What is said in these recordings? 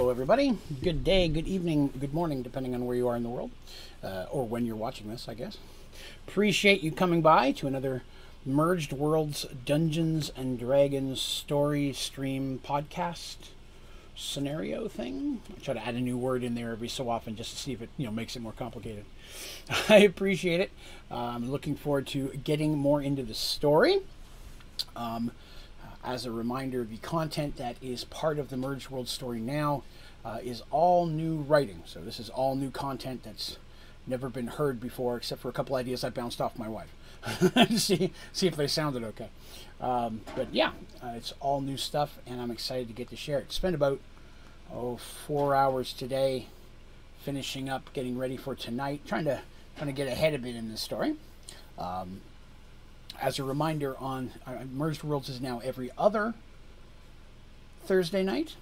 Hello, everybody. Good day, good evening, good morning, depending on where you are in the world, uh, or when you're watching this, I guess. Appreciate you coming by to another Merged Worlds Dungeons and Dragons story stream podcast scenario thing. I try to add a new word in there every so often just to see if it you know makes it more complicated. I appreciate it. I'm looking forward to getting more into the story. Um, as a reminder, the content that is part of the Merged World story now uh, is all new writing. So this is all new content that's never been heard before, except for a couple ideas I bounced off my wife to see see if they sounded okay. Um, but yeah, uh, it's all new stuff, and I'm excited to get to share it. Spent about oh four hours today finishing up, getting ready for tonight, trying to trying to get ahead of it in this story. Um, as a reminder, on uh, Merged Worlds is now every other Thursday night,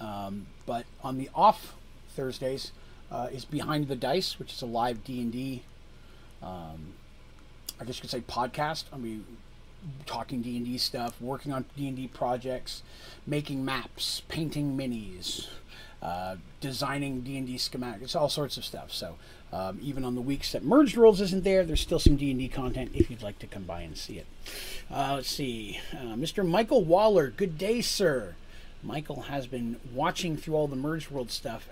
um, but on the off Thursdays uh, is Behind the Dice, which is a live D and D. Um, I guess you could say podcast. I mean, talking D and D stuff, working on D and D projects, making maps, painting minis, uh, designing D and D schematics, all sorts of stuff. So um, even on the weeks that Merged Worlds isn't there, there's still some D&D content if you'd like to come by and see it. Uh, let's see. Uh, Mr. Michael Waller, good day, sir. Michael has been watching through all the Merged World stuff,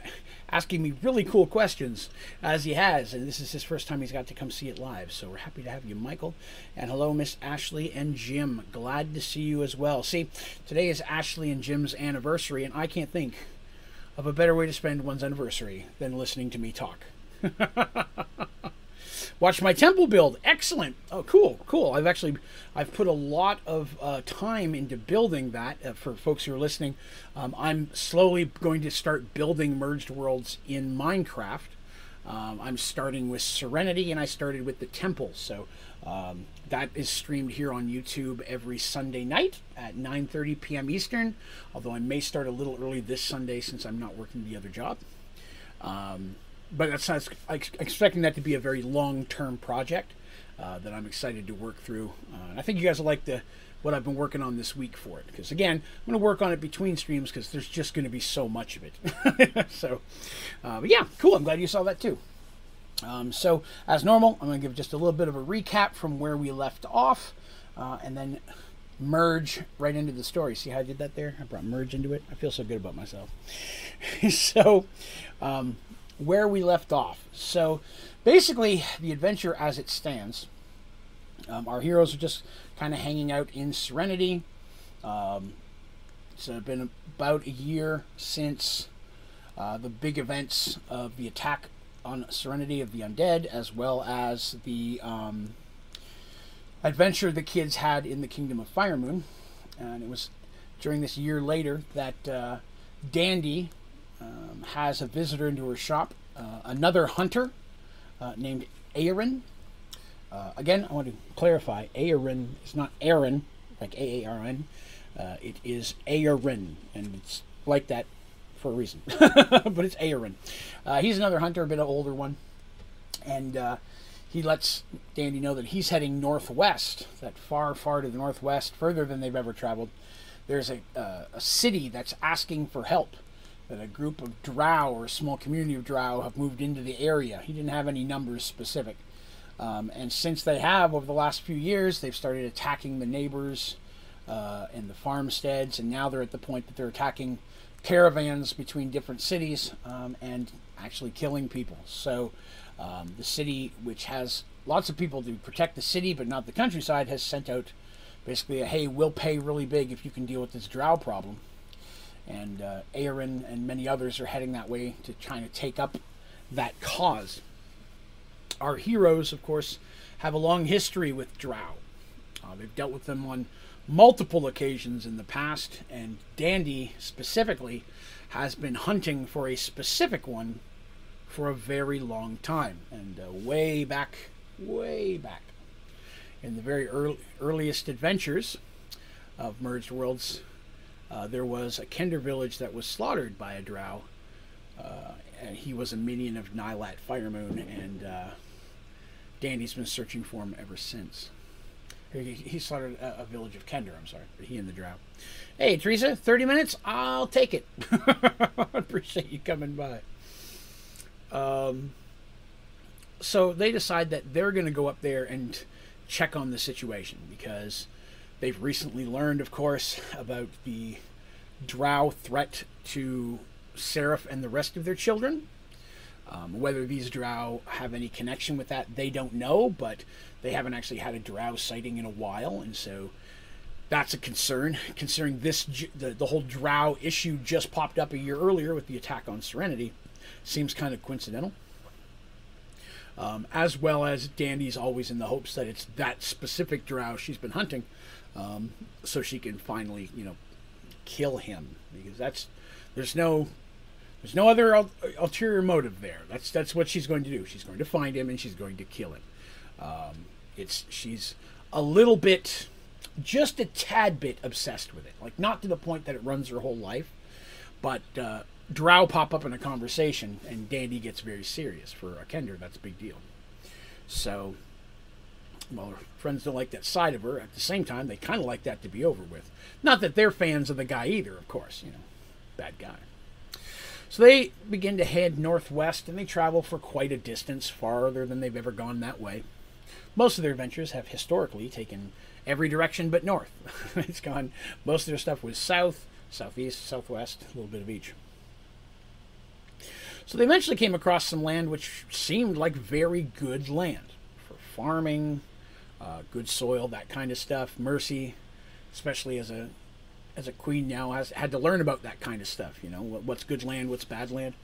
asking me really cool questions, as he has, and this is his first time he's got to come see it live. So we're happy to have you, Michael. And hello, Miss Ashley and Jim. Glad to see you as well. See, today is Ashley and Jim's anniversary, and I can't think of a better way to spend one's anniversary than listening to me talk. Watch my temple build. Excellent. Oh, cool, cool. I've actually I've put a lot of uh, time into building that. Uh, for folks who are listening, um, I'm slowly going to start building merged worlds in Minecraft. Um, I'm starting with Serenity, and I started with the temple. So um, that is streamed here on YouTube every Sunday night at 9:30 p.m. Eastern. Although I may start a little early this Sunday since I'm not working the other job. Um, but that's not, I'm expecting that to be a very long-term project uh, that I'm excited to work through. Uh, and I think you guys will like the what I've been working on this week for it. Because again, I'm going to work on it between streams because there's just going to be so much of it. so, uh, but yeah, cool. I'm glad you saw that too. Um, so, as normal, I'm going to give just a little bit of a recap from where we left off, uh, and then merge right into the story. See how I did that there? I brought merge into it. I feel so good about myself. so, um, where we left off. So, basically, the adventure as it stands, um, our heroes are just kind of hanging out in Serenity. Um, it's uh, been about a year since uh, the big events of the attack on Serenity of the Undead, as well as the um, adventure the kids had in the Kingdom of Firemoon. And it was during this year later that uh, Dandy, um, has a visitor into her shop, uh, another hunter uh, named Aaron. Uh, again, I want to clarify Aaron is not Aaron, like A A R N. Uh, it is Aaron, and it's like that for a reason. but it's Aaron. Uh, he's another hunter, a bit of older one. And he lets Dandy know that he's heading northwest, that far, far to the northwest, further than they've ever traveled. There's a, uh, a city that's asking for help that a group of drow or a small community of drow have moved into the area. He didn't have any numbers specific. Um, and since they have, over the last few years, they've started attacking the neighbors uh, and the farmsteads, and now they're at the point that they're attacking caravans between different cities um, and actually killing people. So um, the city, which has lots of people to protect the city but not the countryside, has sent out basically a hey, we'll pay really big if you can deal with this drow problem and uh, Aaron and many others are heading that way to try to take up that cause. Our heroes, of course, have a long history with Drow. Uh, they've dealt with them on multiple occasions in the past, and Dandy specifically has been hunting for a specific one for a very long time. And uh, way back, way back in the very early, earliest adventures of Merged Worlds, uh, there was a Kender village that was slaughtered by a drow. Uh, and he was a minion of Nylat Firemoon, and uh, Dandy's been searching for him ever since. He, he slaughtered a, a, village of Kender. I'm sorry, he and the Drow. Hey, Teresa, 30 minutes? I'll take it. I Appreciate you coming by. Um, so they decide that they're going to go up there and check on the situation because they've recently learned, of course, about the drow threat to Seraph and the rest of their children. Um, whether these drow have any connection with that, they don't know, but they haven't actually had a drow sighting in a while, and so that's a concern. Considering this, the, the whole drow issue just popped up a year earlier with the attack on Serenity, seems kind of coincidental. Um, as well as Dandy's always in the hopes that it's that specific drow she's been hunting, um, so she can finally, you know, kill him because that's there's no there's no other ulterior motive there. That's that's what she's going to do. She's going to find him and she's going to kill him. Um, it's she's a little bit just a tad bit obsessed with it. Like, not to the point that it runs her whole life, but uh, Drow pop up in a conversation, and Dandy gets very serious. For a Kender, that's a big deal. So, well, her friends don't like that side of her. At the same time, they kind of like that to be over with. Not that they're fans of the guy either, of course. You know, bad guy. So they begin to head northwest, and they travel for quite a distance, farther than they've ever gone that way. Most of their adventures have historically taken every direction but north. it's gone. Most of their stuff was south, southeast, southwest, a little bit of each. So they eventually came across some land which seemed like very good land for farming, uh, good soil, that kind of stuff. Mercy, especially as a as a queen now, has had to learn about that kind of stuff. You know, what's good land, what's bad land.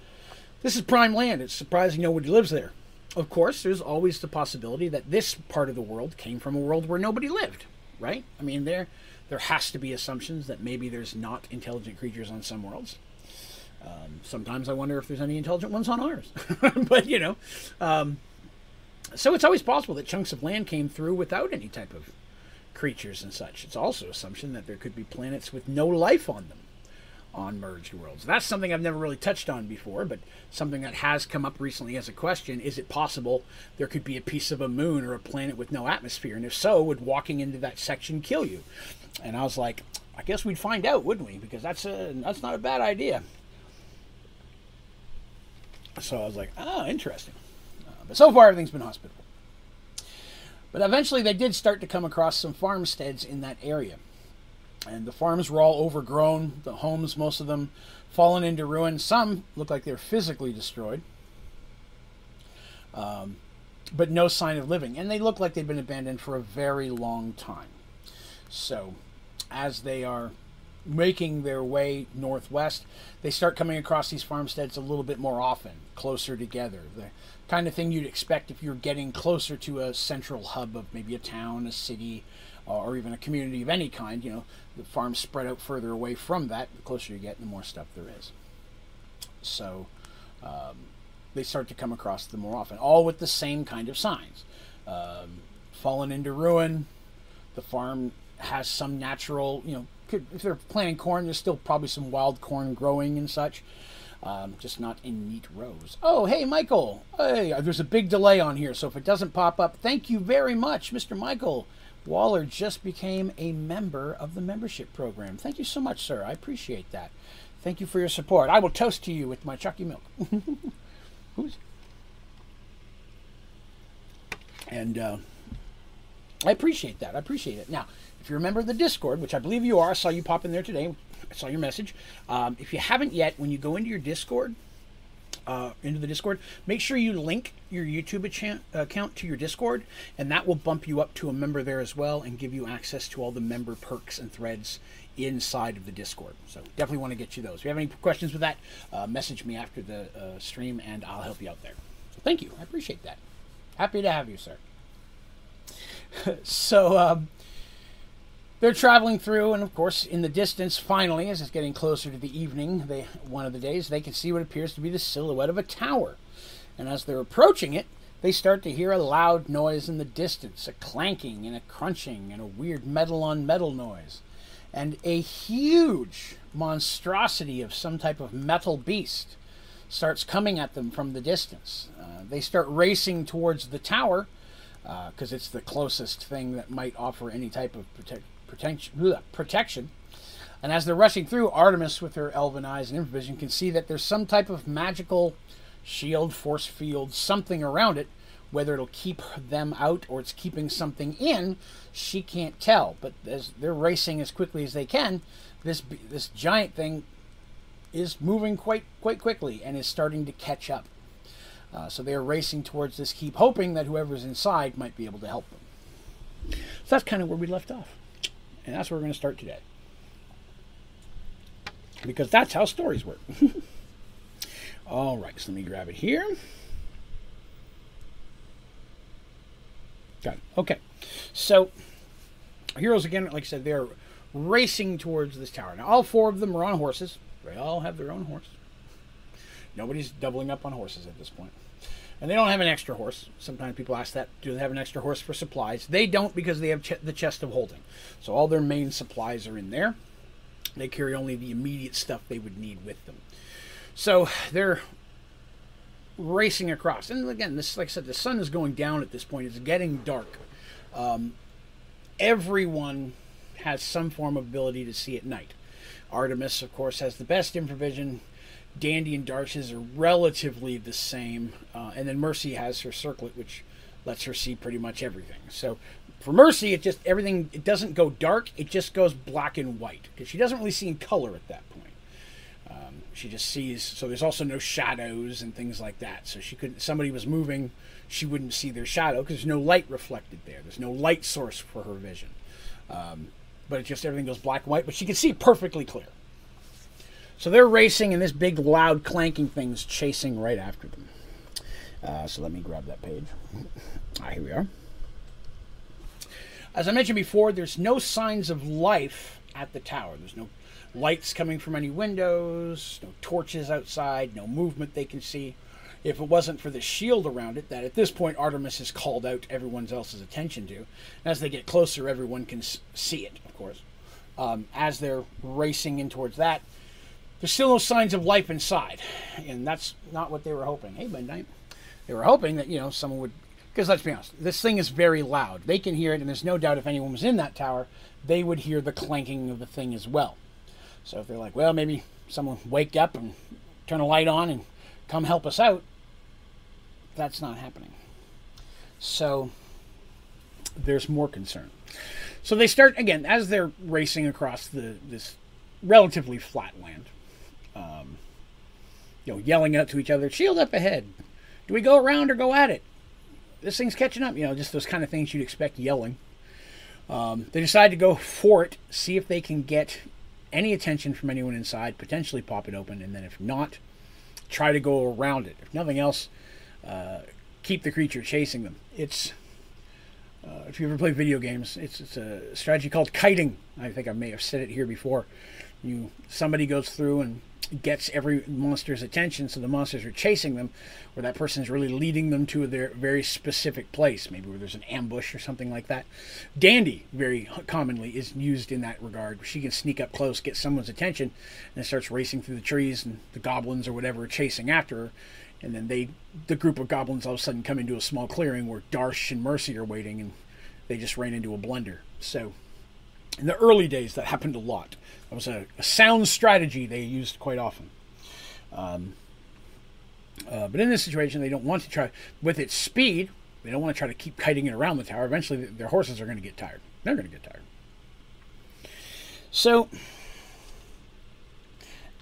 This is prime land. It's surprising nobody lives there. Of course, there's always the possibility that this part of the world came from a world where nobody lived, right? I mean, there there has to be assumptions that maybe there's not intelligent creatures on some worlds. Um, sometimes I wonder if there's any intelligent ones on ours, but you know, um, so it's always possible that chunks of land came through without any type of creatures and such. It's also assumption that there could be planets with no life on them on merged worlds. That's something I've never really touched on before, but something that has come up recently as a question. Is it possible there could be a piece of a moon or a planet with no atmosphere? And if so, would walking into that section kill you? And I was like, I guess we'd find out, wouldn't we? Because that's a that's not a bad idea. So I was like, oh, interesting. But so far, everything's been hospitable. But eventually, they did start to come across some farmsteads in that area. And the farms were all overgrown, the homes, most of them, fallen into ruin. Some look like they're physically destroyed, um, but no sign of living. And they look like they've been abandoned for a very long time. So, as they are making their way northwest, they start coming across these farmsteads a little bit more often, closer together. The kind of thing you'd expect if you're getting closer to a central hub of maybe a town, a city, or even a community of any kind, you know, the farms spread out further away from that. The closer you get, the more stuff there is. So um, they start to come across them more often, all with the same kind of signs. Um, fallen into ruin. The farm has some natural, you know, could, if they're planting corn, there's still probably some wild corn growing and such. Um, just not in neat rows. Oh, hey, Michael. Hey, there's a big delay on here, so if it doesn't pop up, thank you very much, Mr. Michael. Waller just became a member of the membership program. Thank you so much, sir. I appreciate that. Thank you for your support. I will toast to you with my Chucky milk. Who's? And uh, I appreciate that. I appreciate it. Now, if you're a member of the Discord, which I believe you are, I saw you pop in there today. I saw your message. Um, if you haven't yet, when you go into your Discord, uh, into the Discord, make sure you link your YouTube account to your Discord, and that will bump you up to a member there as well and give you access to all the member perks and threads inside of the Discord. So definitely want to get you those. If you have any questions with that, uh, message me after the uh, stream, and I'll help you out there. So thank you. I appreciate that. Happy to have you, sir. so. Um, they're traveling through, and of course, in the distance, finally, as it's getting closer to the evening, they one of the days, they can see what appears to be the silhouette of a tower. And as they're approaching it, they start to hear a loud noise in the distance, a clanking and a crunching and a weird metal on metal noise. And a huge monstrosity of some type of metal beast starts coming at them from the distance. Uh, they start racing towards the tower, because uh, it's the closest thing that might offer any type of protect, protection. protection. And as they're rushing through, Artemis, with her elven eyes and infravision, can see that there's some type of magical shield, force field, something around it. Whether it'll keep them out or it's keeping something in, she can't tell. But as they're racing as quickly as they can, this this giant thing is moving quite quite quickly and is starting to catch up. Uh, so they are racing towards this keep, hoping that whoever's inside might be able to help them. So that's kind of where we left off, and that's where we're going to start today, because that's how stories work. All right, so let me grab it here. Got it. Okay. So, heroes again, like I said, they're racing towards this tower. Now, all four of them are on horses. They all have their own horse. Nobody's doubling up on horses at this point. And they don't have an extra horse. Sometimes people ask that, do they have an extra horse for supplies? They don't because they have ch- the chest of holding. So all their main supplies are in there. They carry only the immediate stuff they would need with them. So they're racing across. And again, this, like I said, the sun is going down at this point. It's getting dark. Um, everyone has some form of ability to see at night. Artemis, of course, has the best infravision. Dandy and Darsh's are relatively the same. Uh, and then Mercy has her circlet, which lets her see pretty much everything. So for Mercy, it just everything it doesn't go dark; it just goes black and white because she doesn't really see in color at that point. Um, she just sees. So there's also no shadows and things like that. So she could somebody was moving, she wouldn't see their shadow because there's no light reflected there. There's no light source for her vision. Um, but it just everything goes black and white. But she can see perfectly clear. So they're racing, and this big, loud, clanking thing's chasing right after them. Uh, so let me grab that page. Ah, here we are. As I mentioned before, there's no signs of life at the tower. There's no lights coming from any windows, no torches outside, no movement they can see. If it wasn't for the shield around it, that at this point Artemis has called out everyone else's attention to. As they get closer, everyone can see it, of course. Um, as they're racing in towards that, there's still no signs of life inside, and that's not what they were hoping. Hey, midnight. They were hoping that you know someone would, because let's be honest, this thing is very loud. They can hear it, and there's no doubt if anyone was in that tower, they would hear the clanking of the thing as well. So if they're like, well, maybe someone wake up and turn a light on and come help us out, that's not happening. So there's more concern. So they start again as they're racing across the this relatively flat land um, you know, yelling out to each other, shield up ahead. Do we go around or go at it? This thing's catching up. You know, just those kind of things you'd expect yelling. Um, they decide to go for it, see if they can get any attention from anyone inside, potentially pop it open, and then if not, try to go around it. If nothing else, uh, keep the creature chasing them. It's uh, if you ever play video games, it's, it's a strategy called kiting. I think I may have said it here before. You somebody goes through and gets every monster's attention, so the monsters are chasing them, or that person is really leading them to their very specific place, maybe where there's an ambush or something like that. Dandy, very commonly, is used in that regard. She can sneak up close, get someone's attention, and starts racing through the trees, and the goblins or whatever are chasing after her. And then they, the group of goblins, all of a sudden come into a small clearing where Darsh and Mercy are waiting, and they just ran into a blender. So, in the early days, that happened a lot. That was a, a sound strategy they used quite often. Um, uh, but in this situation, they don't want to try with its speed. They don't want to try to keep kiting it around the tower. Eventually, their horses are going to get tired. They're going to get tired. So,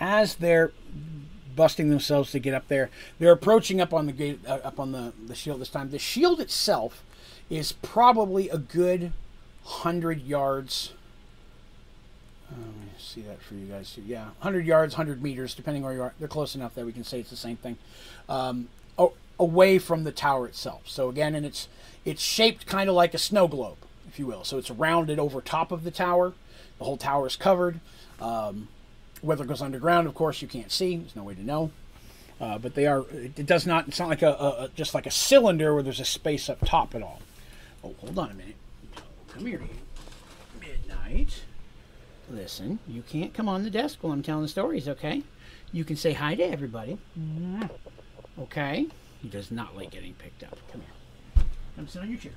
as they're busting themselves to get up there, they're approaching up on the gate, uh, up on the, the shield this time. The shield itself is probably a good hundred yards let me see that for you guys too. Yeah, 100 yards, 100 meters, depending where you are. They're close enough that we can say it's the same thing. Um, away from the tower itself. So again, and it's it's shaped kind of like a snow globe, if you will. So it's rounded over top of the tower. The whole tower is covered. Um, whether it goes underground, of course, you can't see. There's no way to know. Uh, but they are. It does not. It's not like a, a, just like a cylinder where there's a space up top at all. Oh, hold on a minute. Come here, midnight. Listen, you can't come on the desk while I'm telling the stories, okay? You can say hi to everybody. Mm-hmm. Okay? He does not like getting picked up. Come here. Come sit on your chair.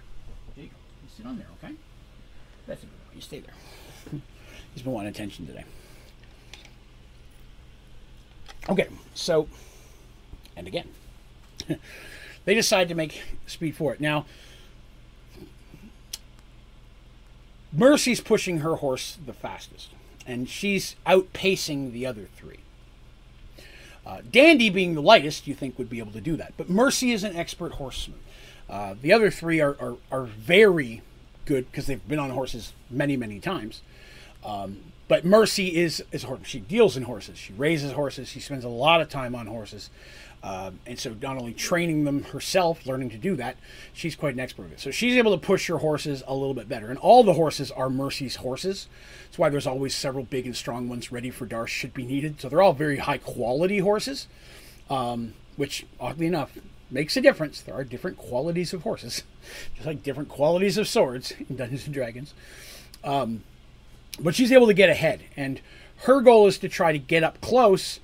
There You go. sit on there, okay? That's a good one. You stay there. He's been wanting attention today. Okay, so, and again, they decide to make speed for it. Now, Mercy's pushing her horse the fastest, and she's outpacing the other three. Uh, Dandy, being the lightest, you think would be able to do that, but Mercy is an expert horseman. Uh, the other three are, are, are very good because they've been on horses many, many times. Um, but Mercy is is horse. She deals in horses. She raises horses. She spends a lot of time on horses, um, and so not only training them herself, learning to do that, she's quite an expert at it. So she's able to push her horses a little bit better. And all the horses are Mercy's horses. That's why there's always several big and strong ones ready for Darsh should be needed. So they're all very high quality horses, um, which oddly enough makes a difference. There are different qualities of horses, just like different qualities of swords in Dungeons and Dragons. Um, but she's able to get ahead, and her goal is to try to get up close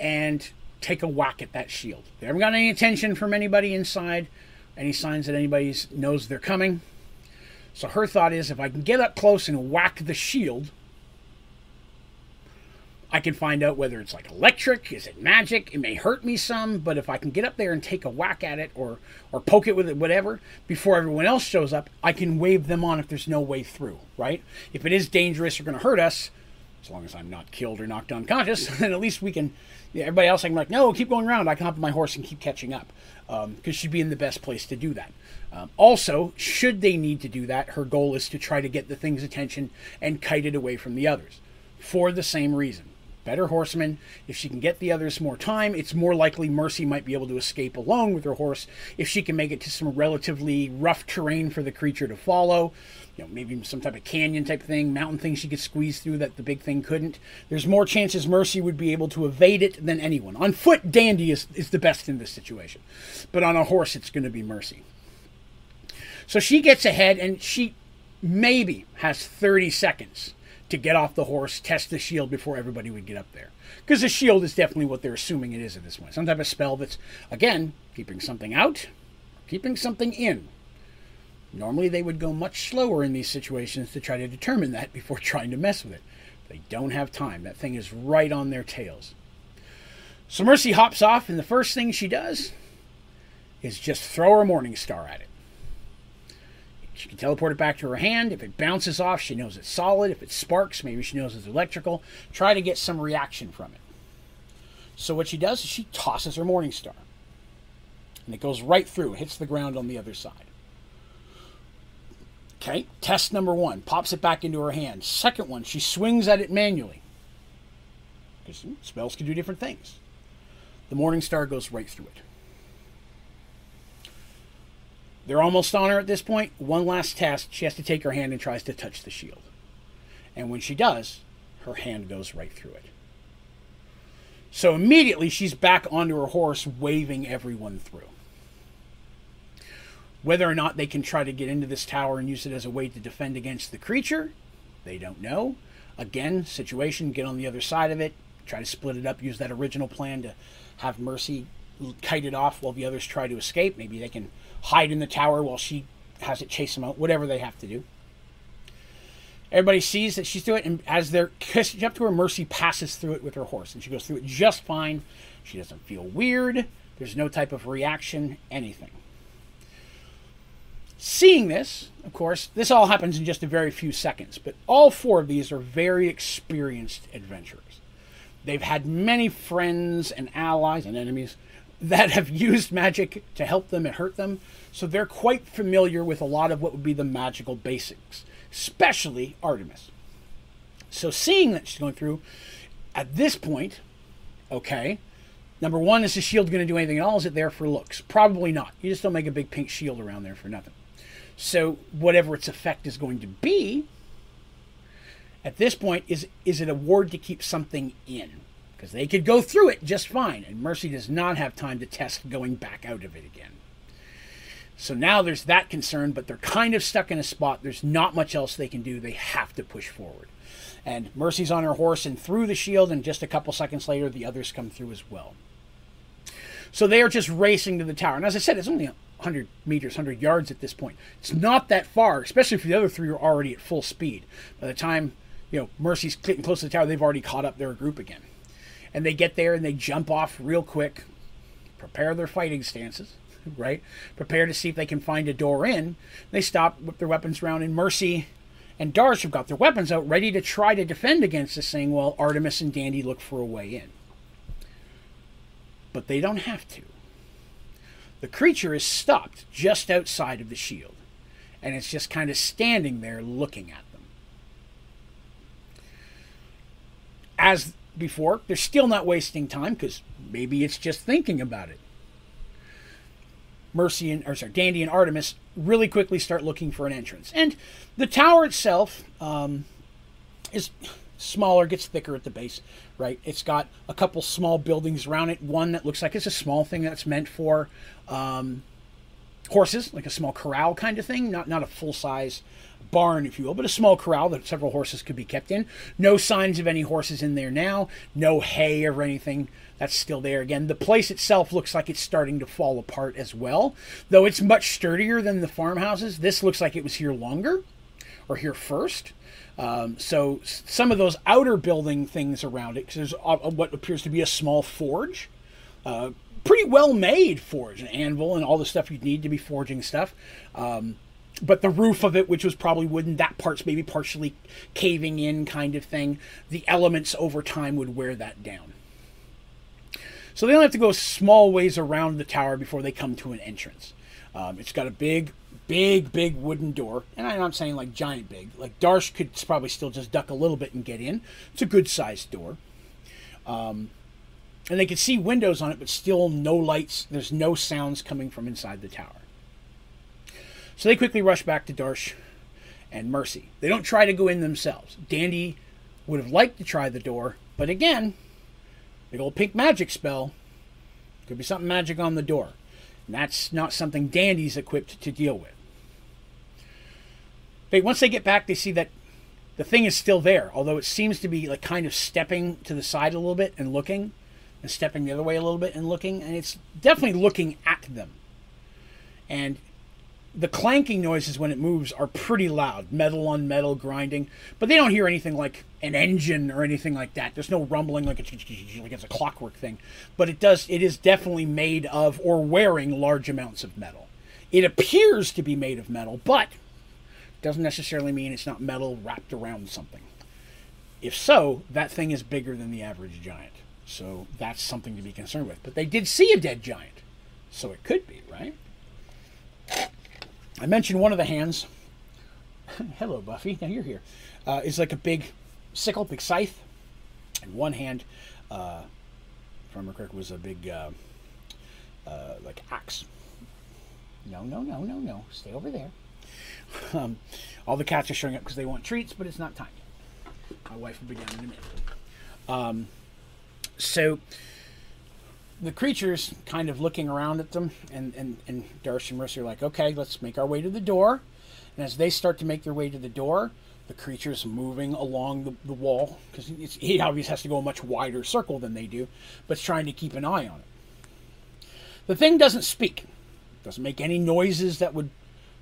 and take a whack at that shield. They haven't got any attention from anybody inside, any signs that anybody knows they're coming. So her thought is if I can get up close and whack the shield, I can find out whether it's like electric, is it magic? It may hurt me some, but if I can get up there and take a whack at it or or poke it with it, whatever, before everyone else shows up, I can wave them on if there's no way through, right? If it is dangerous or going to hurt us, as long as I'm not killed or knocked unconscious, then at least we can. Yeah, everybody else, I can like, no, keep going around. I can hop on my horse and keep catching up, because um, she'd be in the best place to do that. Um, also, should they need to do that, her goal is to try to get the thing's attention and kite it away from the others, for the same reason better horseman. If she can get the others more time, it's more likely Mercy might be able to escape alone with her horse if she can make it to some relatively rough terrain for the creature to follow. You know, maybe some type of canyon type thing, mountain thing she could squeeze through that the big thing couldn't. There's more chances Mercy would be able to evade it than anyone. On foot, Dandy is, is the best in this situation. But on a horse, it's going to be Mercy. So she gets ahead and she maybe has 30 seconds to get off the horse, test the shield before everybody would get up there. Because the shield is definitely what they're assuming it is at this point. Some type of spell that's, again, keeping something out, keeping something in. Normally they would go much slower in these situations to try to determine that before trying to mess with it. They don't have time. That thing is right on their tails. So Mercy hops off, and the first thing she does is just throw her Morning Star at it. She can teleport it back to her hand. If it bounces off, she knows it's solid. If it sparks, maybe she knows it's electrical. Try to get some reaction from it. So what she does is she tosses her Morning Star. And it goes right through, hits the ground on the other side. Okay, test number one. Pops it back into her hand. Second one, she swings at it manually. Because spells can do different things. The Morning Star goes right through it. They're almost on her at this point. One last test. She has to take her hand and tries to touch the shield. And when she does, her hand goes right through it. So immediately she's back onto her horse, waving everyone through. Whether or not they can try to get into this tower and use it as a way to defend against the creature, they don't know. Again, situation, get on the other side of it, try to split it up, use that original plan to have Mercy kite it off while the others try to escape. Maybe they can hide in the tower while she has it chase them out, whatever they have to do. Everybody sees that she's doing it, and as they're kissing up to her, Mercy passes through it with her horse, and she goes through it just fine. She doesn't feel weird. There's no type of reaction, anything. Seeing this, of course, this all happens in just a very few seconds, but all four of these are very experienced adventurers. They've had many friends and allies and enemies that have used magic to help them and hurt them, so they're quite familiar with a lot of what would be the magical basics, especially Artemis. So seeing that she's going through, at this point, okay, number one, is the shield going to do anything at all? Is it there for looks? Probably not. You just don't make a big pink shield around there for nothing. So whatever its effect is going to be, at this point, is is it a ward to keep something in? because they could go through it just fine, and Mercy does not have time to test going back out of it again. So now there's that concern, but they're kind of stuck in a spot. There's not much else they can do. They have to push forward. And Mercy's on her horse and through the shield, and just a couple seconds later, the others come through as well. So they are just racing to the tower. And as I said, it's only 100 meters, 100 yards at this point. It's not that far, especially if the other three are already at full speed. By the time you know Mercy's getting close to the tower, they've already caught up their group again. And they get there and they jump off real quick, prepare their fighting stances, right? Prepare to see if they can find a door in. They stop, whip their weapons around, and Mercy and Darsh have got their weapons out, ready to try to defend against this thing while Artemis and Dandy look for a way in. But they don't have to. The creature is stopped just outside of the shield, and it's just kind of standing there looking at them. As before, they're still not wasting time because maybe it's just thinking about it. Mercy and or sorry, Dandy and Artemis really quickly start looking for an entrance, and the tower itself um, is smaller, gets thicker at the base. Right, it's got a couple small buildings around it. One that looks like it's a small thing that's meant for um, horses, like a small corral kind of thing, not not a full size barn, if you will, but a small corral that several horses could be kept in. No signs of any horses in there now. No hay or anything that's still there. Again, the place itself looks like it's starting to fall apart as well. Though it's much sturdier than the farmhouses, this looks like it was here longer or here first. Um, so some of those outer building things around it, because there's what appears to be a small forge, uh, pretty well made forge, an anvil and all the stuff you'd need to be forging stuff. Um, but the roof of it, which was probably wooden, that part's maybe partially caving in, kind of thing. The elements over time would wear that down. So they only have to go small ways around the tower before they come to an entrance. Um, it's got a big, big, big wooden door, and I'm not saying like giant big. Like Darsh could probably still just duck a little bit and get in. It's a good sized door. Um, and they can see windows on it, but still no lights. There's no sounds coming from inside the tower. So they quickly rush back to Darsh and Mercy. They don't try to go in themselves. Dandy would have liked to try the door, but again, big old pink magic spell. Could be something magic on the door. And that's not something Dandy's equipped to deal with. But once they get back, they see that the thing is still there, although it seems to be like kind of stepping to the side a little bit and looking, and stepping the other way a little bit and looking, and it's definitely looking at them. And the clanking noises when it moves are pretty loud metal on metal grinding but they don't hear anything like an engine or anything like that there's no rumbling like it's, like it's a clockwork thing but it does it is definitely made of or wearing large amounts of metal it appears to be made of metal but doesn't necessarily mean it's not metal wrapped around something if so that thing is bigger than the average giant so that's something to be concerned with but they did see a dead giant so it could be right I mentioned one of the hands. Hello, Buffy. Now you're here. Uh, is like a big sickle, big scythe, and one hand, uh, correctly, was a big uh, uh, like axe. No, no, no, no, no. Stay over there. Um, all the cats are showing up because they want treats, but it's not time. My wife will be down in a minute. Um, so the creatures kind of looking around at them, and, and, and Darcy and Mercy are like, okay, let's make our way to the door. And as they start to make their way to the door, the creature's moving along the, the wall, because he obviously has to go a much wider circle than they do, but it's trying to keep an eye on it. The thing doesn't speak, doesn't make any noises that would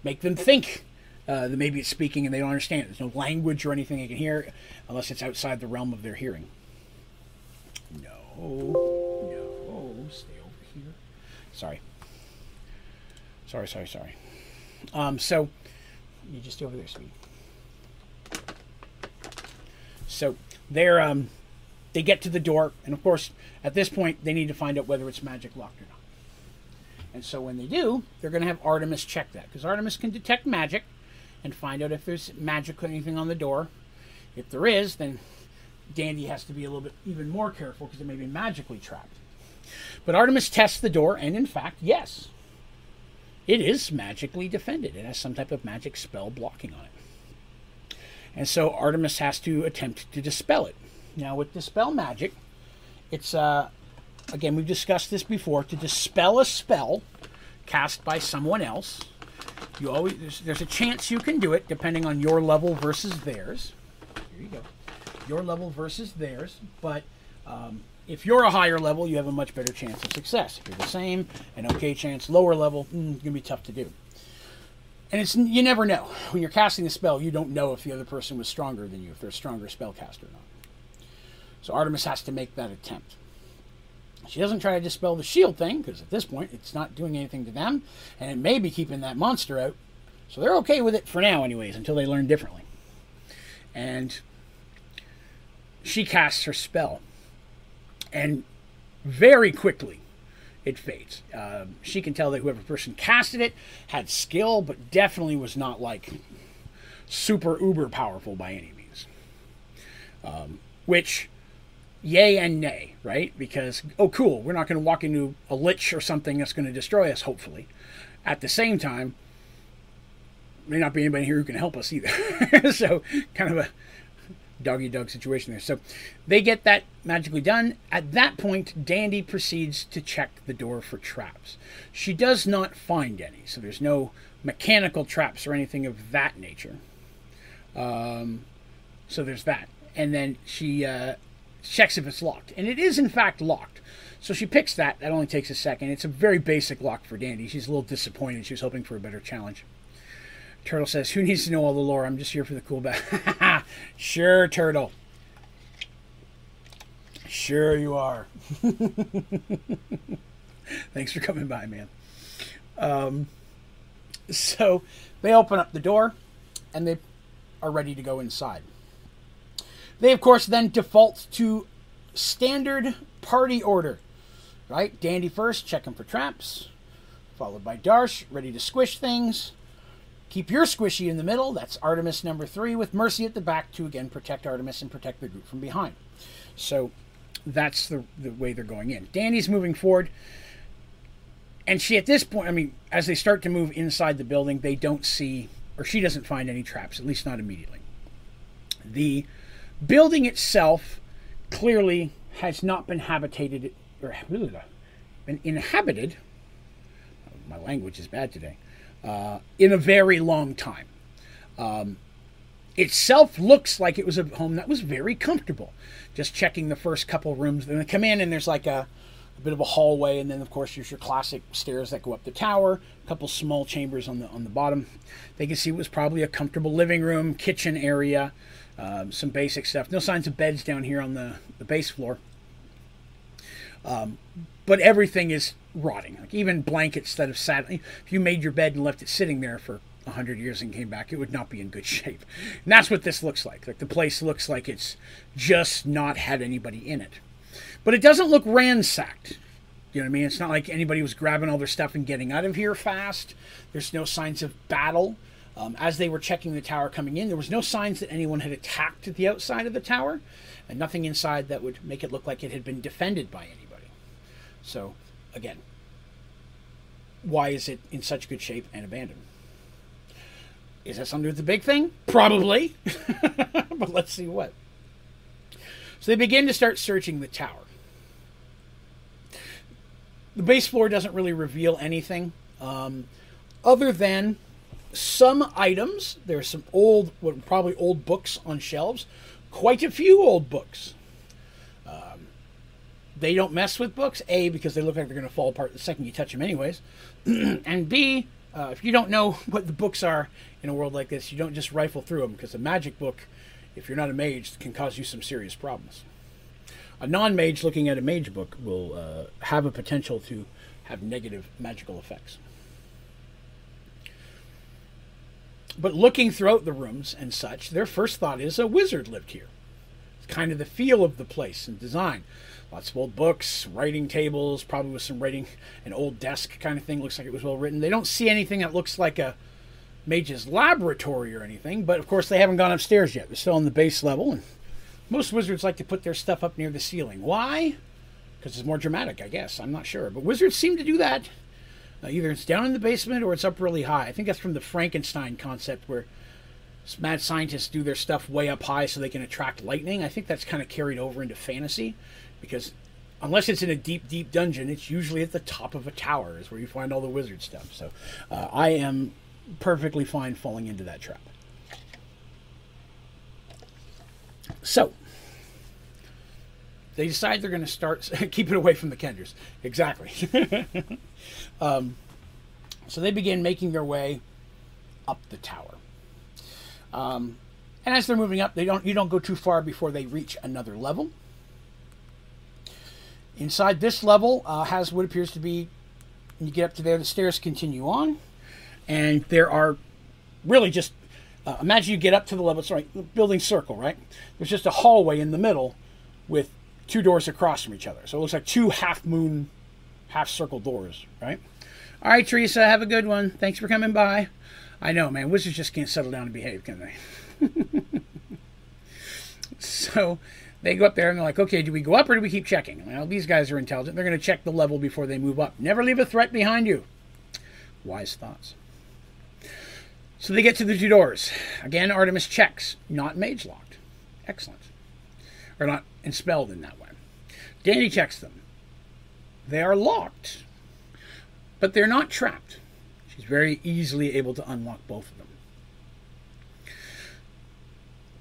make them think uh, that maybe it's speaking and they don't understand. There's no language or anything they can hear unless it's outside the realm of their hearing. No no, stay over here. Sorry. Sorry, sorry, sorry. Um, so, you just over there, sweetie. So, they're, um, they get to the door, and of course, at this point, they need to find out whether it's magic locked or not. And so when they do, they're going to have Artemis check that, because Artemis can detect magic and find out if there's magic or anything on the door. If there is, then Dandy has to be a little bit even more careful because it may be magically trapped. But Artemis tests the door, and in fact, yes, it is magically defended. It has some type of magic spell blocking on it. And so Artemis has to attempt to dispel it. Now, with dispel magic, it's, uh, again, we've discussed this before, to dispel a spell cast by someone else. You always there's, there's a chance you can do it depending on your level versus theirs. Here you go. Your level versus theirs, but um, If you're a higher level, you have a much better chance of success. If you're the same, an okay chance. Lower level, mm, gonna be tough to do. And it's you never know when you're casting a spell. You don't know if the other person was stronger than you, if they're a stronger spellcaster or not. So Artemis has to make that attempt. She doesn't try to dispel the shield thing because at this point it's not doing anything to them, and it may be keeping that monster out. So they're okay with it for now, anyways, until they learn differently. And she casts her spell, and very quickly it fades. Um, she can tell that whoever person casted it had skill, but definitely was not like super uber powerful by any means. Um, which yay and nay, right? Because, oh, cool, we're not going to walk into a lich or something that's going to destroy us, hopefully. At the same time, may not be anybody here who can help us either. so, kind of a doggy dog situation there. So, they get that magically done. At that point, Dandy proceeds to check the door for traps. She does not find any, so there's no mechanical traps or anything of that nature. Um, so, there's that. And then she uh, checks if it's locked. And it is, in fact, locked. So she picks that. That only takes a second. It's a very basic lock for Dandy. She's a little disappointed. She was hoping for a better challenge. Turtle says, Who needs to know all the lore? I'm just here for the cool back. sure, Turtle. Sure, you are. Thanks for coming by, man. Um, so they open up the door and they are ready to go inside. They, of course, then default to standard party order. Right? Dandy first, checking for traps. Followed by Darsh, ready to squish things. Keep your squishy in the middle. That's Artemis number three, with Mercy at the back to again protect Artemis and protect the group from behind. So that's the, the way they're going in. Dandy's moving forward. And she, at this point, I mean, as they start to move inside the building, they don't see, or she doesn't find any traps, at least not immediately. The building itself clearly has not been habitated or been inhabited. My language is bad today. Uh, in a very long time. Um, itself looks like it was a home that was very comfortable. Just checking the first couple rooms, then they come in and there's like a, a, bit of a hallway, and then of course there's your classic stairs that go up the tower. A couple small chambers on the on the bottom. They can see it was probably a comfortable living room, kitchen area. Um, some basic stuff. No signs of beds down here on the, the base floor. Um, but everything is rotting. Like even blankets that have sat, if you made your bed and left it sitting there for 100 years and came back, it would not be in good shape. And that's what this looks like. Like the place looks like it's just not had anybody in it. But it doesn't look ransacked. You know what I mean? It's not like anybody was grabbing all their stuff and getting out of here fast. There's no signs of battle. Um, as they were checking the tower coming in, there was no signs that anyone had attacked the outside of the tower, and nothing inside that would make it look like it had been defended by anybody. So, again, why is it in such good shape and abandoned? Is that something with the big thing? Probably. but let's see what. So they begin to start searching the tower. The base floor doesn't really reveal anything um, other than some items. There's some old, probably old books on shelves. Quite a few old books. Um, they don't mess with books. A because they look like they're going to fall apart the second you touch them, anyways. and B, uh, if you don't know what the books are in a world like this, you don't just rifle through them because a magic book, if you're not a mage, can cause you some serious problems. A non-mage looking at a mage book will uh, have a potential to have negative magical effects. But looking throughout the rooms and such, their first thought is a wizard lived here. It's kind of the feel of the place and design. Lots of old books, writing tables, probably with some writing, an old desk kind of thing. Looks like it was well written. They don't see anything that looks like a mage's laboratory or anything, but of course they haven't gone upstairs yet. They're still on the base level, and most wizards like to put their stuff up near the ceiling. Why? Because it's more dramatic, I guess. I'm not sure. But wizards seem to do that. Uh, either it's down in the basement or it's up really high. I think that's from the Frankenstein concept where mad scientists do their stuff way up high so they can attract lightning. I think that's kind of carried over into fantasy because unless it's in a deep, deep dungeon, it's usually at the top of a tower is where you find all the wizard stuff. So uh, I am perfectly fine falling into that trap. So they decide they're going to start keep it away from the Kenders. Exactly. um, so they begin making their way up the tower. Um, and as they're moving up, they don't you don't go too far before they reach another level. Inside this level uh, has what appears to be. When you get up to there, the stairs continue on, and there are really just uh, imagine you get up to the level. Sorry, building circle, right? There's just a hallway in the middle with two doors across from each other. So it looks like two half moon, half circle doors, right? All right, Teresa, have a good one. Thanks for coming by. I know, man. Wizards just can't settle down and behave, can they? so they go up there and they're like, okay, do we go up or do we keep checking? Well, these guys are intelligent. They're going to check the level before they move up. Never leave a threat behind you. Wise thoughts. So they get to the two doors. Again, Artemis checks. Not mage locked. Excellent. Or not enspelled in that way. Dandy checks them. They are locked. But they're not trapped. She's very easily able to unlock both of them.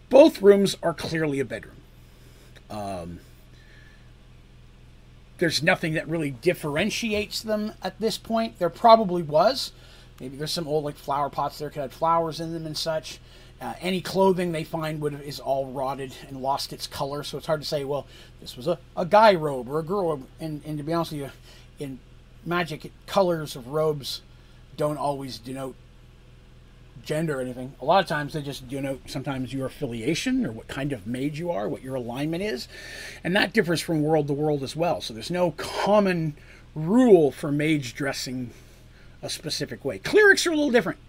Both rooms are clearly a bedroom. Um, there's nothing that really differentiates them at this point. There probably was, Maybe there's some old like flower pots there could have flowers in them and such. Uh, any clothing they find would is all rotted and lost its color, so it's hard to say. Well, this was a, a guy robe or a girl robe. And, and to be honest with you, in magic, colors of robes don't always denote gender or anything. A lot of times they just denote sometimes your affiliation or what kind of mage you are, what your alignment is, and that differs from world to world as well. So there's no common rule for mage dressing a specific way. Clerics are a little different.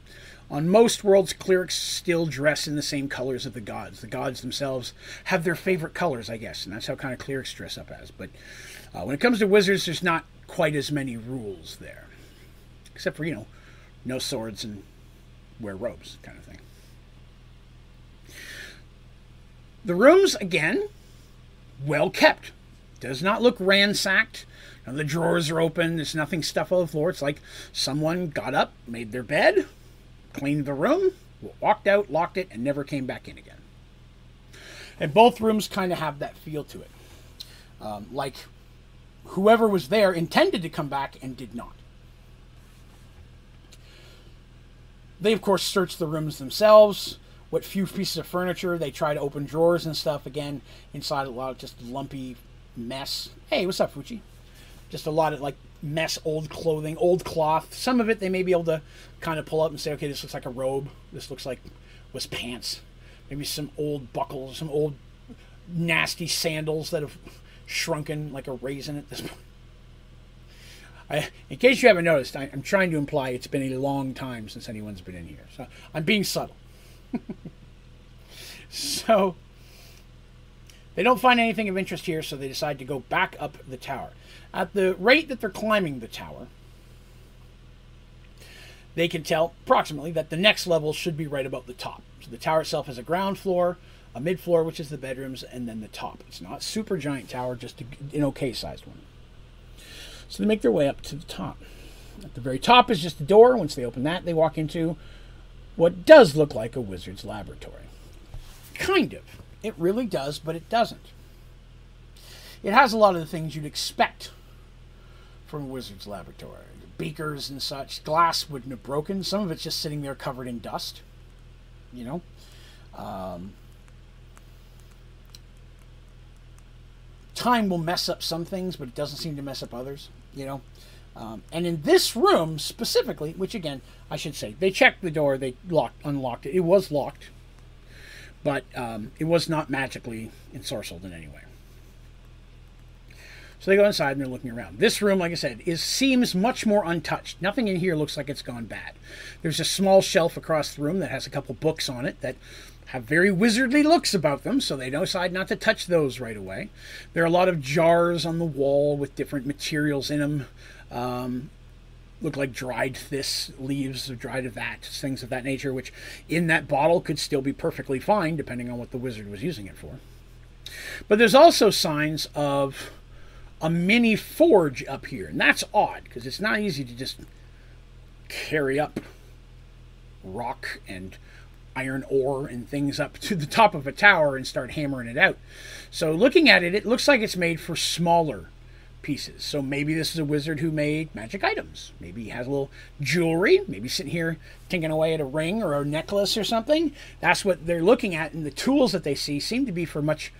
On most worlds, clerics still dress in the same colors of the gods. The gods themselves have their favorite colors, I guess, and that's how kind of clerics dress up as. But uh, when it comes to wizards, there's not quite as many rules there, except for you know, no swords and wear robes, kind of thing. The rooms, again, well kept. Does not look ransacked. And the drawers are open. There's nothing stuffed on the floor. It's like someone got up, made their bed, cleaned the room, walked out, locked it, and never came back in again. And both rooms kind of have that feel to it. Um, like whoever was there intended to come back and did not. They, of course, search the rooms themselves. What few pieces of furniture, they try to open drawers and stuff. Again, inside a lot of just lumpy mess. Hey, what's up, Fuchi? just a lot of like mess, old clothing, old cloth. Some of it they may be able to kind of pull up and say, okay, this looks like a robe. This looks like was pants. Maybe some old buckles, some old nasty sandals that have shrunken like a raisin at this point. I, in case you haven't noticed, I, am trying to imply it's been a long time since anyone's been in here. So I'm being subtle. so they don't find anything of interest here, so they decide to go back up the tower. At the rate that they're climbing the tower, they can tell approximately that the next level should be right about the top. So the tower itself has a ground floor, a mid floor, which is the bedrooms, and then the top. It's not super giant tower, just an okay sized one. So they make their way up to the top. At the very top is just a door. Once they open that, they walk into what does look like a wizard's laboratory. Kind of. It really does, but it doesn't. It has a lot of the things you'd expect from a wizard's laboratory. Beakers and such. Glass wouldn't have broken. Some of it's just sitting there covered in dust. You know? Um, time will mess up some things, but it doesn't seem to mess up others. You know? Um, and in this room specifically, which again, I should say, they checked the door, they locked, unlocked it. It was locked, but um, it was not magically ensorcelled in any way. So they go inside and they're looking around. This room, like I said, is seems much more untouched. Nothing in here looks like it's gone bad. There's a small shelf across the room that has a couple books on it that have very wizardly looks about them, so they decide not to touch those right away. There are a lot of jars on the wall with different materials in them. Um, look like dried this, leaves of dried of that, things of that nature, which in that bottle could still be perfectly fine depending on what the wizard was using it for. But there's also signs of a mini forge up here. And that's odd because it's not easy to just carry up rock and iron ore and things up to the top of a tower and start hammering it out. So looking at it, it looks like it's made for smaller pieces. So maybe this is a wizard who made magic items. Maybe he has a little jewelry, maybe sitting here tinking away at a ring or a necklace or something. That's what they're looking at, and the tools that they see seem to be for much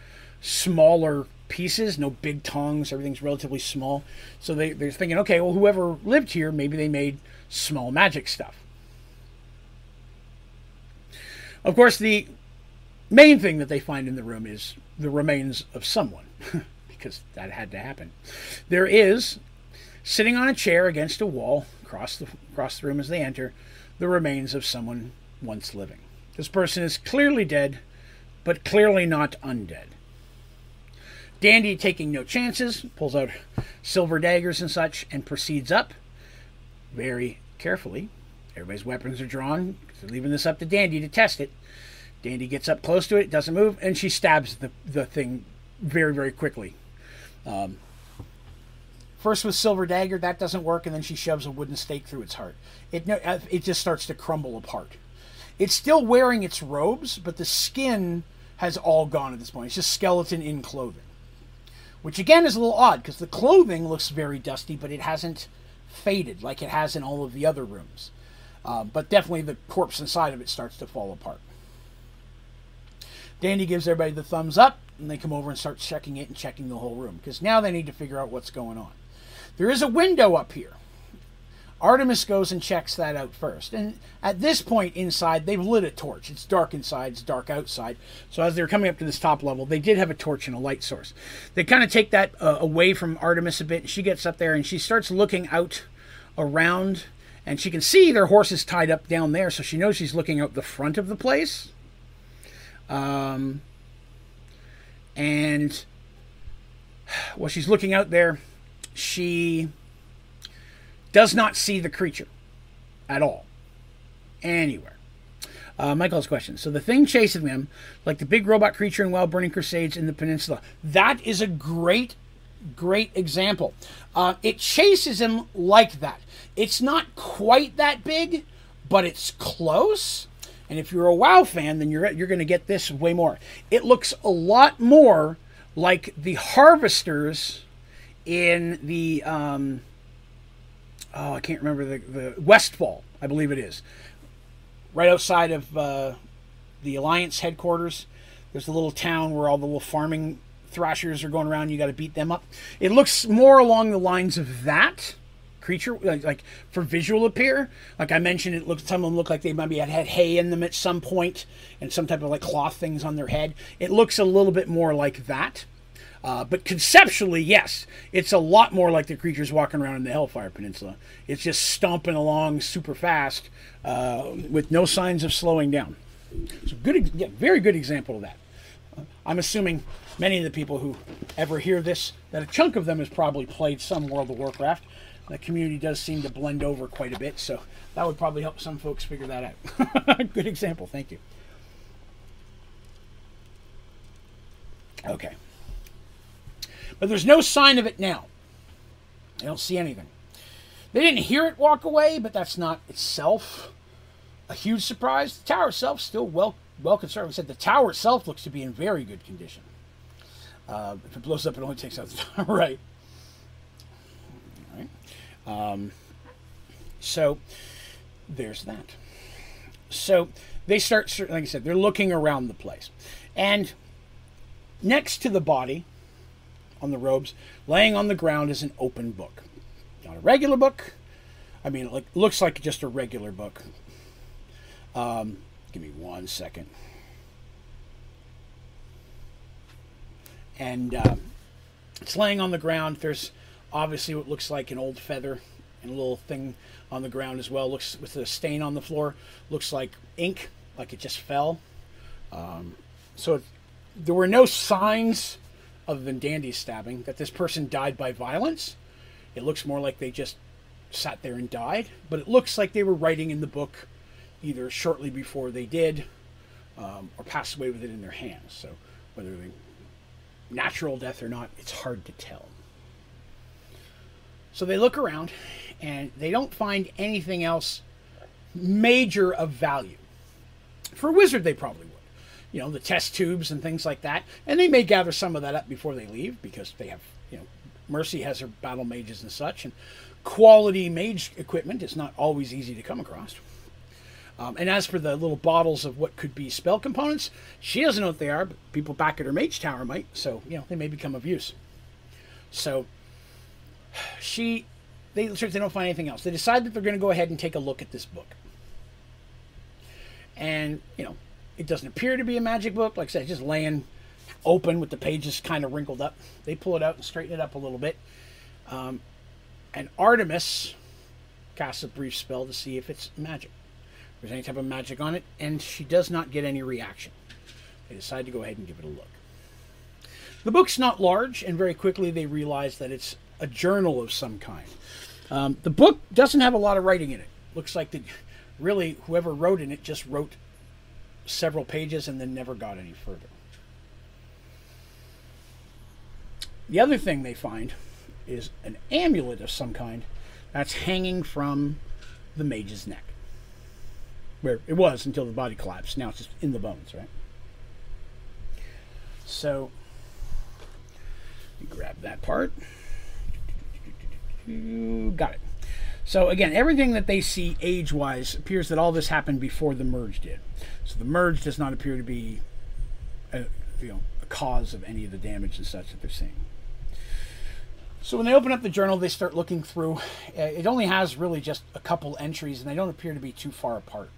smaller pieces, no big tongs, everything's relatively small. So they, they're thinking, okay, well, whoever lived here, maybe they made small magic stuff. Of course, the main thing that they find in the room is the remains of someone, because that had to happen. There is, sitting on a chair against a wall across the, across the room as they enter, the remains of someone once living. This person is clearly dead, but clearly not undead. Dandy, taking no chances, pulls out silver daggers and such and proceeds up very carefully. Everybody's weapons are drawn. They're leaving this up to Dandy to test it. Dandy gets up close to it, doesn't move, and she stabs the, the thing very, very quickly. Um, first with silver dagger, that doesn't work, and then she shoves a wooden stake through its heart. It uh, it just starts to crumble apart. It's still wearing its robes, but the skin has all gone at this point. It's just skeleton in clothing which again is a little odd because the clothing looks very dusty, but it hasn't faded like it has in all of the other rooms. Uh, but definitely the corpse inside of it starts to fall apart. Dandy gives everybody the thumbs up, and they come over and start checking it and checking the whole room because now they need to figure out what's going on. There is a window up here Artemis goes and checks that out first. And at this point inside, they've lit a torch. It's dark inside, it's dark outside. So as they're coming up to this top level, they did have a torch and a light source. They kind of take that uh, away from Artemis a bit. She gets up there and she starts looking out around, and she can see their horses tied up down there. So she knows she's looking out the front of the place. Um, and while she's looking out there, she does not see the creature at all, anywhere. Uh, Michael's question. So the thing chasing them, like the big robot creature in Wild Burning Crusades in the Peninsula, that is a great, great example. Uh, it chases him like that. It's not quite that big, but it's close. And if you're a WoW fan, then you're you're going to get this way more. It looks a lot more like the harvesters in the um, oh, I can't remember the, the Westfall, I believe it is. Right outside of uh, the Alliance headquarters, there's a little town where all the little farming thrashers are going around. You got to beat them up. It looks more along the lines of that creature, like, like, for visual appear. Like I mentioned, it looks some of them look like they maybe had had hay in them at some point, and some type of like cloth things on their head. It looks a little bit more like that. Uh, but conceptually, yes, it's a lot more like the creatures walking around in the Hellfire Peninsula. It's just stomping along super fast uh, with no signs of slowing down. So good, yeah, very good example of that. I'm assuming many of the people who ever hear this, that a chunk of them has probably played some World of Warcraft. The community does seem to blend over quite a bit, so that would probably help some folks figure that out. good example, thank you. Okay. But there's no sign of it now. I don't see anything. They didn't hear it walk away, but that's not itself a huge surprise. The tower itself still well well conserved. I said the tower itself looks to be in very good condition. Uh, if it blows up, it only takes out the tower, right? All right. Um, so there's that. So they start, like I said, they're looking around the place, and next to the body on the robes. Laying on the ground is an open book. Not a regular book. I mean, it like, looks like just a regular book. Um, give me one second. And uh, it's laying on the ground. There's obviously what looks like an old feather and a little thing on the ground as well. Looks with a stain on the floor. Looks like ink, like it just fell. Um, so it, there were no signs other than Dandy's stabbing, that this person died by violence. It looks more like they just sat there and died, but it looks like they were writing in the book either shortly before they did um, or passed away with it in their hands. So whether they natural death or not, it's hard to tell. So they look around and they don't find anything else major of value. For a wizard, they probably. You know, the test tubes and things like that. And they may gather some of that up before they leave because they have, you know, Mercy has her battle mages and such. And quality mage equipment is not always easy to come across. Um, and as for the little bottles of what could be spell components, she doesn't know what they are, but people back at her mage tower might. So, you know, they may become of use. So, she, they, they don't find anything else. They decide that they're going to go ahead and take a look at this book. And, you know, it doesn't appear to be a magic book. Like I said, just laying open with the pages kind of wrinkled up. They pull it out and straighten it up a little bit. Um, and Artemis casts a brief spell to see if it's magic If there's any type of magic on it, and she does not get any reaction. They decide to go ahead and give it a look. The book's not large, and very quickly they realize that it's a journal of some kind. Um, the book doesn't have a lot of writing in it. Looks like that really whoever wrote in it just wrote several pages and then never got any further. The other thing they find is an amulet of some kind that's hanging from the mage's neck where it was until the body collapsed. Now it's just in the bones, right? So, grab that part. Got it. So again, everything that they see age-wise appears that all this happened before the merge did. So the merge does not appear to be, a, you know, a cause of any of the damage and such that they're seeing. So when they open up the journal, they start looking through. Uh, it only has really just a couple entries, and they don't appear to be too far apart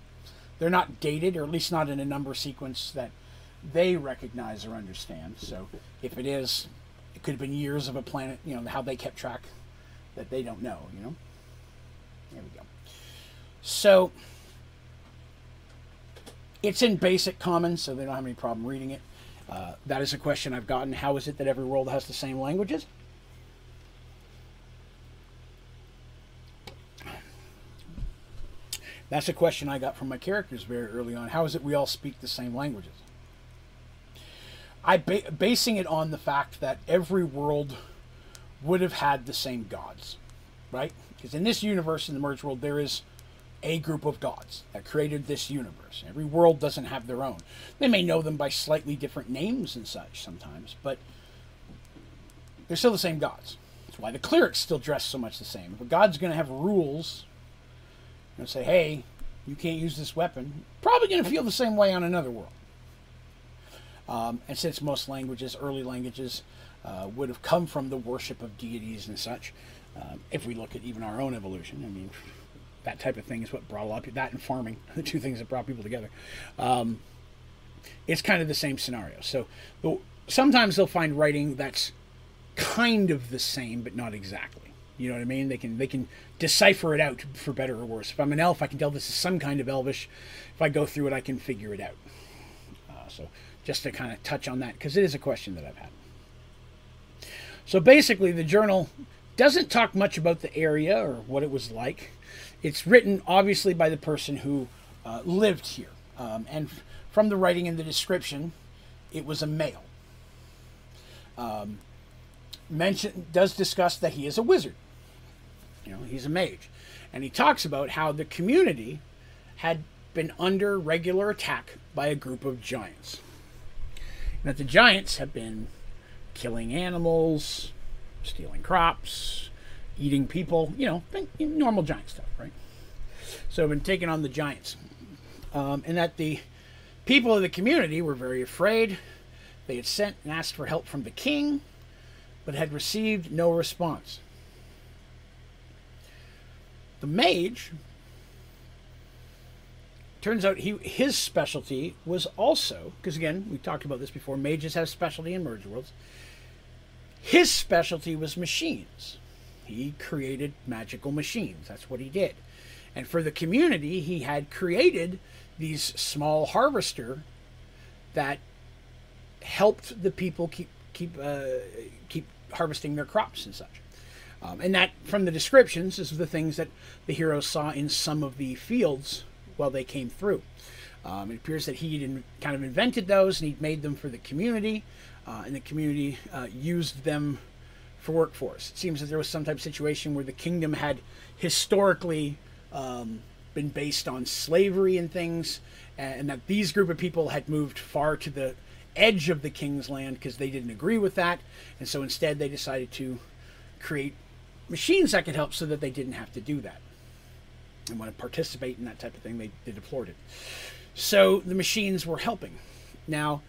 they're not dated, or at least not in a number sequence that they recognize or understand. So if it is, it could have been years of a planet, you know, how they kept track that they don't know, you know? There we go. So it's in basic common, so they don't have any problem reading it. Uh, that is a question I've gotten. How is it that every world has the same languages? That's a question I got from my characters very early on. How is it we all speak the same languages? I ba- basing it on the fact that every world would have had the same gods, right? Because in this universe, in the merge world, there is a group of gods that created this universe. Every world doesn't have their own. They may know them by slightly different names and such sometimes, but they're still the same gods. That's why the clerics still dress so much the same. If a god's going to have rules and say, hey, you can't use this weapon, probably going to feel the same way on another world. Um, and since most languages, early languages, uh, would have come from the worship of deities and such, um, if we look at even our own evolution, I mean, that type of thing is what brought a lot of people, that and farming, the two things that brought people together. Um, it's kind of the same scenario. So sometimes they'll find writing that's kind of the same, but not exactly. You know what I mean? They can they can decipher it out for better or worse. If I'm an elf, I can tell this is some kind of elvish. If I go through it, I can figure it out. Uh, so just to kind of touch on that, because it is a question that I've had. So basically, the journal doesn't talk much about the area or what it was like. It's written obviously by the person who uh, lived here, um, and from the writing in the description, it was a male. Um, mention does discuss that he is a wizard. You know, he's a mage. And he talks about how the community had been under regular attack by a group of giants. And that the giants have been killing animals, stealing crops, eating people, you know, normal giant stuff, right? So, been taking on the giants. Um, and that the people of the community were very afraid. They had sent and asked for help from the king, but had received no response. The mage turns out he his specialty was also because again we talked about this before. Mages have specialty in merge worlds. His specialty was machines. He created magical machines. That's what he did. And for the community, he had created these small harvester that helped the people keep keep uh, keep harvesting their crops and such. Um, and that, from the descriptions, is the things that the heroes saw in some of the fields while they came through. Um, it appears that he kind of invented those and he'd made them for the community, uh, and the community uh, used them for workforce. It seems that there was some type of situation where the kingdom had historically um, been based on slavery and things, and that these group of people had moved far to the edge of the king's land because they didn't agree with that, and so instead they decided to create machines that could help so that they didn't have to do that and want to participate in that type of thing. They, they deplored it. So the machines were helping. Now,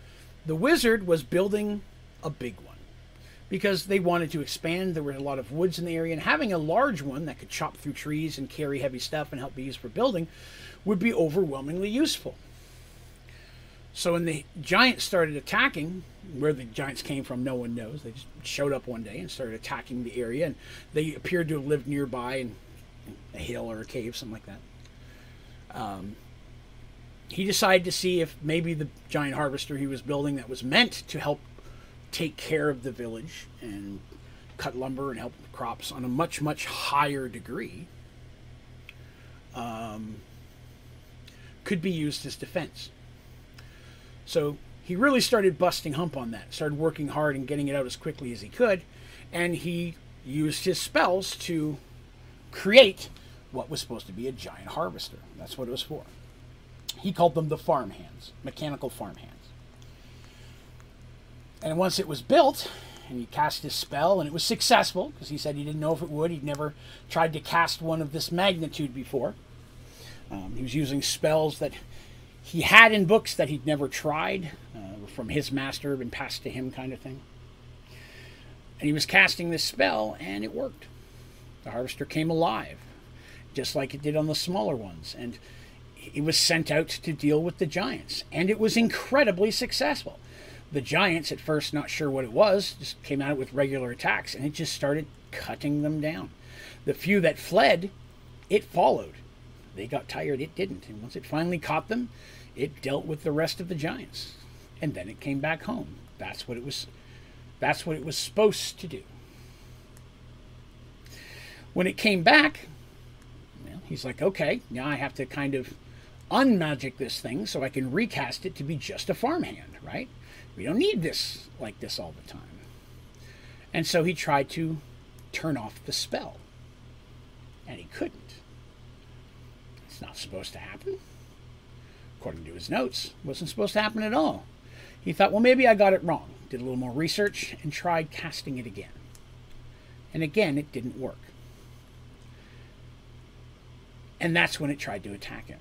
the wizard was building a big one because they wanted to expand. There were a lot of woods in the area, and having a large one that could chop through trees and carry heavy stuff and help be used for building would be overwhelmingly useful. So when the giants started attacking, where the giants came from, no one knows. They just showed up one day and started attacking the area, and they appeared to have lived nearby in a hill or a cave, something like that. Um, he decided to see if maybe the giant harvester he was building that was meant to help take care of the village and cut lumber and help the crops on a much much higher degree um, could be used as defense. So he really started busting hump on that started working hard and getting it out as quickly as he could and he used his spells to create what was supposed to be a giant harvester. That's what it was for he called them the farm hands mechanical farm hands and once it was built, and he cast his spell, and it was successful because he said he didn't know if it would. He'd never tried to cast one of this magnitude before. Um, he was using spells that he had in books that he'd never tried uh, from his master, been passed to him, kind of thing. And he was casting this spell, and it worked. The harvester came alive, just like it did on the smaller ones, and it was sent out to deal with the giants, and it was incredibly successful the Giants, at first not sure what it was, just came out with regular attacks and it just started cutting them down. The few that fled, it followed. They got tired, it didn't. And once it finally caught them, it dealt with the rest of the Giants. And then it came back home. That's what it was that's what it was supposed to do. When it came back, well, he's like, okay, now I have to kind of unmagic this thing so I can recast it to be just a farmhand, right? We don't need this like this all the time. And so he tried to turn off the spell. And he couldn't. It's not supposed to happen. According to his notes, wasn't supposed to happen at all. He thought, well, maybe I got it wrong. Did a little more research and tried casting it again. And again, it didn't work. And that's when it tried to attack him.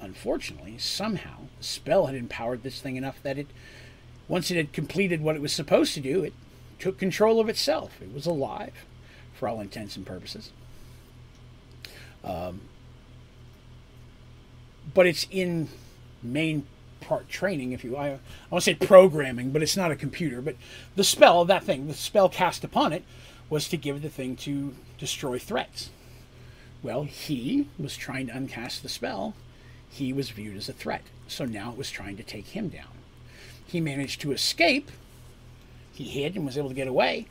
Unfortunately, somehow, the spell had empowered this thing enough that it once it had completed what it was supposed to do, it took control of itself. It was alive, for all intents and purposes. Um, but it's in main part training, if you I, I want to say programming, but it's not a computer. But the spell, of that thing, the spell cast upon it, was to give the thing to destroy threats. Well, he was trying to uncast the spell. He was viewed as a threat. So now it was trying to take him down. He managed to escape. He hid and was able to get away.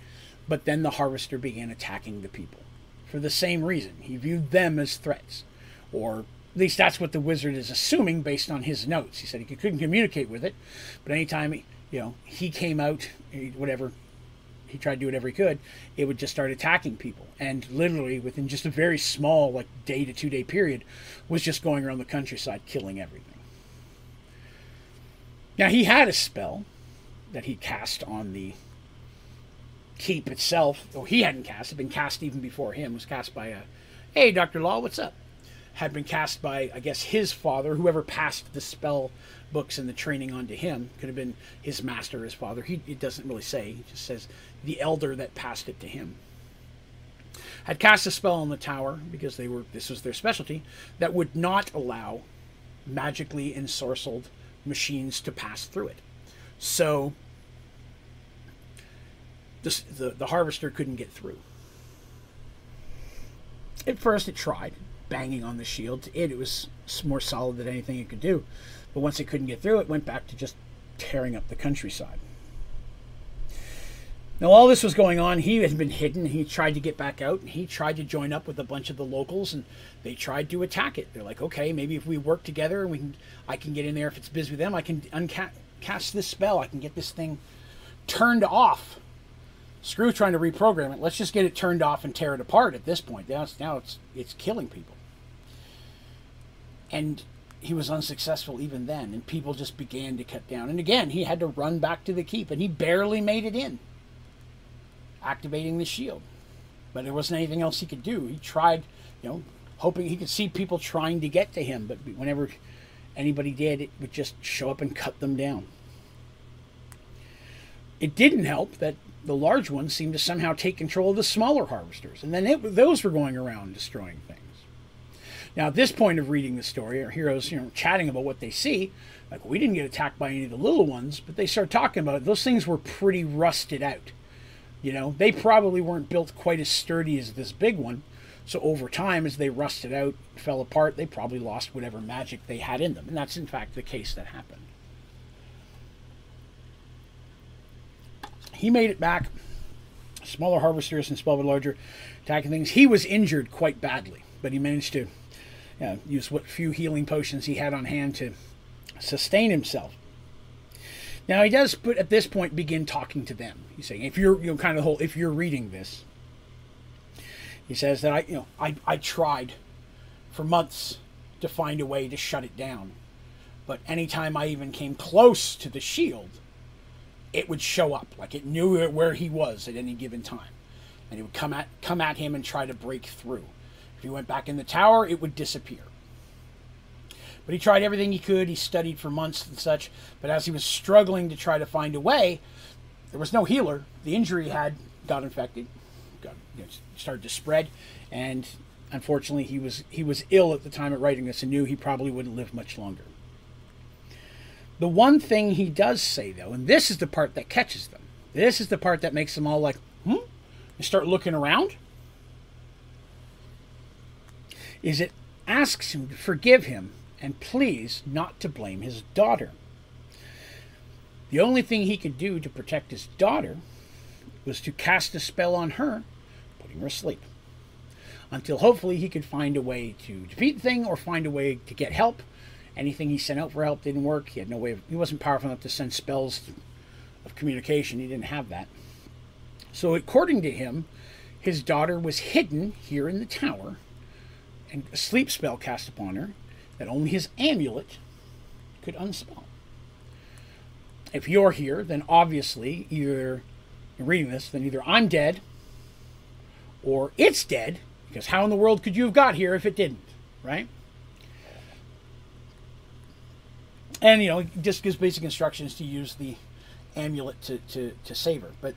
But then the harvester began attacking the people for the same reason. He viewed them as threats. Or at least that's what the wizard is assuming based on his notes. He said he couldn't communicate with it, but anytime you know he came out, eh, whatever, he tried to do whatever he could, it would just start attacking people. And literally within just a very small, like day to two day period, was just going around the countryside killing everything. Now he had a spell that he cast on the keep itself. Oh, he hadn't cast; it had been cast even before him. It was cast by a, hey, Doctor Law, what's up? Had been cast by, I guess, his father, whoever passed the spell books and the training onto him. Could have been his master, his father. He it doesn't really say. He just says the elder that passed it to him. Had cast a spell on the tower because they were this was their specialty that would not allow magically ensorcelled machines to pass through it. So this, the, the harvester couldn't get through. At first, it tried banging on the shield. It, it was more solid than anything it could do. But once it couldn't get through, it went back to just tearing up the countryside. Now, all this was going on. He had been hidden. He tried to get back out. And he tried to join up with a bunch of the locals, and they tried to attack it. They're like, okay, maybe if we work together and we can, I can get in there. If it's busy with them, I can uncast this spell. I can get this thing turned off. Screw trying to reprogram it. Let's just get it turned off and tear it apart. At this point, now it's now it's it's killing people. And he was unsuccessful even then, and people just began to cut down. And again, he had to run back to the keep, and he barely made it in, activating the shield. But there wasn't anything else he could do. He tried, you know, hoping he could see people trying to get to him, but whenever anybody did, it would just show up and cut them down. It didn't help that the large ones seemed to somehow take control of the smaller harvesters, and then it, those were going around destroying things. Now, at this point of reading the story, our heroes, you know, chatting about what they see. Like, we didn't get attacked by any of the little ones, but they start talking about it. Those things were pretty rusted out. You know, they probably weren't built quite as sturdy as this big one. So over time, as they rusted out, fell apart, they probably lost whatever magic they had in them. And that's in fact the case that happened. He made it back. Smaller harvesters and spelled larger, attacking things. He was injured quite badly, but he managed to uh, use what few healing potions he had on hand to sustain himself. Now he does, but at this point, begin talking to them. He's saying, if you're, you know, kind of the whole, if you're reading this, he says that I, you know, I, I tried for months to find a way to shut it down, but anytime I even came close to the shield, it would show up like it knew where he was at any given time, and it would come at come at him and try to break through. If he went back in the tower, it would disappear. But he tried everything he could. He studied for months and such. But as he was struggling to try to find a way, there was no healer. The injury had got infected, got, you know, started to spread, and unfortunately, he was he was ill at the time of writing this and knew he probably wouldn't live much longer. The one thing he does say, though, and this is the part that catches them. This is the part that makes them all like, hmm, and start looking around is it asks him to forgive him and please not to blame his daughter. The only thing he could do to protect his daughter was to cast a spell on her, putting her asleep. Until hopefully he could find a way to defeat the thing or find a way to get help. Anything he sent out for help didn't work. He had no way of, he wasn't powerful enough to send spells of communication. He didn't have that. So according to him, his daughter was hidden here in the tower and a sleep spell cast upon her that only his amulet could unspell. If you're here, then obviously either you're reading this, then either I'm dead or it's dead, because how in the world could you have got here if it didn't, right? And you know, just gives basic instructions to use the amulet to, to, to save her. But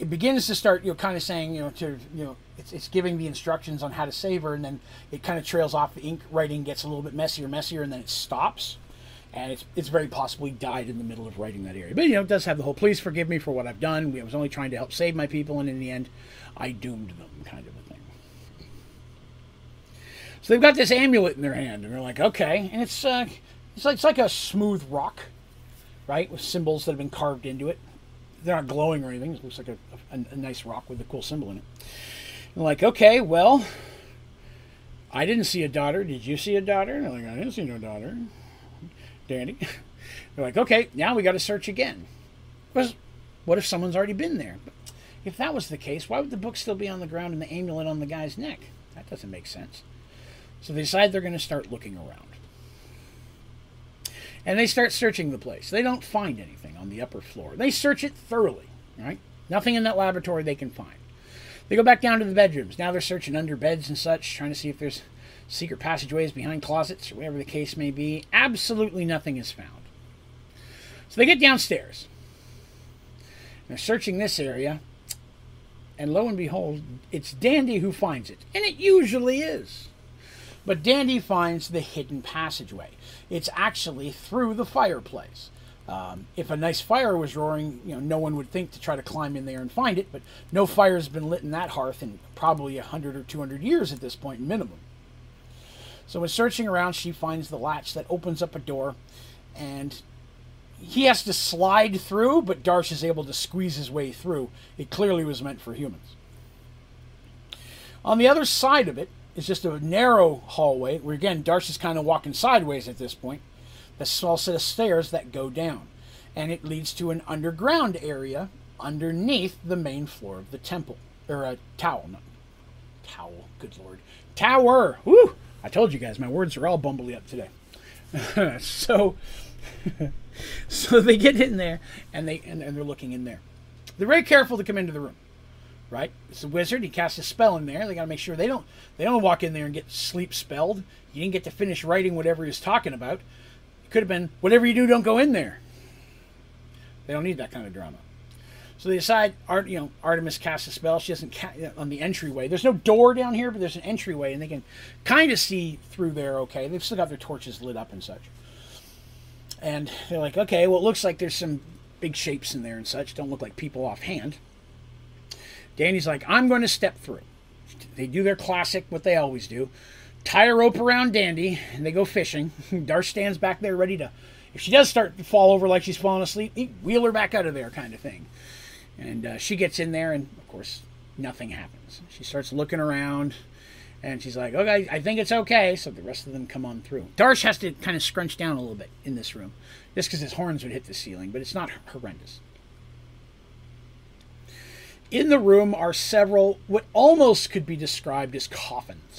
it begins to start, you know, kind of saying, you know, to you know, it's, it's giving the instructions on how to save her, and then it kind of trails off. The ink writing gets a little bit messier, messier, and then it stops. And it's it's very possibly died in the middle of writing that area. But you know, it does have the whole "please forgive me for what I've done." I was only trying to help save my people, and in the end, I doomed them, kind of a thing. So they've got this amulet in their hand, and they're like, "Okay," and it's uh, it's like it's like a smooth rock, right, with symbols that have been carved into it they're not glowing or anything. It looks like a, a, a nice rock with a cool symbol in it. I'm like, okay, well, I didn't see a daughter. Did you see a daughter? And they're like, I didn't see no daughter. Dandy. They're like, okay, now we got to search again. Because what if someone's already been there? If that was the case, why would the book still be on the ground and the amulet on the guy's neck? That doesn't make sense. So they decide they're going to start looking around. And they start searching the place. They don't find anything on the upper floor. They search it thoroughly, right? Nothing in that laboratory they can find. They go back down to the bedrooms. Now they're searching under beds and such, trying to see if there's secret passageways behind closets or whatever the case may be. Absolutely nothing is found. So they get downstairs. They're searching this area, and lo and behold, it's Dandy who finds it. And it usually is. But Dandy finds the hidden passageway. It's actually through the fireplace. Um, if a nice fire was roaring, you know, no one would think to try to climb in there and find it, but no fire has been lit in that hearth in probably 100 or 200 years at this point, minimum. So, when searching around, she finds the latch that opens up a door, and he has to slide through, but Darsh is able to squeeze his way through. It clearly was meant for humans. On the other side of it's just a narrow hallway where again Darsh is kind of walking sideways at this point. A small set of stairs that go down, and it leads to an underground area underneath the main floor of the temple or uh, a towel. No, towel. Good lord, tower. Woo! I told you guys, my words are all bumbly up today. so, so they get in there and they and, and they're looking in there. They're very careful to come into the room, right? It's a wizard. He casts a spell in there. They got to make sure they don't they don't walk in there and get sleep spelled. You didn't get to finish writing whatever he's talking about. Could have been whatever you do, don't go in there. They don't need that kind of drama. So they decide, Art, you know, Artemis casts a spell. She doesn't ca- on the entryway. There's no door down here, but there's an entryway, and they can kind of see through there. Okay, they've still got their torches lit up and such. And they're like, okay, well, it looks like there's some big shapes in there and such. Don't look like people offhand. Dandy's like, I'm going to step through. They do their classic, what they always do. Tie a rope around Dandy, and they go fishing. Darsh stands back there ready to, if she does start to fall over like she's falling asleep, wheel her back out of there, kind of thing. And uh, she gets in there, and of course, nothing happens. She starts looking around, and she's like, okay, I think it's okay. So the rest of them come on through. Darsh has to kind of scrunch down a little bit in this room, just because his horns would hit the ceiling, but it's not horrendous. In the room are several, what almost could be described as coffins.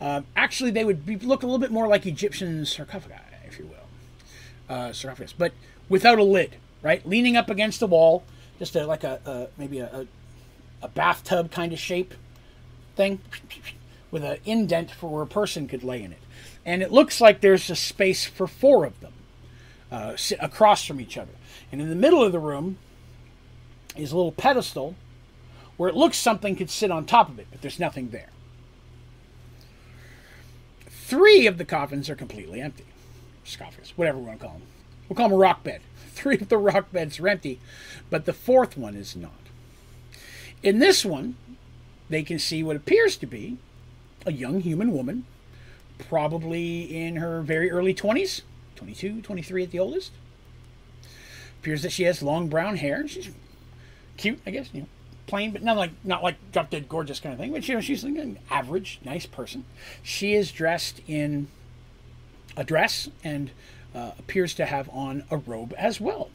Uh, actually, they would be, look a little bit more like Egyptian sarcophagi, if you will, uh, sarcophagus, but without a lid right? Leaning up against the wall, just a, like a, a maybe a, a, bathtub kind of shape thing with an indent for where a person could lay in it. And it looks like there's a space for four of them uh, across from each other. And in the middle of the room is a little pedestal where it looks something could sit on top of it, but there's nothing there. Three of the coffins are completely empty. Sarcophagus, whatever we want to call them. We'll call them a rock bed three of the rock beds are empty, but the fourth one is not. In this one, they can see what appears to be a young human woman, probably in her very early 20s, 22, 23 at the oldest. Appears that she has long brown hair. She's cute, I guess, you know, plain, but not like not like drop dead gorgeous kind of thing. But you know, she's like an average, nice person. She is dressed in a dress and uh, appears to have on a robe as well.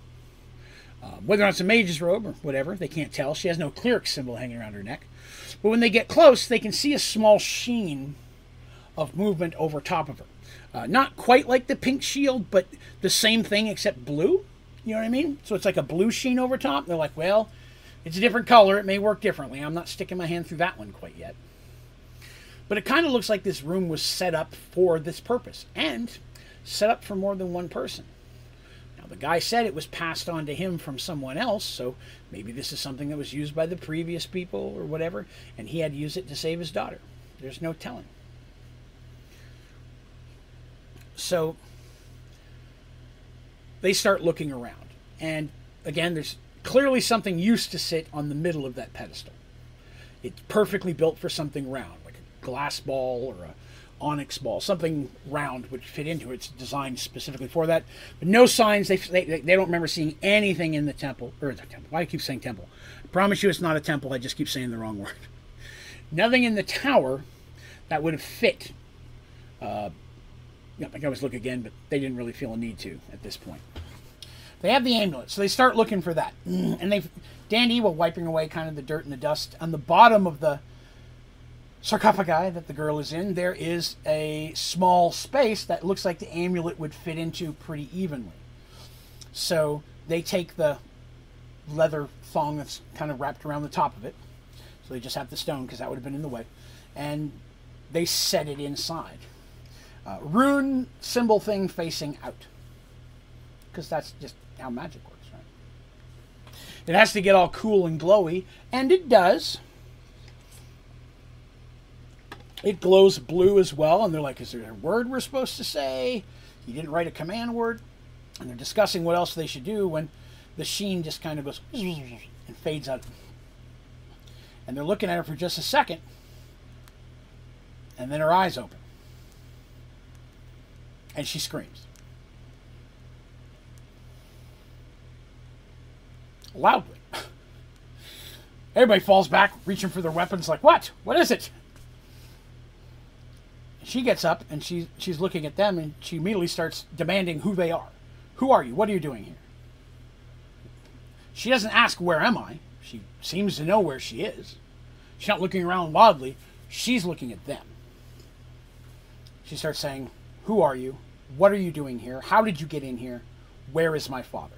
Uh, whether or not it's a mage's robe or whatever, they can't tell. She has no cleric symbol hanging around her neck. But when they get close, they can see a small sheen of movement over top of her. Uh, not quite like the pink shield, but the same thing except blue. You know what I mean? So it's like a blue sheen over top. They're like, well, it's a different color. It may work differently. I'm not sticking my hand through that one quite yet. But it kind of looks like this room was set up for this purpose. And set up for more than one person. Now, the guy said it was passed on to him from someone else, so maybe this is something that was used by the previous people or whatever, and he had to use it to save his daughter. There's no telling. So they start looking around. And again, there's clearly something used to sit on the middle of that pedestal. It's perfectly built for something round, like a glass ball or a onyx ball, something round would fit into it. It's designed specifically for that. But no signs. They, they, they don't remember seeing anything in the temple or the temple. Why do I keep saying temple? I promise you, it's not a temple. I just keep saying the wrong word. Nothing in the tower that would have fit. Uh, I can always look again, but they didn't really feel a need to at this point. They have the amulet, so they start looking for that, and they, Dandy, while wiping away kind of the dirt and the dust on the bottom of the sarcophagi that the girl is in, there is a small space that looks like the amulet would fit into pretty evenly. So they take the leather thong that's kind of wrapped around the top of it. So they just have the stone because that would have been in the way. And they set it inside. Uh, rune symbol thing facing out. Because that's just how magic works, right? It has to get all cool and glowy, and it does. It glows blue as well, and they're like, is there a word we're supposed to say? He didn't write a command word. And they're discussing what else they should do when the sheen just kind of goes and fades out. And they're looking at her for just a second, and then her eyes open. And she screams. Loudly. Everybody falls back, reaching for their weapons, like, what? What is it? she gets up and she she's looking at them and she immediately starts demanding who they are. Who are you? What are you doing here? She doesn't ask where am I. She seems to know where she is. She's not looking around wildly. She's looking at them. she starts saying, Who are you? What are you doing here? How did you get in here? Where is my father?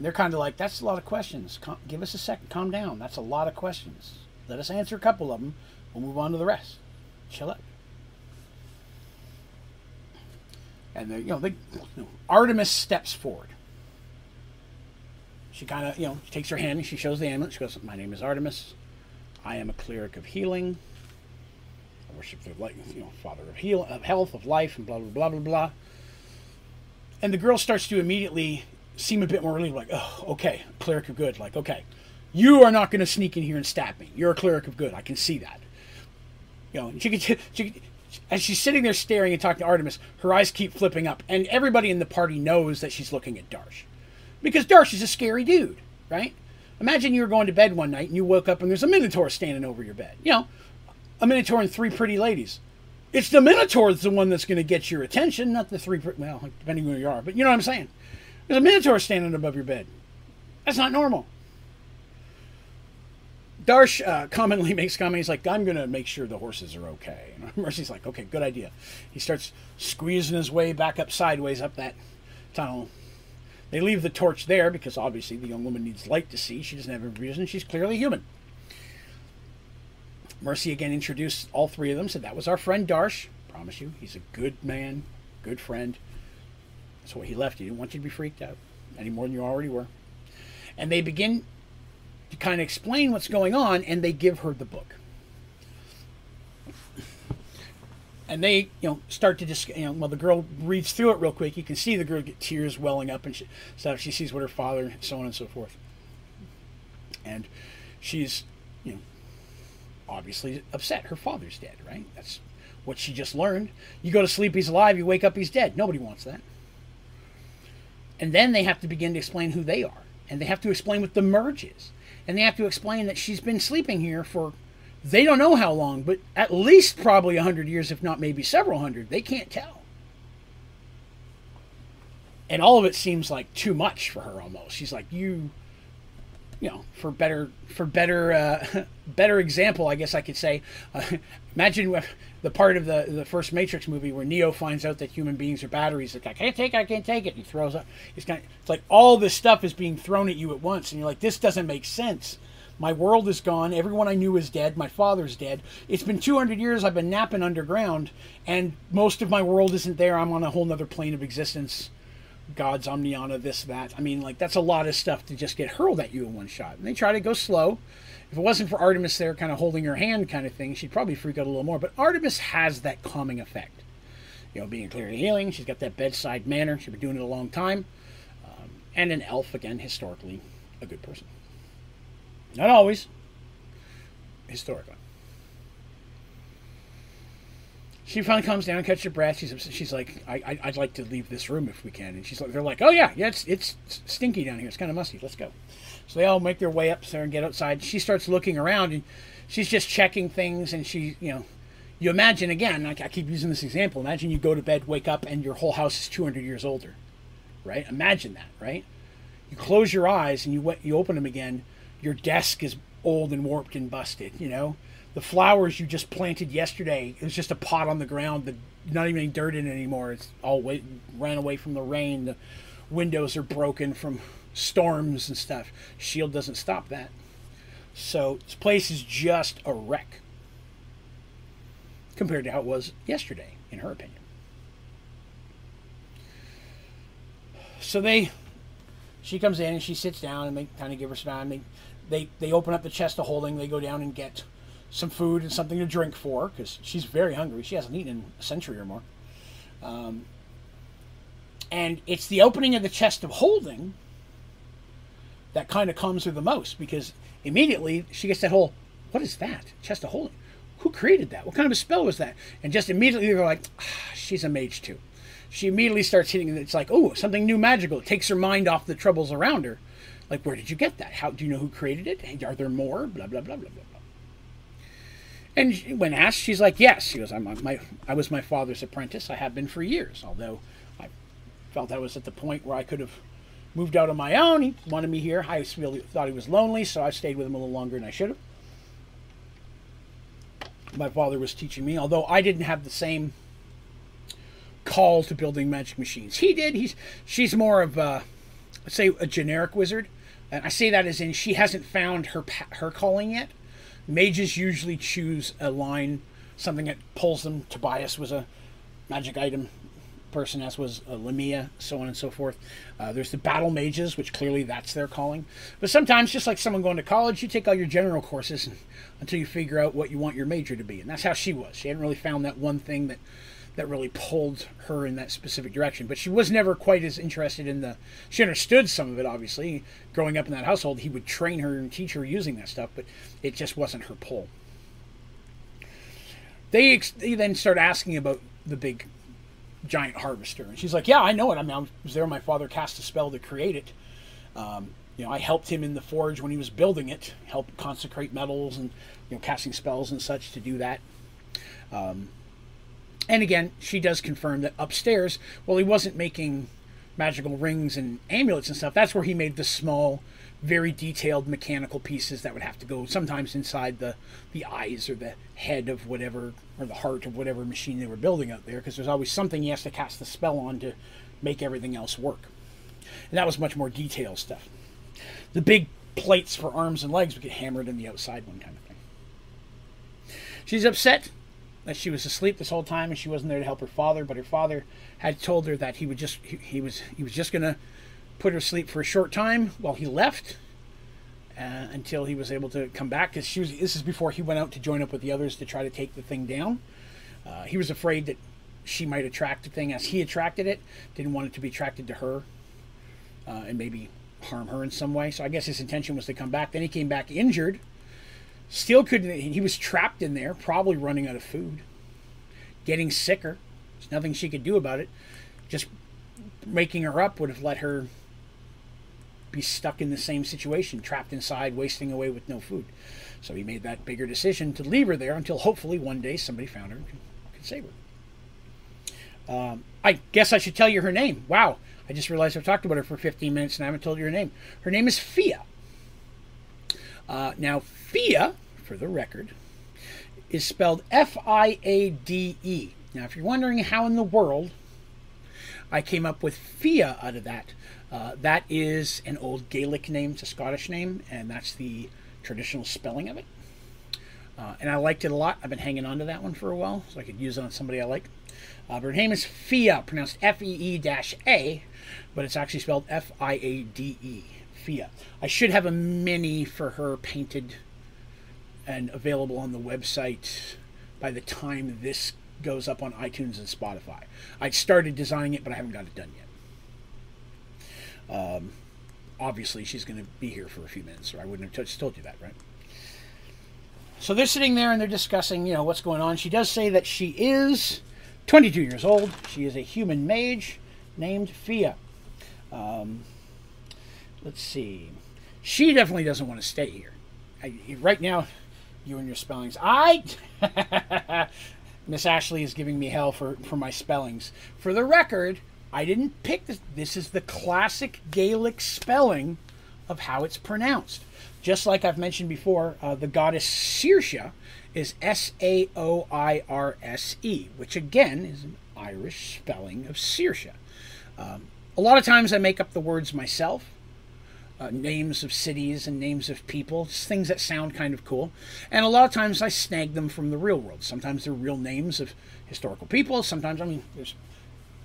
And they're kind of like, That's a lot of questions. Com- give us a second. Calm down. That's a lot of questions. Let us answer a couple of them. We'll move on to the rest. Chill out. And they, you know, they, you know, Artemis steps forward. She kind of, you know, takes her hand and she shows the amulet. She goes, "My name is Artemis. I am a cleric of healing. I worship the light, you know, Father of heal, of health, of life, and blah blah blah blah blah." And the girl starts to immediately seem a bit more relieved, like, "Oh, okay, cleric of good. Like, okay, you are not going to sneak in here and stab me. You're a cleric of good. I can see that." You know, she could, she could, as she's sitting there staring and talking to Artemis, her eyes keep flipping up, and everybody in the party knows that she's looking at Darsh. Because Darsh is a scary dude, right? Imagine you were going to bed one night and you woke up and there's a Minotaur standing over your bed. You know, a Minotaur and three pretty ladies. It's the Minotaur that's the one that's going to get your attention, not the three, well, depending who you are, but you know what I'm saying. There's a Minotaur standing above your bed. That's not normal. Darsh uh, commonly makes comments like, I'm going to make sure the horses are okay. And Mercy's like, okay, good idea. He starts squeezing his way back up sideways up that tunnel. They leave the torch there because obviously the young woman needs light to see. She doesn't have a reason. She's clearly human. Mercy again introduced all three of them, said, That was our friend Darsh. Promise you, he's a good man, good friend. That's why he left. He didn't want you to be freaked out any more than you already were. And they begin to kind of explain what's going on, and they give her the book. And they, you know, start to just, you know, well, the girl reads through it real quick. You can see the girl get tears welling up and she, stuff. She sees what her father, and so on and so forth. And she's, you know, obviously upset. Her father's dead, right? That's what she just learned. You go to sleep, he's alive. You wake up, he's dead. Nobody wants that. And then they have to begin to explain who they are. And they have to explain what the merge is and they have to explain that she's been sleeping here for they don't know how long, but at least probably a hundred years, if not maybe several hundred. They can't tell. And all of it seems like too much for her almost. She's like, you you know, for better for better uh, better example, I guess I could say. Uh, imagine the part of the the first Matrix movie where Neo finds out that human beings are batteries. Like I can't take it, I can't take it. He throws up. It's kind of, it's like all this stuff is being thrown at you at once, and you're like, this doesn't make sense. My world is gone. Everyone I knew is dead. My father's dead. It's been 200 years. I've been napping underground, and most of my world isn't there. I'm on a whole other plane of existence God's Omniana, this, that. I mean, like, that's a lot of stuff to just get hurled at you in one shot. And they try to go slow. If it wasn't for Artemis there kind of holding her hand kind of thing, she'd probably freak out a little more. But Artemis has that calming effect. You know, being clearly healing, she's got that bedside manner. She's been doing it a long time. Um, and an elf, again, historically, a good person. Not always, historically. she finally comes down, catches her breath. She's she's like, I, I would like to leave this room if we can. And she's like, they're like, oh yeah, yeah, it's it's stinky down here. It's kind of musty. Let's go. So they all make their way up there and get outside. She starts looking around and she's just checking things. And she, you know, you imagine again. I keep using this example. Imagine you go to bed, wake up, and your whole house is 200 years older, right? Imagine that, right? You close your eyes and you you open them again. Your desk is old and warped and busted. You know the flowers you just planted yesterday was just a pot on the ground that not even any dirt in it anymore it's all ran away from the rain the windows are broken from storms and stuff shield doesn't stop that so this place is just a wreck compared to how it was yesterday in her opinion so they she comes in and she sits down and they kind of give her some time they they, open up the chest of holding they go down and get some food and something to drink for because she's very hungry. She hasn't eaten in a century or more. Um, and it's the opening of the chest of holding that kind of comes her the most because immediately she gets that whole, what is that? Chest of holding. Who created that? What kind of a spell was that? And just immediately they're like, ah, she's a mage too. She immediately starts hitting. It's like, oh, something new magical. It takes her mind off the troubles around her. Like, where did you get that? How do you know who created it? Are there more? Blah blah blah blah blah. And when asked, she's like, "Yes." She goes, "I'm my I was my father's apprentice. I have been for years. Although I felt I was at the point where I could have moved out on my own. He wanted me here. I really thought he was lonely, so I stayed with him a little longer than I should have." my father was teaching me, although I didn't have the same call to building magic machines. He did. He's she's more of a, let's say a generic wizard, and I say that as in she hasn't found her her calling yet. Mages usually choose a line, something that pulls them. Tobias was a magic item person, as was uh, Lamia, so on and so forth. Uh, there's the battle mages, which clearly that's their calling. But sometimes, just like someone going to college, you take all your general courses and, until you figure out what you want your major to be, and that's how she was. She hadn't really found that one thing that that really pulled her in that specific direction. But she was never quite as interested in the. She understood some of it, obviously. Growing up in that household, he would train her and teach her using that stuff, but it just wasn't her pull. They, they then start asking about the big giant harvester. And she's like, Yeah, I know it. I mean, I was there. My father cast a spell to create it. Um, you know, I helped him in the forge when he was building it, helped consecrate metals and, you know, casting spells and such to do that. Um, and again, she does confirm that upstairs, well, he wasn't making magical rings and amulets and stuff. That's where he made the small, very detailed mechanical pieces that would have to go sometimes inside the, the eyes or the head of whatever, or the heart of whatever machine they were building out there, because there's always something he has to cast the spell on to make everything else work. And that was much more detailed stuff. The big plates for arms and legs would get hammered in the outside one kind of thing. She's upset that she was asleep this whole time and she wasn't there to help her father, but her father had told her that he would just he, he was he was just to put her to sleep for a short time while he left uh, until he was able to come back because she was this is before he went out to join up with the others to try to take the thing down. Uh, he was afraid that she might attract the thing as he attracted it, didn't want it to be attracted to her uh, and maybe harm her in some way. So I guess his intention was to come back. Then he came back injured Still couldn't. He was trapped in there, probably running out of food, getting sicker. There's nothing she could do about it. Just making her up would have let her be stuck in the same situation, trapped inside, wasting away with no food. So he made that bigger decision to leave her there until hopefully one day somebody found her and could, save her. Um, I guess I should tell you her name. Wow, I just realized I've talked about her for 15 minutes and I haven't told you her name. Her name is Fia. Uh, now, Fia, for the record, is spelled F I A D E. Now, if you're wondering how in the world I came up with Fia out of that, uh, that is an old Gaelic name, it's a Scottish name, and that's the traditional spelling of it. Uh, and I liked it a lot. I've been hanging on to that one for a while, so I could use it on somebody I like. Uh, but her name is Fia, pronounced F E E A, but it's actually spelled F I A D E. Fia. I should have a mini for her painted and available on the website by the time this goes up on iTunes and Spotify. I started designing it, but I haven't got it done yet. Um, obviously, she's going to be here for a few minutes, or I wouldn't have told you that, right? So they're sitting there and they're discussing, you know, what's going on. She does say that she is 22 years old. She is a human mage named Fia. Um, let's see. She definitely doesn't want to stay here. I, right now, you and your spellings. I. Miss Ashley is giving me hell for, for my spellings. For the record, I didn't pick this. This is the classic Gaelic spelling of how it's pronounced. Just like I've mentioned before, uh, the goddess Saoirse is S A O I R S E, which again is an Irish spelling of Saoirse. Um, a lot of times I make up the words myself uh, names of cities and names of people, just things that sound kind of cool. And a lot of times I snag them from the real world. Sometimes they're real names of historical people. Sometimes, I mean, there's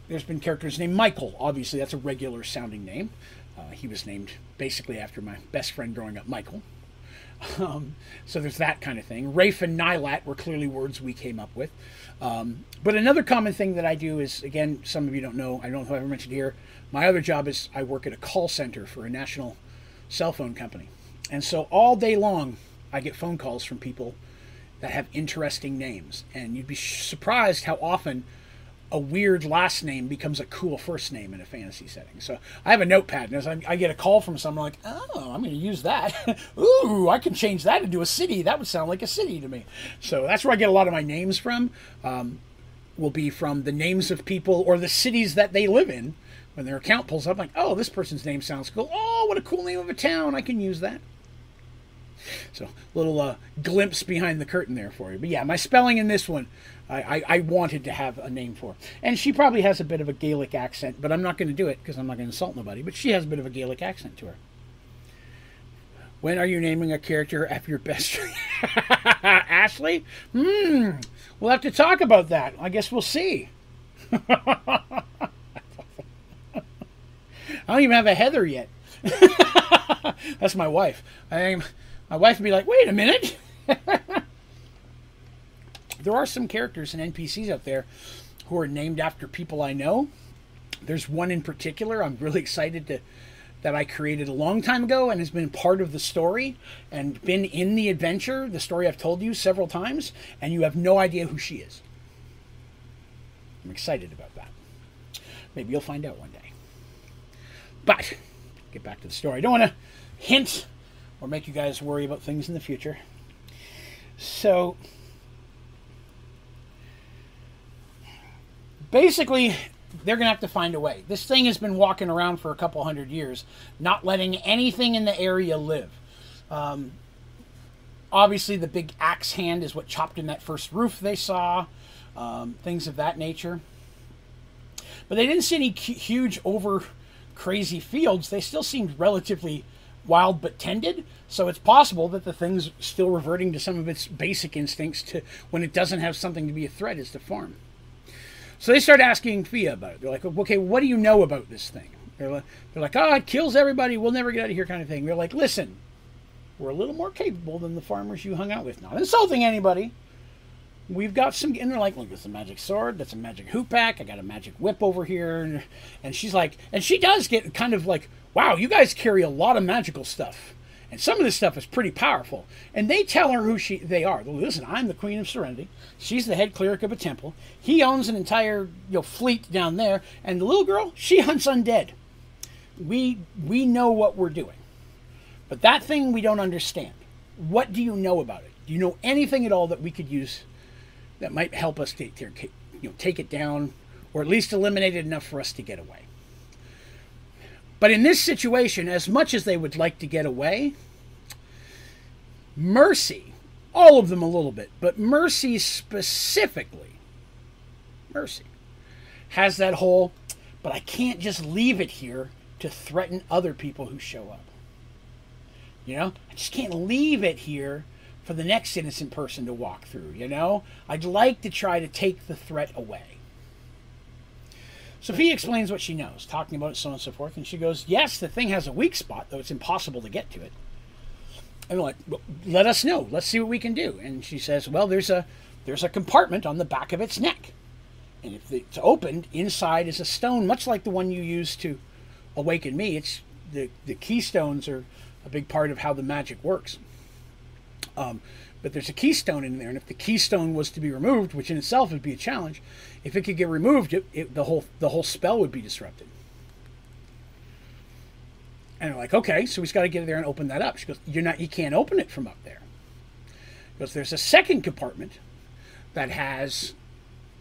there's been characters named Michael. Obviously, that's a regular sounding name. Uh, he was named basically after my best friend growing up, Michael. Um, so there's that kind of thing. Rafe and Nylat were clearly words we came up with. Um, but another common thing that I do is, again, some of you don't know, I don't know if I ever mentioned here, my other job is I work at a call center for a national cell phone company. And so all day long, I get phone calls from people that have interesting names. And you'd be surprised how often a weird last name becomes a cool first name in a fantasy setting. So I have a notepad, and as I, I get a call from someone, I'm like, oh, I'm going to use that. Ooh, I can change that into a city. That would sound like a city to me. So that's where I get a lot of my names from. Um, will be from the names of people or the cities that they live in when their account pulls up, like, oh, this person's name sounds cool. Oh, what a cool name of a town. I can use that. So, little uh, glimpse behind the curtain there for you. But yeah, my spelling in this one, I, I, I wanted to have a name for. And she probably has a bit of a Gaelic accent, but I'm not going to do it because I'm not going to insult nobody. But she has a bit of a Gaelic accent to her. When are you naming a character after your best friend? Ashley? Hmm. We'll have to talk about that. I guess we'll see. I don't even have a Heather yet. That's my wife. I, my wife would be like, wait a minute. There are some characters and NPCs out there who are named after people I know. There's one in particular I'm really excited to that I created a long time ago and has been part of the story and been in the adventure, the story I've told you several times, and you have no idea who she is. I'm excited about that. Maybe you'll find out one day. But, get back to the story. I don't want to hint or make you guys worry about things in the future. So, basically, they're going to have to find a way. This thing has been walking around for a couple hundred years, not letting anything in the area live. Um, obviously, the big axe hand is what chopped in that first roof they saw, um, things of that nature. But they didn't see any huge, over crazy fields. They still seemed relatively wild but tended. So it's possible that the thing's still reverting to some of its basic instincts to when it doesn't have something to be a threat is to farm. So they start asking Fia about it. They're like, okay, what do you know about this thing? They're like, they're like, oh, it kills everybody. We'll never get out of here, kind of thing. They're like, listen, we're a little more capable than the farmers you hung out with. Not insulting anybody. We've got some, and they're like, look, it's a magic sword. That's a magic hoop pack. I got a magic whip over here. And, and she's like, and she does get kind of like, wow, you guys carry a lot of magical stuff. And some of this stuff is pretty powerful. And they tell her who she they are. Listen, I'm the Queen of Serenity. She's the head cleric of a temple. He owns an entire you know, fleet down there. And the little girl, she hunts undead. We we know what we're doing. But that thing we don't understand. What do you know about it? Do you know anything at all that we could use that might help us to you know, take it down or at least eliminate it enough for us to get away? But in this situation, as much as they would like to get away, Mercy, all of them a little bit, but Mercy specifically, Mercy, has that whole, but I can't just leave it here to threaten other people who show up. You know, I just can't leave it here for the next innocent person to walk through, you know? I'd like to try to take the threat away. Sophie explains what she knows, talking about so on and so forth, and she goes, Yes, the thing has a weak spot, though it's impossible to get to it. And like, well, let us know. Let's see what we can do. And she says, Well, there's a there's a compartment on the back of its neck. And if it's opened, inside is a stone, much like the one you used to awaken me. It's the, the keystones are a big part of how the magic works. Um, but there's a keystone in there, and if the keystone was to be removed, which in itself would be a challenge, if it could get removed, it, it, the whole the whole spell would be disrupted. And they're like, okay, so just got to get there and open that up. She goes, you're not, you can't open it from up there, because there's a second compartment that has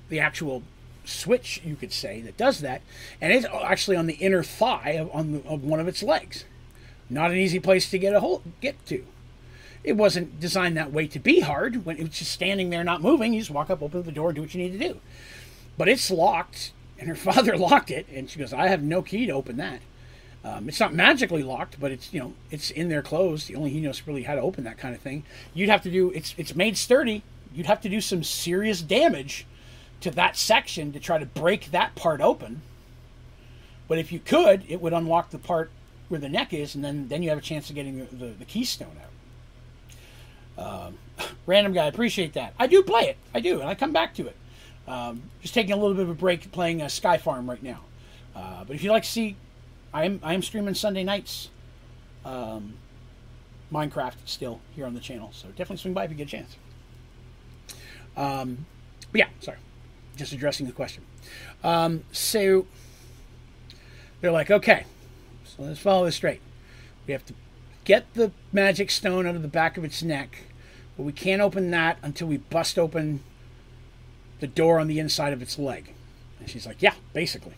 the actual switch, you could say, that does that, and it's actually on the inner thigh of, on the, of one of its legs. Not an easy place to get a hold, get to. It wasn't designed that way to be hard. When it was just standing there, not moving, you just walk up, open the door, do what you need to do. But it's locked, and her father locked it, and she goes, "I have no key to open that." Um, it's not magically locked, but it's you know it's in there closed. The only he knows really how to open that kind of thing. You'd have to do it's it's made sturdy. You'd have to do some serious damage to that section to try to break that part open. But if you could, it would unlock the part where the neck is, and then then you have a chance of getting the, the, the keystone out. Um, random guy, appreciate that. I do play it. I do, and I come back to it. Um, just taking a little bit of a break playing uh, Sky Farm right now. Uh, but if you'd like to see, I am I am streaming Sunday nights, um, Minecraft still here on the channel. So definitely swing by if you get a chance. Um, but yeah, sorry, just addressing the question. Um, so they're like, okay, so let's follow this straight. We have to get the magic stone out of the back of its neck, but we can't open that until we bust open the door on the inside of its leg. And she's like, Yeah, basically.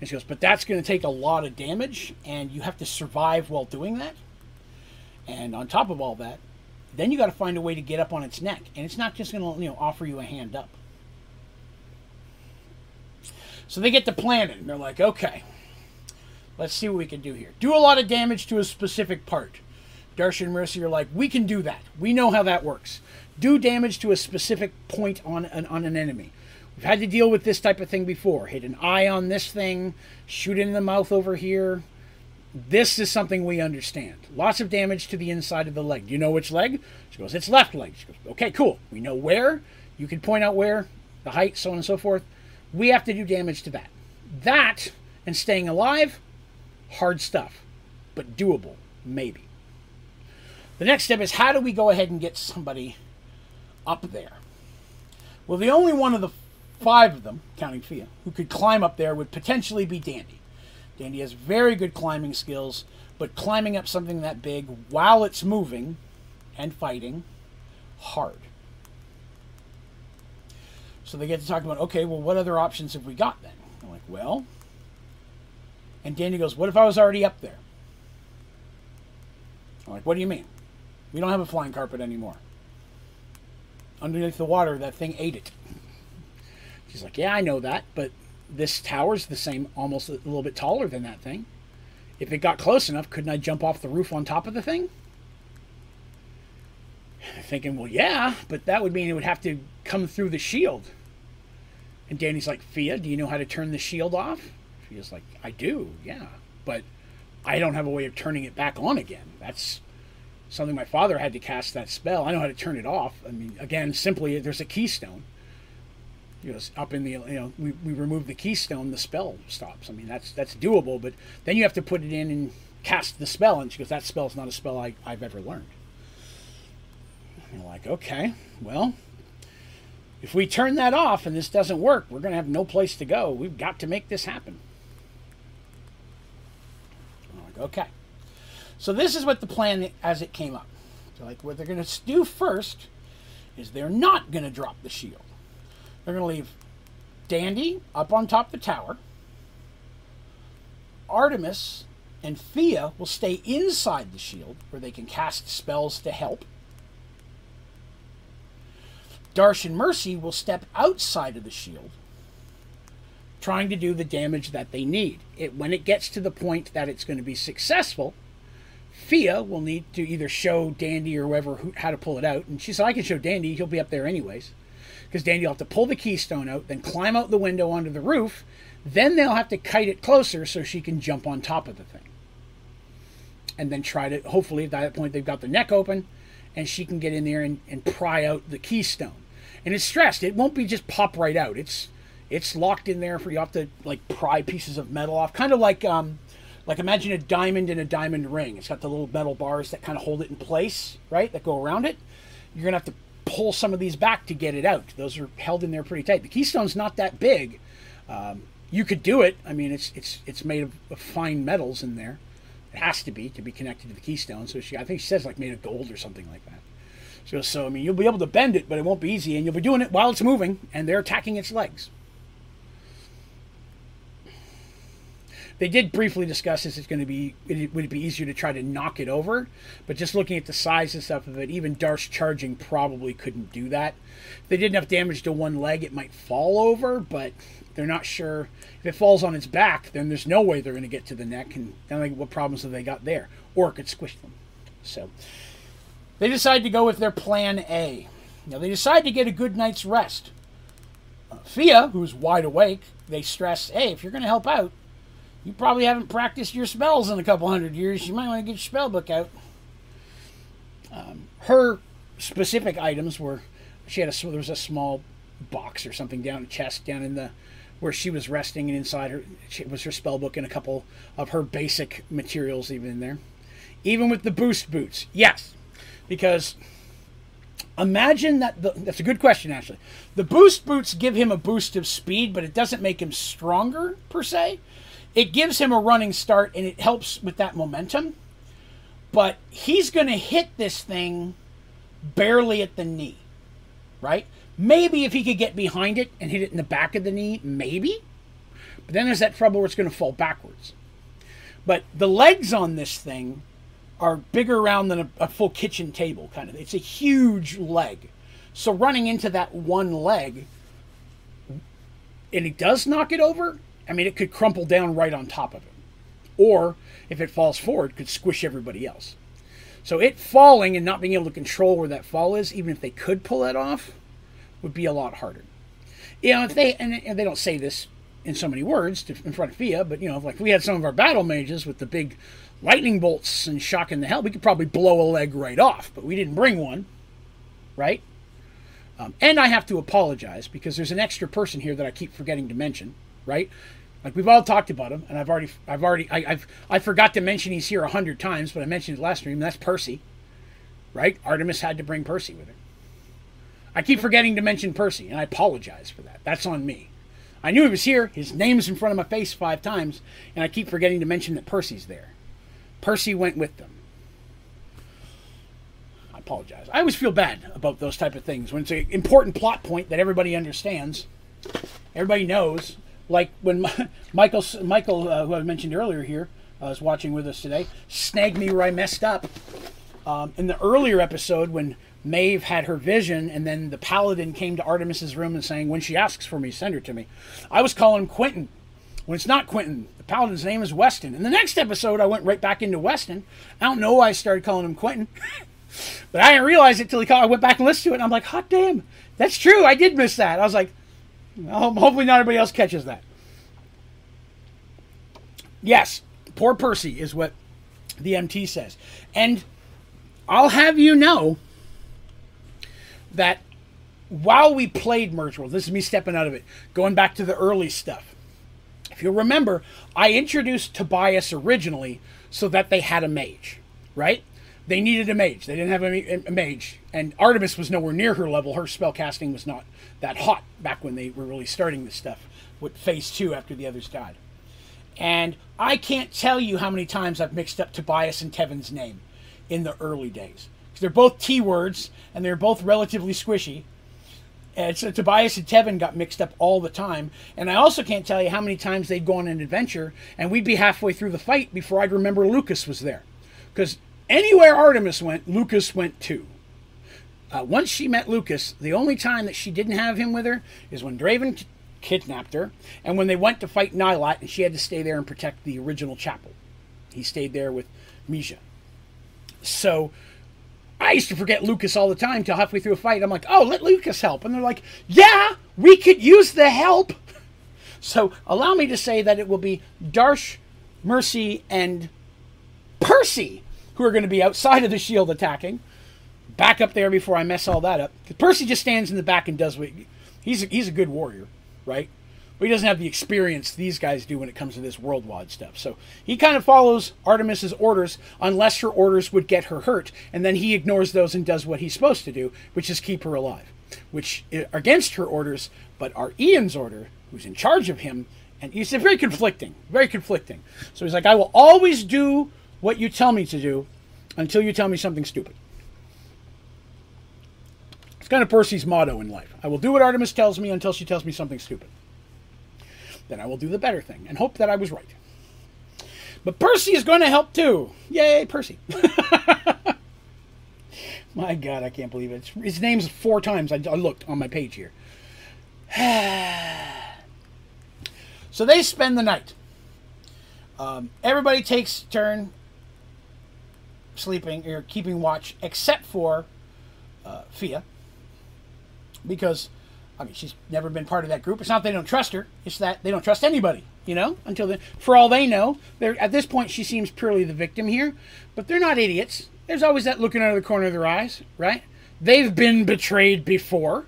And she goes, But that's going to take a lot of damage, and you have to survive while doing that. And on top of all that, then you got to find a way to get up on its neck, and it's not just going to you know offer you a hand up. So they get to planning. And they're like, okay, let's see what we can do here. Do a lot of damage to a specific part. Darsh and Mercy are like, we can do that. We know how that works. Do damage to a specific point on an, on an enemy. We've had to deal with this type of thing before. Hit an eye on this thing, shoot it in the mouth over here. This is something we understand. Lots of damage to the inside of the leg. Do you know which leg? She goes, it's left leg. She goes, okay, cool. We know where. You can point out where, the height, so on and so forth. We have to do damage to that. That and staying alive, hard stuff, but doable, maybe. The next step is how do we go ahead and get somebody up there? Well, the only one of the five of them, counting Fia, who could climb up there would potentially be Dandy. Dandy has very good climbing skills, but climbing up something that big while it's moving and fighting, hard. So they get to talk about, okay, well, what other options have we got then? I'm like, well, and Dandy goes, what if I was already up there? I'm like, what do you mean? We don't have a flying carpet anymore. Underneath the water, that thing ate it. She's like, yeah, I know that, but this tower's the same, almost a little bit taller than that thing. If it got close enough, couldn't I jump off the roof on top of the thing? Thinking, well, yeah, but that would mean it would have to come through the shield. And Dandy's like, Fia, do you know how to turn the shield off? Fia's like, I do, yeah. But I don't have a way of turning it back on again. That's something my father had to cast that spell. I know how to turn it off. I mean, again, simply, there's a keystone. You know, up in the, you know, we, we remove the keystone, the spell stops. I mean, that's that's doable, but then you have to put it in and cast the spell. And she goes, that spell's not a spell I, I've ever learned. And you're like, okay, well, if we turn that off and this doesn't work, we're going to have no place to go. We've got to make this happen. I'm like, okay. So this is what the plan as it came up. So like what they're going to do first is they're not going to drop the shield. They're going to leave Dandy up on top of the tower. Artemis and Fia will stay inside the shield where they can cast spells to help. Darsh and Mercy will step outside of the shield, trying to do the damage that they need. It, when it gets to the point that it's going to be successful, Fia will need to either show Dandy or whoever who, how to pull it out. And she said, I can show Dandy, he'll be up there anyways. Because Dandy will have to pull the keystone out, then climb out the window onto the roof. Then they'll have to kite it closer so she can jump on top of the thing. And then try to, hopefully, at that point, they've got the neck open and she can get in there and, and pry out the keystone. And it's stressed. It won't be just pop right out. It's it's locked in there for you have to like pry pieces of metal off. Kind of like um like imagine a diamond in a diamond ring. It's got the little metal bars that kind of hold it in place, right? That go around it. You're gonna have to pull some of these back to get it out. Those are held in there pretty tight. The keystone's not that big. Um, you could do it. I mean, it's it's it's made of, of, fine metals in there. It has to be to be connected to the keystone. So she, I think she says like made of gold or something like that. So, so I mean, you'll be able to bend it, but it won't be easy, and you'll be doing it while it's moving, and they're attacking its legs. They did briefly discuss this. It's going to be it would be easier to try to knock it over, but just looking at the size and stuff of it, even Darsh charging probably couldn't do that. If they did enough damage to one leg, it might fall over, but they're not sure if it falls on its back. Then there's no way they're going to get to the neck, and then like, what problems have they got there? Or it could squish them. So they decide to go with their plan A. Now they decide to get a good night's rest. Uh, Fia, who's wide awake, they stress, hey, if you're going to help out, you probably haven't practiced your spells in a couple hundred years. You might want to get your spell book out. Um, her specific items were she had a there was a small box or something down the chest down in the where she was resting and inside her it was her spell book and a couple of her basic materials even in there even with the boost boots yes because imagine that the, that's a good question actually the boost boots give him a boost of speed but it doesn't make him stronger per se it gives him a running start and it helps with that momentum. But he's going to hit this thing barely at the knee, right? Maybe if he could get behind it and hit it in the back of the knee, maybe. But then there's that trouble where it's going to fall backwards. But the legs on this thing are bigger around than a, a full kitchen table, kind of. It's a huge leg. So running into that one leg, and it does knock it over, I mean, it could crumple down right on top of it. Or if it falls forward, could squish everybody else. So it falling and not being able to control where that fall is, even if they could pull that off, would be a lot harder. You know, if they and, and they don't say this in so many words to, in front of Fia, but you know, like we had some of our battle mages with the big lightning bolts and shocking the hell, we could probably blow a leg right off, but we didn't bring one, right? Um, and I have to apologize because there's an extra person here that I keep forgetting to mention, right? Like we've all talked about him, and I've already, I've already, I, have I forgot to mention he's here a hundred times, but I mentioned it last stream. That's Percy, right? Artemis had to bring Percy with her. I keep forgetting to mention Percy, and I apologize for that. That's on me. I knew he was here. His name's in front of my face five times, and I keep forgetting to mention that Percy's there. Percy went with them. I apologize. I always feel bad about those type of things when it's an important plot point that everybody understands, everybody knows. Like when Michael, Michael, uh, who I mentioned earlier here, uh, was watching with us today, snagged me where I messed up. Um, in the earlier episode, when Maeve had her vision, and then the paladin came to Artemis's room and saying, "When she asks for me, send her to me." I was calling Quentin when it's not Quentin. The paladin's name is Weston. In the next episode, I went right back into Weston. I don't know why I started calling him Quentin, but I didn't realize it till he called. I went back and listened to it, and I'm like, "Hot damn, that's true. I did miss that." I was like, well, "Hopefully, not everybody else catches that." Yes, poor Percy is what the MT says, and I'll have you know that while we played Merge World, this is me stepping out of it, going back to the early stuff. If you'll remember, I introduced Tobias originally so that they had a mage, right? They needed a mage. They didn't have a, a mage, and Artemis was nowhere near her level. Her spell casting was not that hot back when they were really starting this stuff with Phase Two after the others died. And I can't tell you how many times I've mixed up Tobias and Tevin's name in the early days. They're both T words, and they're both relatively squishy. And so Tobias and Tevin got mixed up all the time. And I also can't tell you how many times they'd go on an adventure, and we'd be halfway through the fight before I'd remember Lucas was there. Because anywhere Artemis went, Lucas went too. Uh, once she met Lucas, the only time that she didn't have him with her is when Draven kidnapped her, and when they went to fight Nylat, and she had to stay there and protect the original chapel. He stayed there with Misha. So I used to forget Lucas all the time till halfway through a fight. I'm like, oh, let Lucas help. And they're like, yeah, we could use the help. So allow me to say that it will be Darsh, Mercy, and Percy who are going to be outside of the shield attacking. Back up there before I mess all that up. Percy just stands in the back and does what he's a, he's a good warrior, right? but he doesn't have the experience these guys do when it comes to this worldwide stuff. So he kind of follows Artemis's orders unless her orders would get her hurt, and then he ignores those and does what he's supposed to do, which is keep her alive, which eh, against her orders, but are Ian's order, who's in charge of him, and he's very conflicting, very conflicting. So he's like, I will always do what you tell me to do until you tell me something stupid. It's kind of Percy's motto in life. I will do what Artemis tells me until she tells me something stupid then I will do the better thing and hope that I was right. But Percy is going to help too. Yay, Percy. my God, I can't believe it. His name's four times. I, I looked on my page here. so they spend the night. Um, everybody takes turn sleeping or keeping watch, except for uh, Fia, because I mean, she's never been part of that group. It's not they don't trust her; it's that they don't trust anybody. You know, until then, for all they know, they're at this point she seems purely the victim here. But they're not idiots. There's always that looking out of the corner of their eyes, right? They've been betrayed before.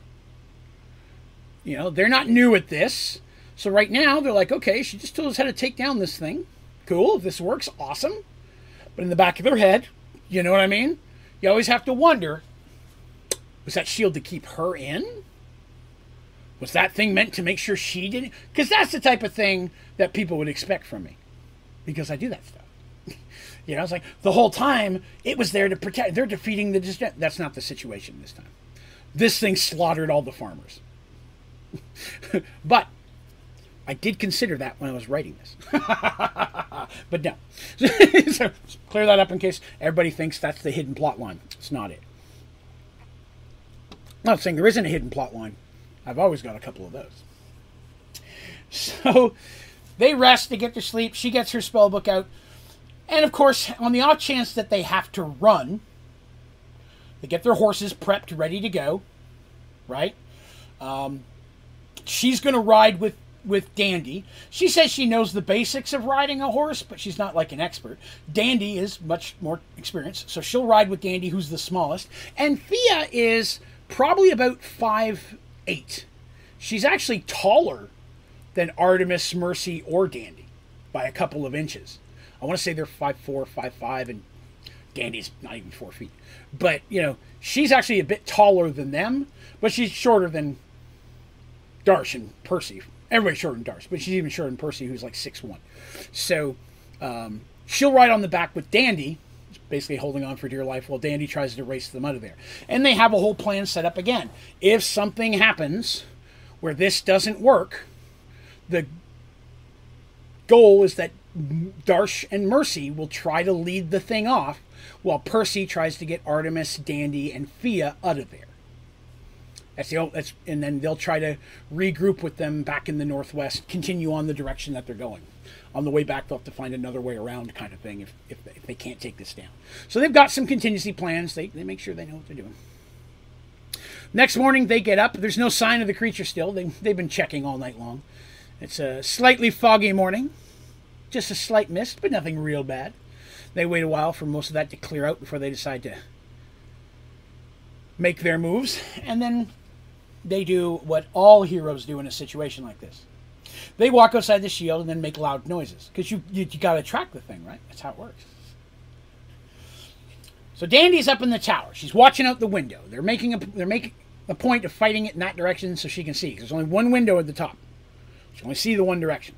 You know, they're not new at this. So right now they're like, okay, she just told us how to take down this thing. Cool, if this works, awesome. But in the back of their head, you know what I mean? You always have to wonder, was that shield to keep her in? Was that thing meant to make sure she didn't? Because that's the type of thing that people would expect from me. Because I do that stuff. you know, I was like the whole time it was there to protect. They're defeating the. That's not the situation this time. This thing slaughtered all the farmers. but I did consider that when I was writing this. but no. so clear that up in case everybody thinks that's the hidden plot line. It's not it. I'm not saying there isn't a hidden plot line. I've always got a couple of those. So they rest, they get to sleep. She gets her spell book out. And of course, on the off chance that they have to run, they get their horses prepped, ready to go. Right? Um, she's going to ride with with Dandy. She says she knows the basics of riding a horse, but she's not like an expert. Dandy is much more experienced, so she'll ride with Dandy, who's the smallest. And Fia is probably about five eight. She's actually taller than Artemis, Mercy, or Dandy by a couple of inches. I want to say they're five four, five five, and Dandy's not even four feet. But you know, she's actually a bit taller than them, but she's shorter than Darsh and Percy. Everybody's shorter than Darsh, but she's even shorter than Percy, who's like six one. So um, she'll ride on the back with Dandy, basically holding on for dear life while Dandy tries to race them out of there. And they have a whole plan set up again. If something happens where this doesn't work, the goal is that Darsh and Mercy will try to lead the thing off while Percy tries to get Artemis, Dandy, and Fia out of there. That's the that's and then they'll try to regroup with them back in the northwest, continue on the direction that they're going. On the way back, they'll have to find another way around, kind of thing, if, if, if they can't take this down. So they've got some contingency plans. They, they make sure they know what they're doing. Next morning, they get up. There's no sign of the creature still. They, they've been checking all night long. It's a slightly foggy morning, just a slight mist, but nothing real bad. They wait a while for most of that to clear out before they decide to make their moves, and then they do what all heroes do in a situation like this. They walk outside the shield and then make loud noises because you, you, you got to track the thing, right? That's how it works. So Dandy's up in the tower. She's watching out the window. They're making a they're making a point of fighting it in that direction so she can see. There's only one window at the top. She can only see the one direction.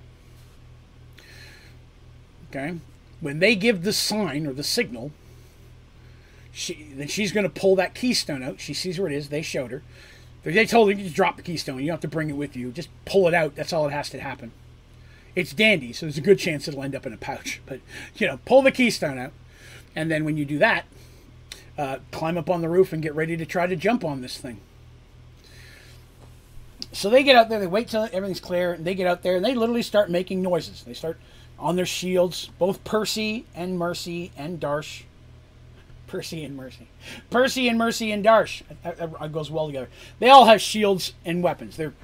Okay, when they give the sign or the signal, she then she's going to pull that keystone out. She sees where it is. They showed her. They told you just drop the keystone. You don't have to bring it with you. Just pull it out. That's all it has to happen. It's dandy, so there's a good chance it'll end up in a pouch. But you know, pull the keystone out, and then when you do that, uh, climb up on the roof and get ready to try to jump on this thing. So they get out there. They wait till everything's clear, and they get out there and they literally start making noises. They start on their shields. Both Percy and Mercy and Darsh Percy and Mercy. Percy and Mercy and Darsh. It goes well together. They all have shields and weapons. They're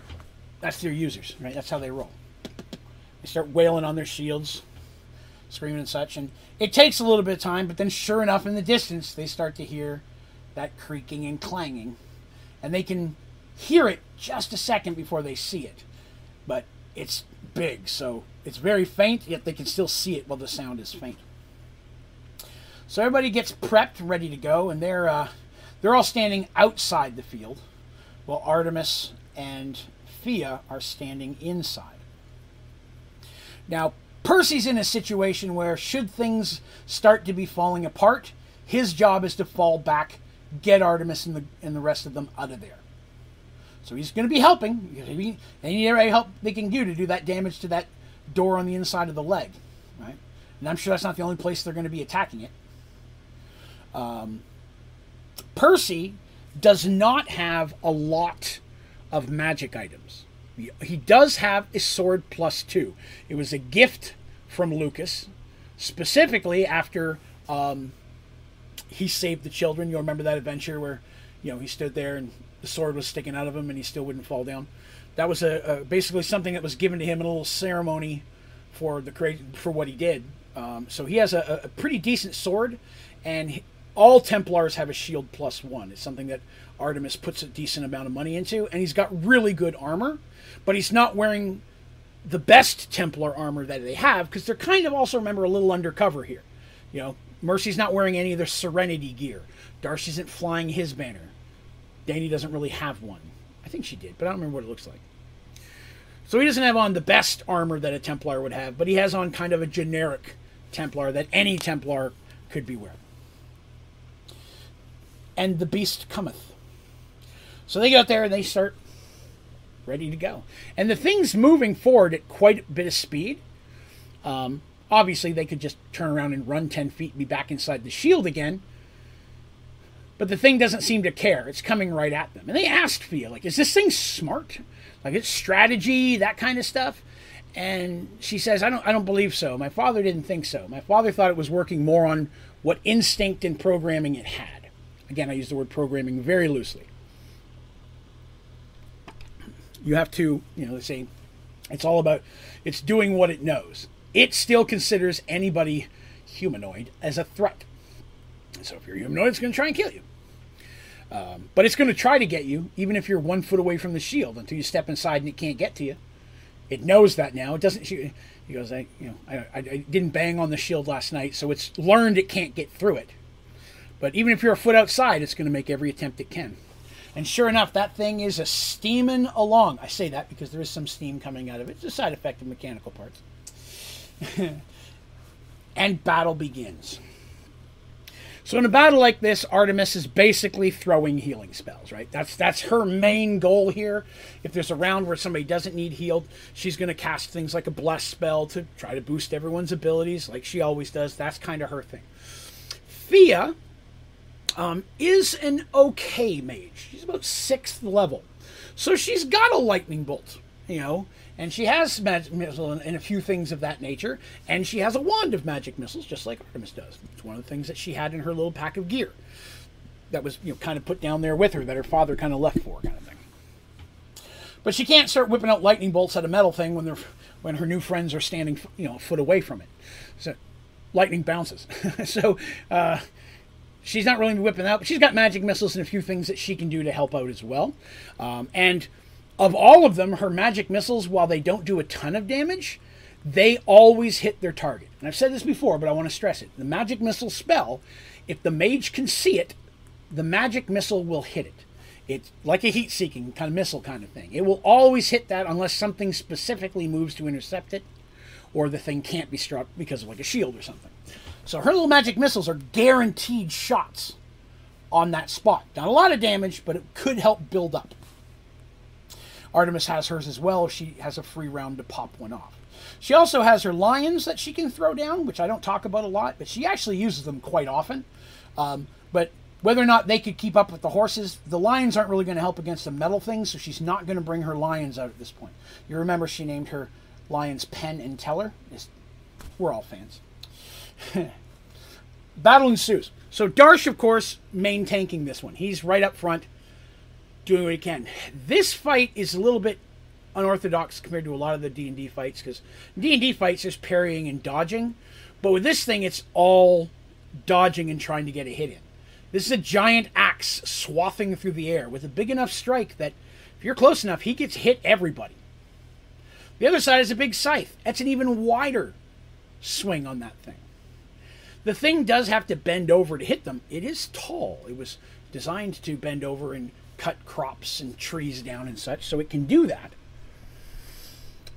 that's their users, right? That's how they roll. They start wailing on their shields, screaming and such, and it takes a little bit of time, but then sure enough in the distance they start to hear that creaking and clanging. And they can hear it just a second before they see it. But it's big, so it's very faint, yet they can still see it while the sound is faint. So everybody gets prepped, ready to go, and they're uh, they're all standing outside the field, while Artemis and Fia are standing inside. Now, Percy's in a situation where, should things start to be falling apart, his job is to fall back, get Artemis and the and the rest of them out of there. So he's going to be helping. Any help they can do to do that damage to that door on the inside of the leg, right? And I'm sure that's not the only place they're going to be attacking it. Um, Percy does not have a lot of magic items. He does have a sword plus two. It was a gift from Lucas, specifically after um, he saved the children. You'll remember that adventure where, you know, he stood there and the sword was sticking out of him and he still wouldn't fall down. That was a, a basically something that was given to him in a little ceremony for the for what he did. Um, so he has a, a pretty decent sword, and all Templars have a shield plus one. It's something that Artemis puts a decent amount of money into, and he's got really good armor, but he's not wearing the best Templar armor that they have because they're kind of also remember a little undercover here. You know, Mercy's not wearing any of their Serenity gear. Darsh isn't flying his banner. Dandy doesn't really have one. I think she did, but I don't remember what it looks like. So he doesn't have on the best armor that a Templar would have, but he has on kind of a generic Templar that any Templar could be wearing and the beast cometh. So they get out there and they start ready to go. And the thing's moving forward at quite a bit of speed. Um, obviously, they could just turn around and run 10 feet and be back inside the shield again. But the thing doesn't seem to care. It's coming right at them. And they asked Fia, like, is this thing smart? Like, it's strategy, that kind of stuff. And she says, I don't, I don't believe so. My father didn't think so. My father thought it was working more on what instinct and programming it had. Again, I use the word programming very loosely. You have to, you know, they say it's all about, it's doing what it knows. It still considers anybody humanoid as a threat. So if you're humanoid, it's going to try and kill you. Um, but it's going to try to get you, even if you're one foot away from the shield, until you step inside and it can't get to you. It knows that now. It doesn't. He goes, I, you know, I, I, I didn't bang on the shield last night, so it's learned it can't get through it. But even if you're a foot outside, it's going to make every attempt it can. And sure enough, that thing is a steaming along. I say that because there is some steam coming out of it. It's a side effect of mechanical parts. and battle begins. So in a battle like this, Artemis is basically throwing healing spells, right? That's that's her main goal here. If there's a round where somebody doesn't need healed, she's going to cast things like a bless spell to try to boost everyone's abilities, like she always does. That's kind of her thing. Fia um, is an okay mage. She's about sixth level, so she's got a lightning bolt, you know, and she has magic missile and, and, a few things of that nature, and she has a wand of magic missiles, just like Artemis does. It's one of the things that she had in her little pack of gear that was, you know, kind of put down there with her that her father kind of left for, kind of thing. But she can't start whipping out lightning bolts at a metal thing when they're when her new friends are standing, you know, a foot away from it. So lightning bounces. so uh, she's not really whipping out, but she's got magic missiles and a few things that she can do to help out as well. Um, and of all of them, her magic missiles, while they don't do a ton of damage, they always hit their target. And I've said this before, but I want to stress it. The magic missile spell, if the mage can see it, the magic missile will hit it. It's like a heat seeking kind of missile kind of thing. It will always hit that unless something specifically moves to intercept it or the thing can't be struck because of like a shield or something. So her little magic missiles are guaranteed shots on that spot. Not a lot of damage, but it could help build up. Artemis has hers as well she has a free round to pop one off. She also has her lions that she can throw down, which I don't talk about a lot, but she actually uses them quite often. Um, but whether or not they could keep up with the horses, the lions aren't really going to help against the metal things, so she's not going to bring her lions out at this point. You remember she named her lions Penn and Teller? we're all fans. Battle ensues. So Darsh, of course, main tanking this one. He's right up front doing what he can. This fight is a little bit unorthodox compared to a lot of the D&D fights because D&D fights is parrying and dodging, but with this thing it's all dodging and trying to get a hit in. This is a giant axe swathing through the air with a big enough strike that if you're close enough, he gets hit everybody. The other side is a big scythe. That's an even wider swing on that thing. The thing does have to bend over to hit them. It is tall. It was designed to bend over and cut crops and trees down and such, so it can do that.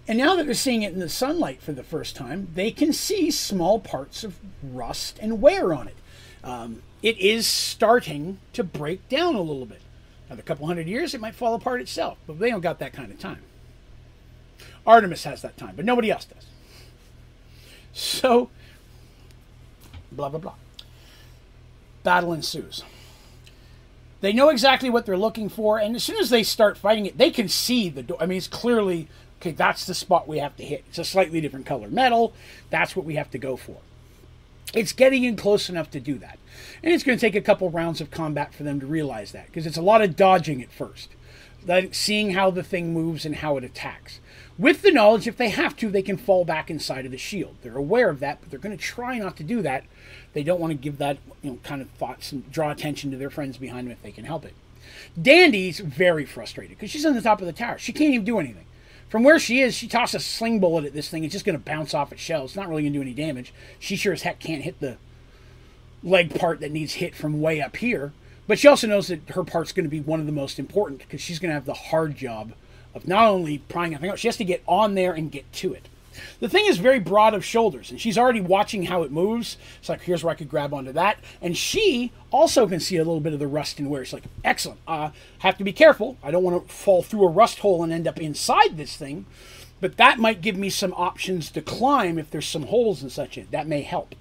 And now that they're seeing it in the sunlight for the first time, they can see small parts of rust and wear on it. Um, it is starting to break down a little bit. Another couple hundred years, it might fall apart itself, but they don't got that kind of time. Artemis has that time, but nobody else does. So, blah, blah, blah. Battle ensues. They know exactly what they're looking for, and as soon as they start fighting it, they can see the door. I mean, it's clearly okay. That's the spot we have to hit. It's a slightly different color metal. That's what we have to go for. It's getting in close enough to do that, and it's going to take a couple rounds of combat for them to realize that because it's a lot of dodging at first, like seeing how the thing moves and how it attacks. With the knowledge, if they have to, they can fall back inside of the shield. They're aware of that, but they're going to try not to do that they don't want to give that you know kind of thoughts and draw attention to their friends behind them if they can help it. Dandy's very frustrated because she's on the top of the tower. She can't even do anything. From where she is, she tosses a sling bullet at this thing. It's just going to bounce off its shell. It's not really going to do any damage. She sure as heck can't hit the leg part that needs hit from way up here. But she also knows that her part's going to be one of the most important because she's going to have the hard job of not only prying everything out, she has to get on there and get to it. The thing is very broad of shoulders, and she's already watching how it moves. It's like, here's where I could grab onto that. And she also can see a little bit of the rust and wear. She's like, excellent. Uh, have to be careful. I don't want to fall through a rust hole and end up inside this thing. But that might give me some options to climb if there's some holes and such in it. That may help.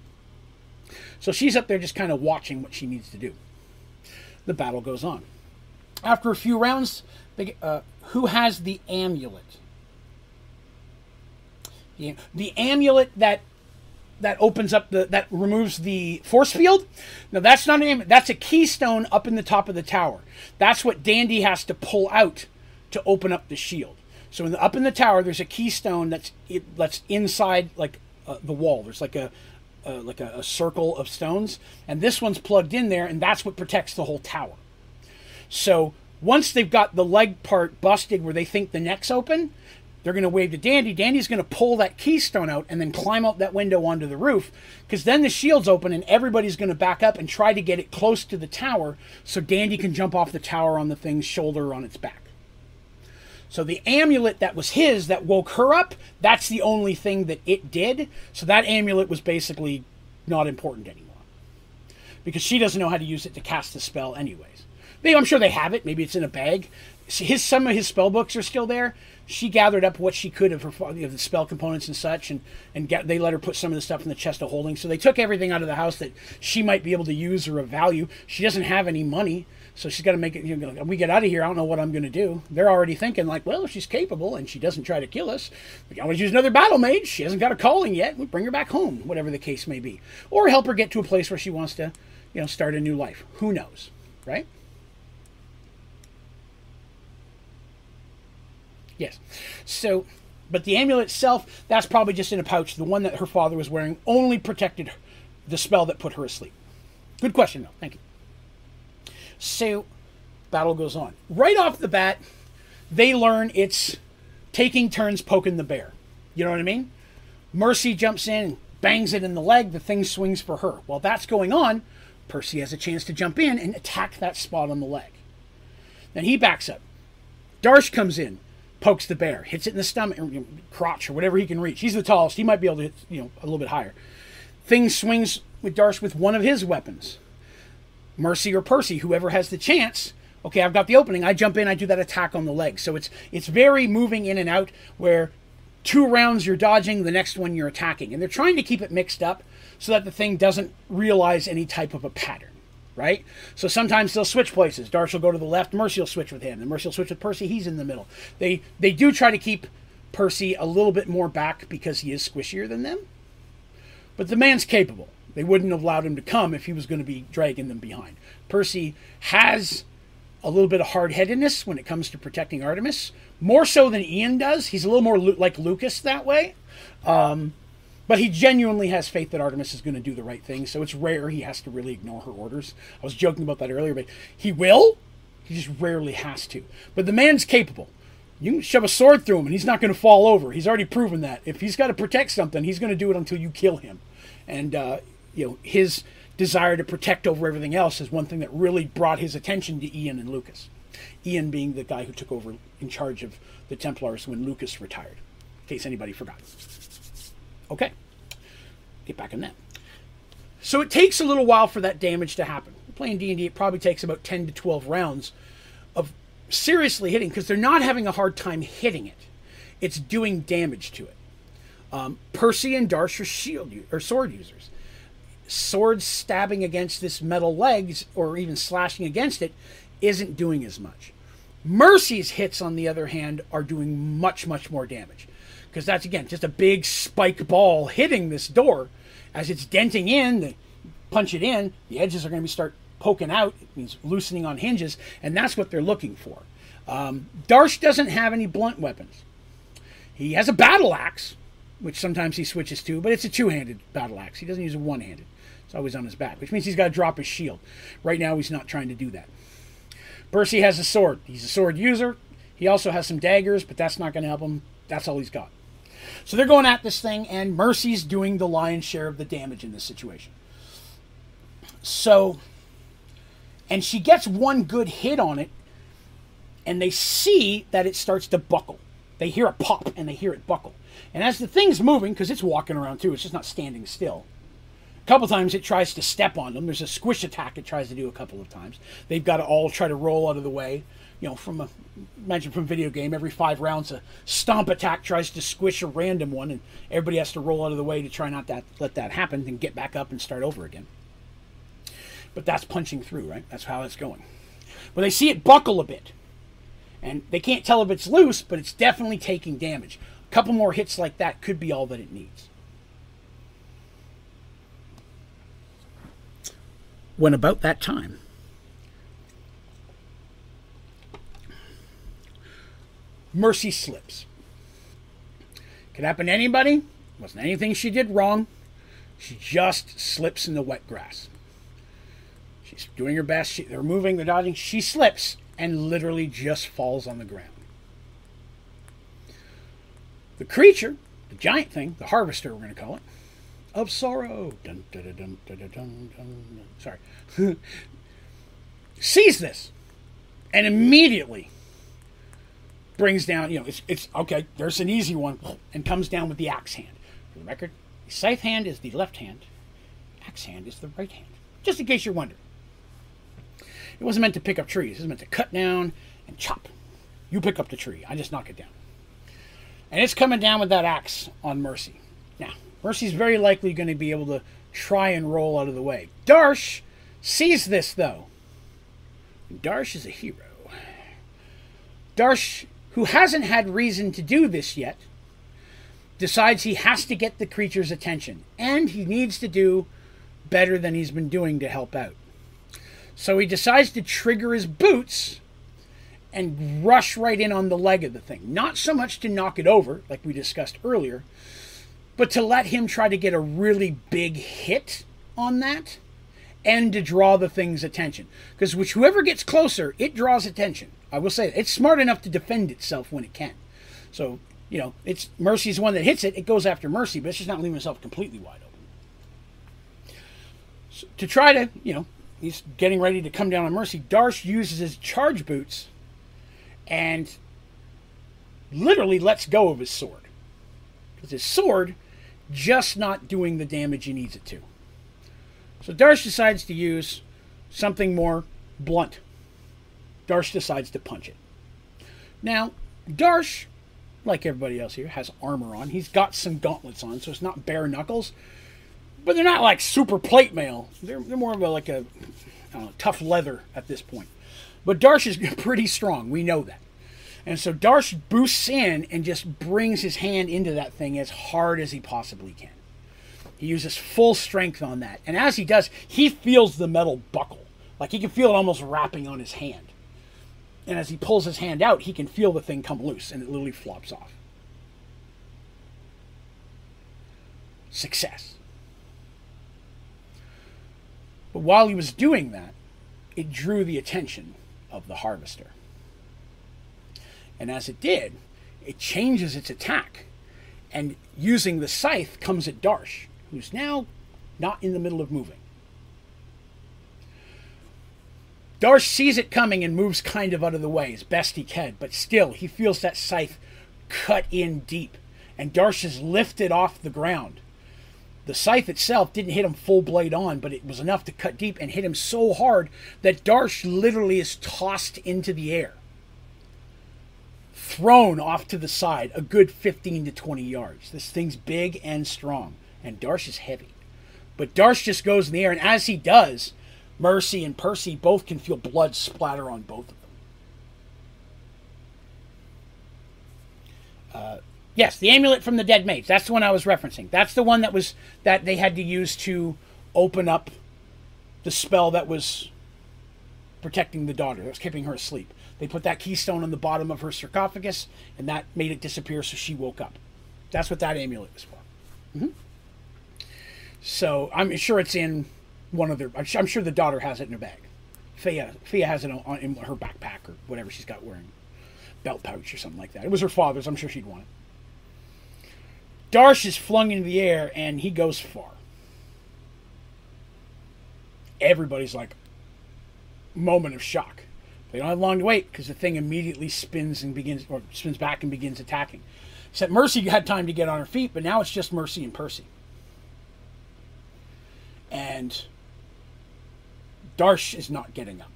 So she's up there just kind of watching what she needs to do. The battle goes on. After a few rounds, they, uh, who has the amulet? The, the amulet that that opens up the that removes the force field. Now that's not an amulet. That's a keystone up in the top of the tower. That's what Dandy has to pull out to open up the shield. So in the, up in the tower, there's a keystone that's it, that's inside like uh, the wall. There's like a uh, like a, a circle of stones, and this one's plugged in there, and that's what protects the whole tower. So once they've got the leg part busted where they think the neck's open, they're going to wave to Dandy. Dandy's going to pull that keystone out and then climb out that window onto the roof because then the shield's open and everybody's going to back up and try to get it close to the tower so Dandy can jump off the tower on the thing's shoulder on its back. So the amulet that was his that woke her up, that's the only thing that it did. So that amulet was basically not important anymore. Because she doesn't know how to use it to cast the spell anyways. Maybe I'm sure they have it. Maybe it's in a bag. His some of his spell books are still there. She gathered up what she could of her of the spell components and such, and and get, they let her put some of the stuff in the chest of holding. So they took everything out of the house that she might be able to use or of value. She doesn't have any money, so she's got to make it. You know, we get out of here. I don't know what I'm going to do. They're already thinking like, well, she's capable and she doesn't try to kill us. We can always use another battle mage. She hasn't got a calling yet. We bring her back home, whatever the case may be, or help her get to a place where she wants to, you know, start a new life. Who knows, right? Yes. So, but the amulet itself, that's probably just in a pouch. The one that her father was wearing only protected the spell that put her asleep. Good question, though. Thank you. So, battle goes on. Right off the bat, they learn it's taking turns poking the bear. You know what I mean? Mercy jumps in bangs it in the leg. The thing swings for her. While that's going on, Percy has a chance to jump in and attack that spot on the leg. Then he backs up. Darsh comes in, pokes the bear, hits it in the stomach, or, crotch, or whatever he can reach. He's the tallest. He might be able to hit, you know, a little bit higher. Thing swings with Darsh with one of his weapons. Mercy or Percy, whoever has the chance. Okay, I've got the opening. I jump in. I do that attack on the leg. So it's it's very moving in and out. Where two rounds you're dodging, the next one you're attacking, and they're trying to keep it mixed up so that the thing doesn't realize any type of a pattern right? So sometimes they'll switch places. Darsh will go to the left, Mercy will switch with him, and Mercy will switch with Percy. He's in the middle. They they do try to keep Percy a little bit more back because he is squishier than them, but the man's capable. They wouldn't have allowed him to come if he was going to be dragging them behind. Percy has a little bit of hard headedness when it comes to protecting Artemis, more so than Ian does. He's a little more like Lucas that way. Um, but he genuinely has faith that Artemis is going to do the right thing, so it's rare he has to really ignore her orders. I was joking about that earlier, but he will. He just rarely has to. But the man's capable. You can shove a sword through him and he's not going to fall over. He's already proven that. If he's got to protect something, he's going to do it until you kill him. And, uh, you know, his desire to protect over everything else is one thing that really brought his attention to Ian and Lucas. Ian being the guy who took over in charge of the Templars when Lucas retired, in case anybody forgot. Okay, get back in that. So it takes a little while for that damage to happen. Playing D&D, it probably takes about 10 to 12 rounds of seriously hitting because they're not having a hard time hitting it. It's doing damage to it. Um, Percy and Darsh are shield or sword users. Swords stabbing against this metal legs or even slashing against it isn't doing as much. Mercy's hits, on the other hand, are doing much, much more damage because that's again just a big spike ball hitting this door as it's denting in. They punch it in, the edges are going to start poking out. It means loosening on hinges, and that's what they're looking for. Um, Darsh doesn't have any blunt weapons. He has a battle axe, which sometimes he switches to, but it's a two-handed battle axe. He doesn't use a one-handed. It's always on his back, which means he's got to drop his shield. Right now, he's not trying to do that. Percy has a sword. He's a sword user. He also has some daggers, but that's not going to help him. That's all he's got. So they're going at this thing, and Mercy's doing the lion's share of the damage in this situation. So, and she gets one good hit on it, and they see that it starts to buckle. they hear a pop and they hear it buckle. And as the thing's moving, because it's walking around too, it's just not standing still. A couple times it tries to step on them. There's a squish attack it tries to do a couple of times. They've got to all try to roll out of the way. You know, from a imagine from video game, every five rounds a stomp attack tries to squish a random one, and everybody has to roll out of the way to try not to let that happen and get back up and start over again. But that's punching through, right? That's how it's going. But they see it buckle a bit. And they can't tell if it's loose, but it's definitely taking damage. A couple more hits like that could be all that it needs. When about that time, Mercy slips. Could happen to anybody. Wasn't anything she did wrong. She just slips in the wet grass. She's doing her best. She, they're moving, they're dodging. She slips and literally just falls on the ground. The creature, the giant thing, the harvester, we're going to call it, of sorrow, dun, dun, dun, dun, sorry, sees this and immediately brings down, you know, it's, it's okay, there's an easy one, and comes down with the axe hand. For the record, the scythe hand is the left hand, axe hand is the right hand. Just in case you're wondering. It wasn't meant to pick up trees. It was meant to cut down and chop. You pick up the tree. I just knock it down. And it's coming down with that axe on Mercy. Now, Mercy's very likely going to be able to try and roll out of the way. Darsh sees this, though. Darsh is a hero. Darsh, who hasn't had reason to do this yet, decides he has to get the creature's attention, and he needs to do better than he's been doing to help out. So he decides to trigger his boots and rush right in on the leg of the thing. Not so much to knock it over, like we discussed earlier, but to let him try to get a really big hit on that and to draw the thing's attention. Because whoever gets closer, it draws attention. I will say it's smart enough to defend itself when it can. So, you know, it's Mercy's one that hits it, it goes after Mercy, but it's just not leaving itself completely wide open. So, to try to, you know, he's getting ready to come down on Mercy. Darsh uses his charge boots and literally lets go of his sword. Because his sword just not doing the damage he needs it to. So Darsh decides to use something more blunt. Darsh decides to punch it. Now, Darsh, like everybody else here, has armor on. He's got some gauntlets on, so it's not bare knuckles but they're not like super plate mail. They're, they're more of a, like a know, tough leather at this point. But Darsh is pretty strong. We know that. And so Darsh boosts in and just brings his hand into that thing as hard as he possibly can. He uses full strength on that. And as he does, he feels the metal buckle. Like he can feel it almost wrapping on his hand. And as he pulls his hand out, he can feel the thing come loose and it literally flops off. Success. But while he was doing that, it drew the attention of the harvester. And as it did, it changes its attack. And using the scythe comes at Darsh, who's now not in the middle of moving. Darsh sees it coming and moves kind of out of the way as best he can, but still, he feels that scythe cut in deep. And Darsh is lifted off the ground the scythe itself didn't hit him full blade on, but it was enough to cut deep and hit him so hard that Darsh literally is tossed into the air. Thrown off to the side a good 15 to 20 yards. This thing's big and strong, and Darsh is heavy. But Darsh just goes in the air, and as he does, Mercy and Percy both can feel blood splatter on both of them. Uh, Yes, the amulet from the dead maids. That's the one I was referencing. That's the one that was that they had to use to open up the spell that was protecting the daughter, that was keeping her asleep. They put that keystone on the bottom of her sarcophagus, and that made it disappear, so she woke up. That's what that amulet was for. Mm-hmm. So I'm sure it's in one of their. I'm sure the daughter has it in her bag. Fia, Fia has it on, in her backpack or whatever she's got wearing, belt pouch or something like that. It was her father's. I'm sure she'd want it. Darsh is flung into the air and he goes far. Everybody's like, moment of shock. They don't have long to wait because the thing immediately spins and begins, or spins back and begins attacking. Except Mercy had time to get on her feet, but now it's just Mercy and Percy. And Darsh is not getting up.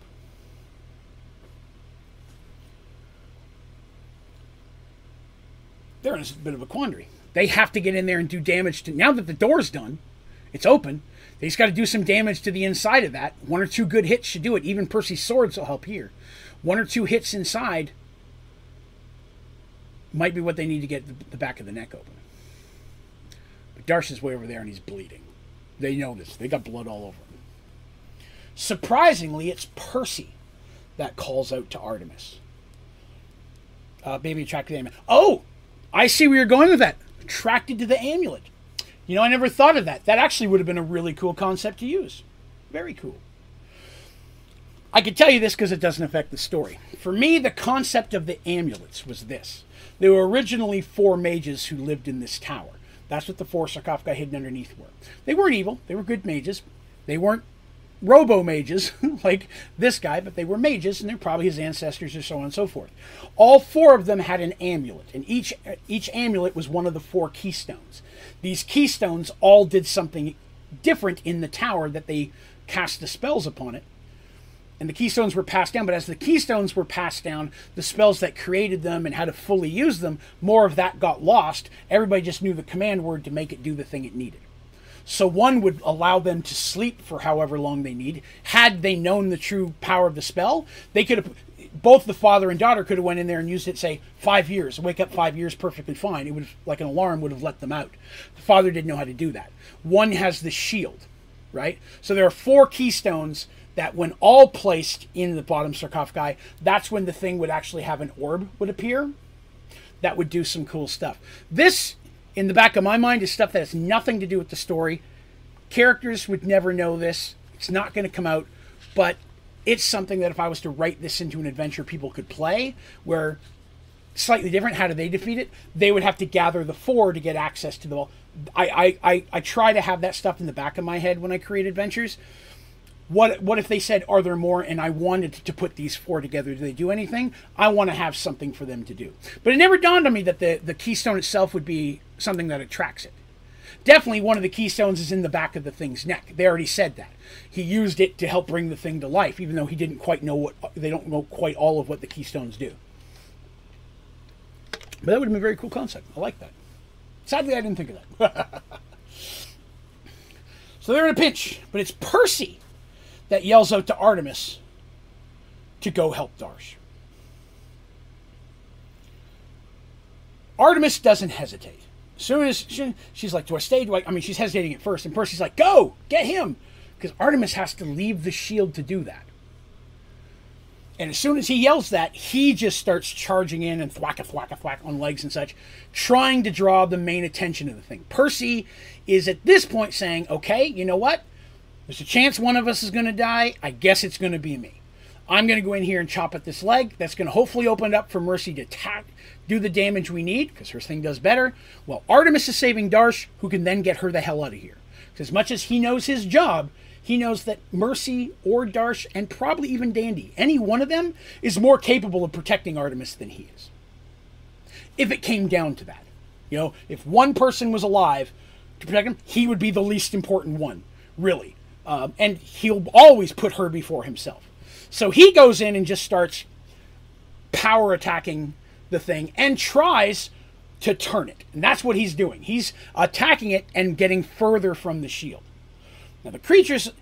They're in a bit of a quandary. They have to get in there and do damage to. Now that the door's done, it's open. They just got to do some damage to the inside of that. One or two good hits should do it. Even Percy's swords will help here. One or two hits inside might be what they need to get the, back of the neck open. But Darsh is way over there and he's bleeding. They know this. They got blood all over. Surprisingly, it's Percy that calls out to Artemis. Uh, baby attracted to the amulet. Oh, I see where you're going with that. Attracted to the amulet. You know, I never thought of that. That actually would have been a really cool concept to use. Very cool. I could tell you this because it doesn't affect the story. For me, the concept of the amulets was this. There were originally four mages who lived in this tower. That's what the four sarcophagi hidden underneath were. They weren't evil. They were good mages. They weren't robo mages like this guy, but they were mages, and they're probably his ancestors, or so on and so forth. All four of them had an amulet, and each each amulet was one of the four keystones. These keystones all did something different in the tower that they cast the spells upon it. And the keystones were passed down, but as the keystones were passed down, the spells that created them and how to fully use them, more of that got lost. Everybody just knew the command word to make it do the thing it needed. So one would allow them to sleep for however long they need. Had they known the true power of the spell, they could have both the father and daughter could have went in there and used it say five years wake up five years perfectly fine. It would like an alarm would have let them out. The father didn't know how to do that. One has the shield right? So there are four keystones that when all placed in the bottom sarcophagi that's when the thing would actually have an orb would appear that would do some cool stuff. This in the back of my mind is stuff that has nothing to do with the story. Characters would never know this. It's not going to come out, but it's something that if I was to write this into an adventure people could play, where slightly different, how do they defeat it? They would have to gather the four to get access to the ball. I, I, I, I try to have that stuff in the back of my head when I create adventures what what if they said are there more and i wanted to put these four together do they do anything i want to have something for them to do but it never dawned on me that the the keystone itself would be something that attracts it. Definitely one of the keystones is in the back of the thing's neck. They already said that. He used it to help bring the thing to life even though he didn't quite know what they don't know quite all of what the keystones do. But that would have been a very cool concept. I like that. Sadly i didn't think of that. So they're in a pinch but it's percy that yells out to Artemis to go help Darsh. Artemis doesn't hesitate. Soon as she, she's like, Do I stay? Do I? I mean, she's hesitating at first, and Percy's like, Go, get him. Because Artemis has to leave the shield to do that. And as soon as he yells that, he just starts charging in and thwacka, a thwack on legs and such, trying to draw the main attention of the thing. Percy is at this point saying, Okay, you know what? There's a chance one of us is going to die. I guess it's going to be me. I'm going to go in here and chop at this leg. That's going to hopefully open it up for Mercy to attack, do the damage we need, because her thing does better. Well, Artemis is saving Darsh, who can then get her the hell out of here. Because as much as he knows his job, he knows that Mercy or Darsh, and probably even Dandy, any one of them, is more capable of protecting Artemis than he is. If it came down to that. You know, if one person was alive to protect him, he would be the least important one, really. Um, and he'll always put her before himself. So he goes in and just starts power attacking the thing and tries to turn it. And that's what he's doing. He's attacking it and getting further from the shield. Now, the creature's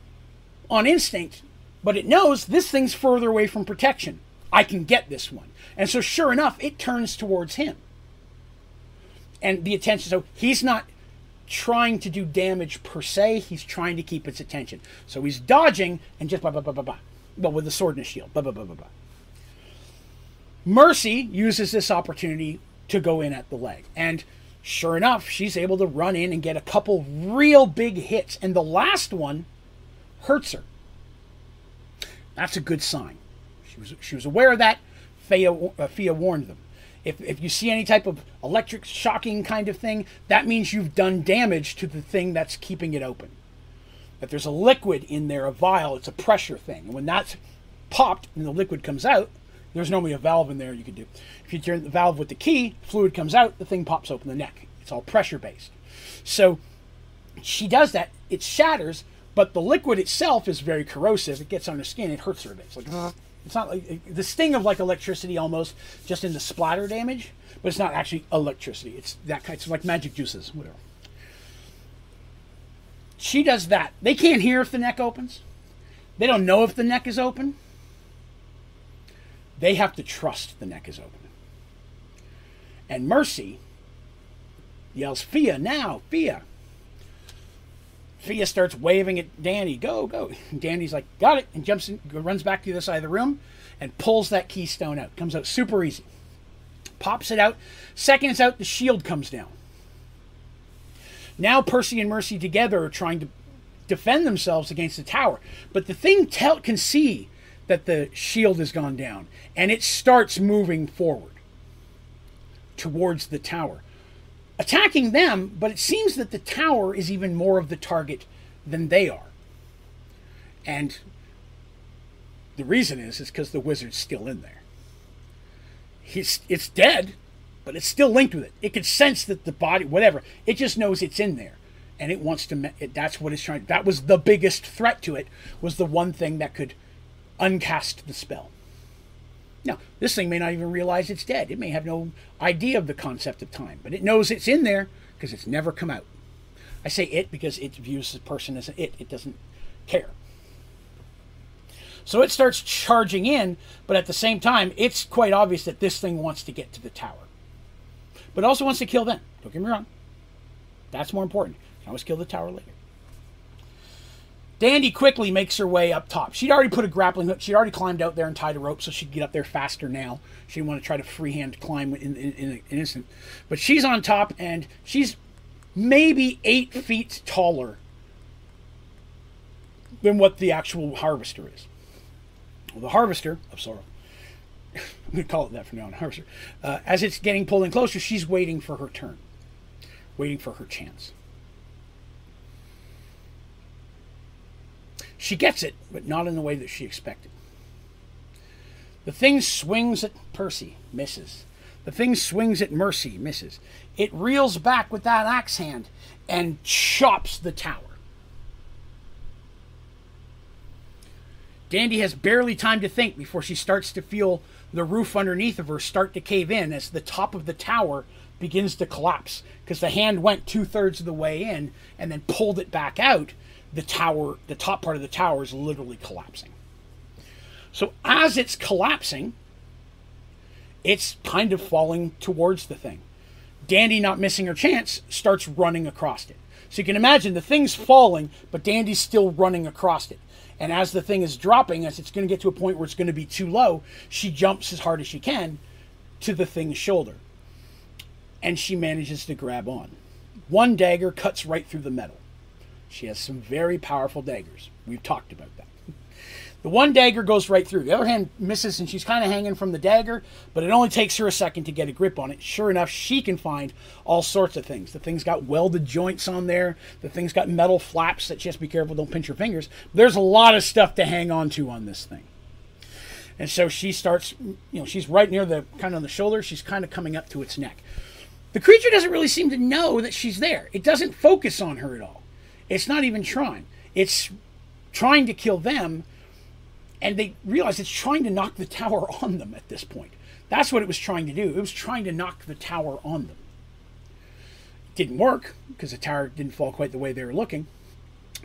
on instinct, but it knows this thing's further away from protection. I can get this one. And so, sure enough, it turns towards him. And the attention, so he's not trying to do damage per se. He's trying to keep its attention. So he's dodging and just blah, blah, blah, blah, blah. Well, with the sword and a shield. Blah, blah, blah, blah, blah. Mercy uses this opportunity to go in at the leg. And sure enough, she's able to run in and get a couple real big hits. And the last one hurts her. That's a good sign. She was, she was aware of that. Fia, uh, Fia warned them. If, if you see any type of electric shocking kind of thing, that means you've done damage to the thing that's keeping it open. If there's a liquid in there, a vial, it's a pressure thing. And when that's popped and the liquid comes out, there's normally a valve in there you could do. If you turn the valve with the key, fluid comes out, the thing pops open the neck. It's all pressure based. So she does that. It shatters, but the liquid itself is very corrosive. It gets on her skin. It hurts her a bit. It's like uh-huh. it's not like the sting of like electricity almost, just in the splatter damage. But it's not actually electricity. It's that kind. It's like magic juices, whatever. She does that. They can't hear if the neck opens. They don't know if the neck is open. They have to trust the neck is open. And Mercy yells, Fia, now, Fia. Fia starts waving at Dandy, go, go. And Dandy's like, got it, and jumps in, runs back to the other side of the room and pulls that keystone out. Comes out super easy. Pops it out. Seconds out, the shield comes down. Now Percy and Mercy together are trying to defend themselves against the tower. But the thing tell, can see that the shield has gone down and it starts moving forward towards the tower, attacking them. But it seems that the tower is even more of the target than they are. And the reason is is because the wizard's still in there. He's it's dead, but it's still linked with it. It can sense that the body, whatever, it just knows it's in there, and it wants to. It, that's what it's trying. That was the biggest threat to it. Was the one thing that could uncast the spell. Now, this thing may not even realize it's dead. It may have no idea of the concept of time, but it knows it's in there because it's never come out. I say it because it views the person as an it. It doesn't care. So it starts charging in, but at the same time, it's quite obvious that this thing wants to get to the tower. But also wants to kill them. Don't get me wrong. That's more important. You can always kill the tower later. Dandy quickly makes her way up top. She'd already put a grappling hook. She'd already climbed out there and tied a rope so she'd get up there faster now. She didn't want to try to freehand climb in, in, in an instant. But she's on top and she's maybe eight feet taller than what the actual harvester is. Well, the harvester of sorrow, I'm going to call it that from now on, harvester, uh, as it's getting pulled in closer, she's waiting for her turn, waiting for her chance. She gets it, but not in the way that she expected. The thing swings at Percy, misses. The thing swings at Mercy, misses. It reels back with that axe hand and chops the tower. Dandy has barely time to think before she starts to feel the roof underneath of her start to cave in as the top of the tower begins to collapse because the hand went two thirds of the way in and then pulled it back out the tower, the top part of the tower is literally collapsing. So as it's collapsing, it's kind of falling towards the thing. Dandy, not missing her chance, starts running across it. So you can imagine the thing's falling, but Dandy's still running across it. And as the thing is dropping, as it's going to get to a point where it's going to be too low, she jumps as hard as she can to the thing's shoulder. And she manages to grab on. One dagger cuts right through the metal. She has some very powerful daggers. We've talked about that. The one dagger goes right through. The other hand misses and she's kind of hanging from the dagger, but it only takes her a second to get a grip on it. Sure enough, she can find all sorts of things. The thing's got welded joints on there. The thing's got metal flaps that she has to be careful, don't pinch her fingers. There's a lot of stuff to hang on to on this thing. And so she starts, you know, she's right near the kind of on the shoulder. She's kind of coming up to its neck. The creature doesn't really seem to know that she's there. It doesn't focus on her at all. It's not even trying. It's trying to kill them, and they realize it's trying to knock the tower on them at this point. That's what it was trying to do. It was trying to knock the tower on them. It didn't work because the tower didn't fall quite the way they were looking.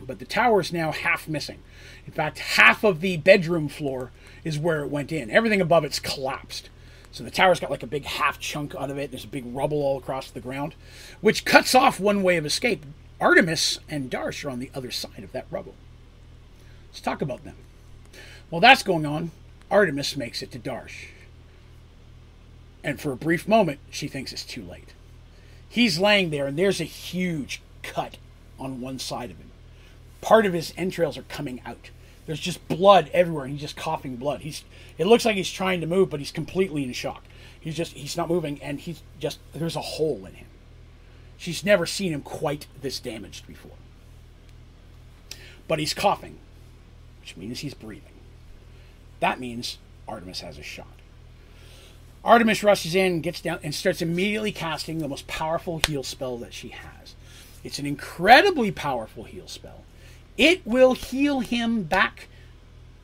But the tower is now half missing. In fact, half of the bedroom floor is where it went in. Everything above it's collapsed. So the tower's got like a big half chunk out of it. There's a big rubble all across the ground, which cuts off one way of escape. Artemis and Darsh are on the other side of that rubble. Let's talk about them. While that's going on, Artemis makes it to Darsh. And for a brief moment, she thinks it's too late. He's laying there, and there's a huge cut on one side of him. Part of his entrails are coming out. There's just blood everywhere, and he's just coughing blood. He's it looks like he's trying to move, but he's completely in shock. He's just he's not moving, and he's just there's a hole in him. She's never seen him quite this damaged before. But he's coughing, which means he's breathing. That means Artemis has a shot. Artemis rushes in, gets down, and starts immediately casting the most powerful heal spell that she has. It's an incredibly powerful heal spell. It will heal him back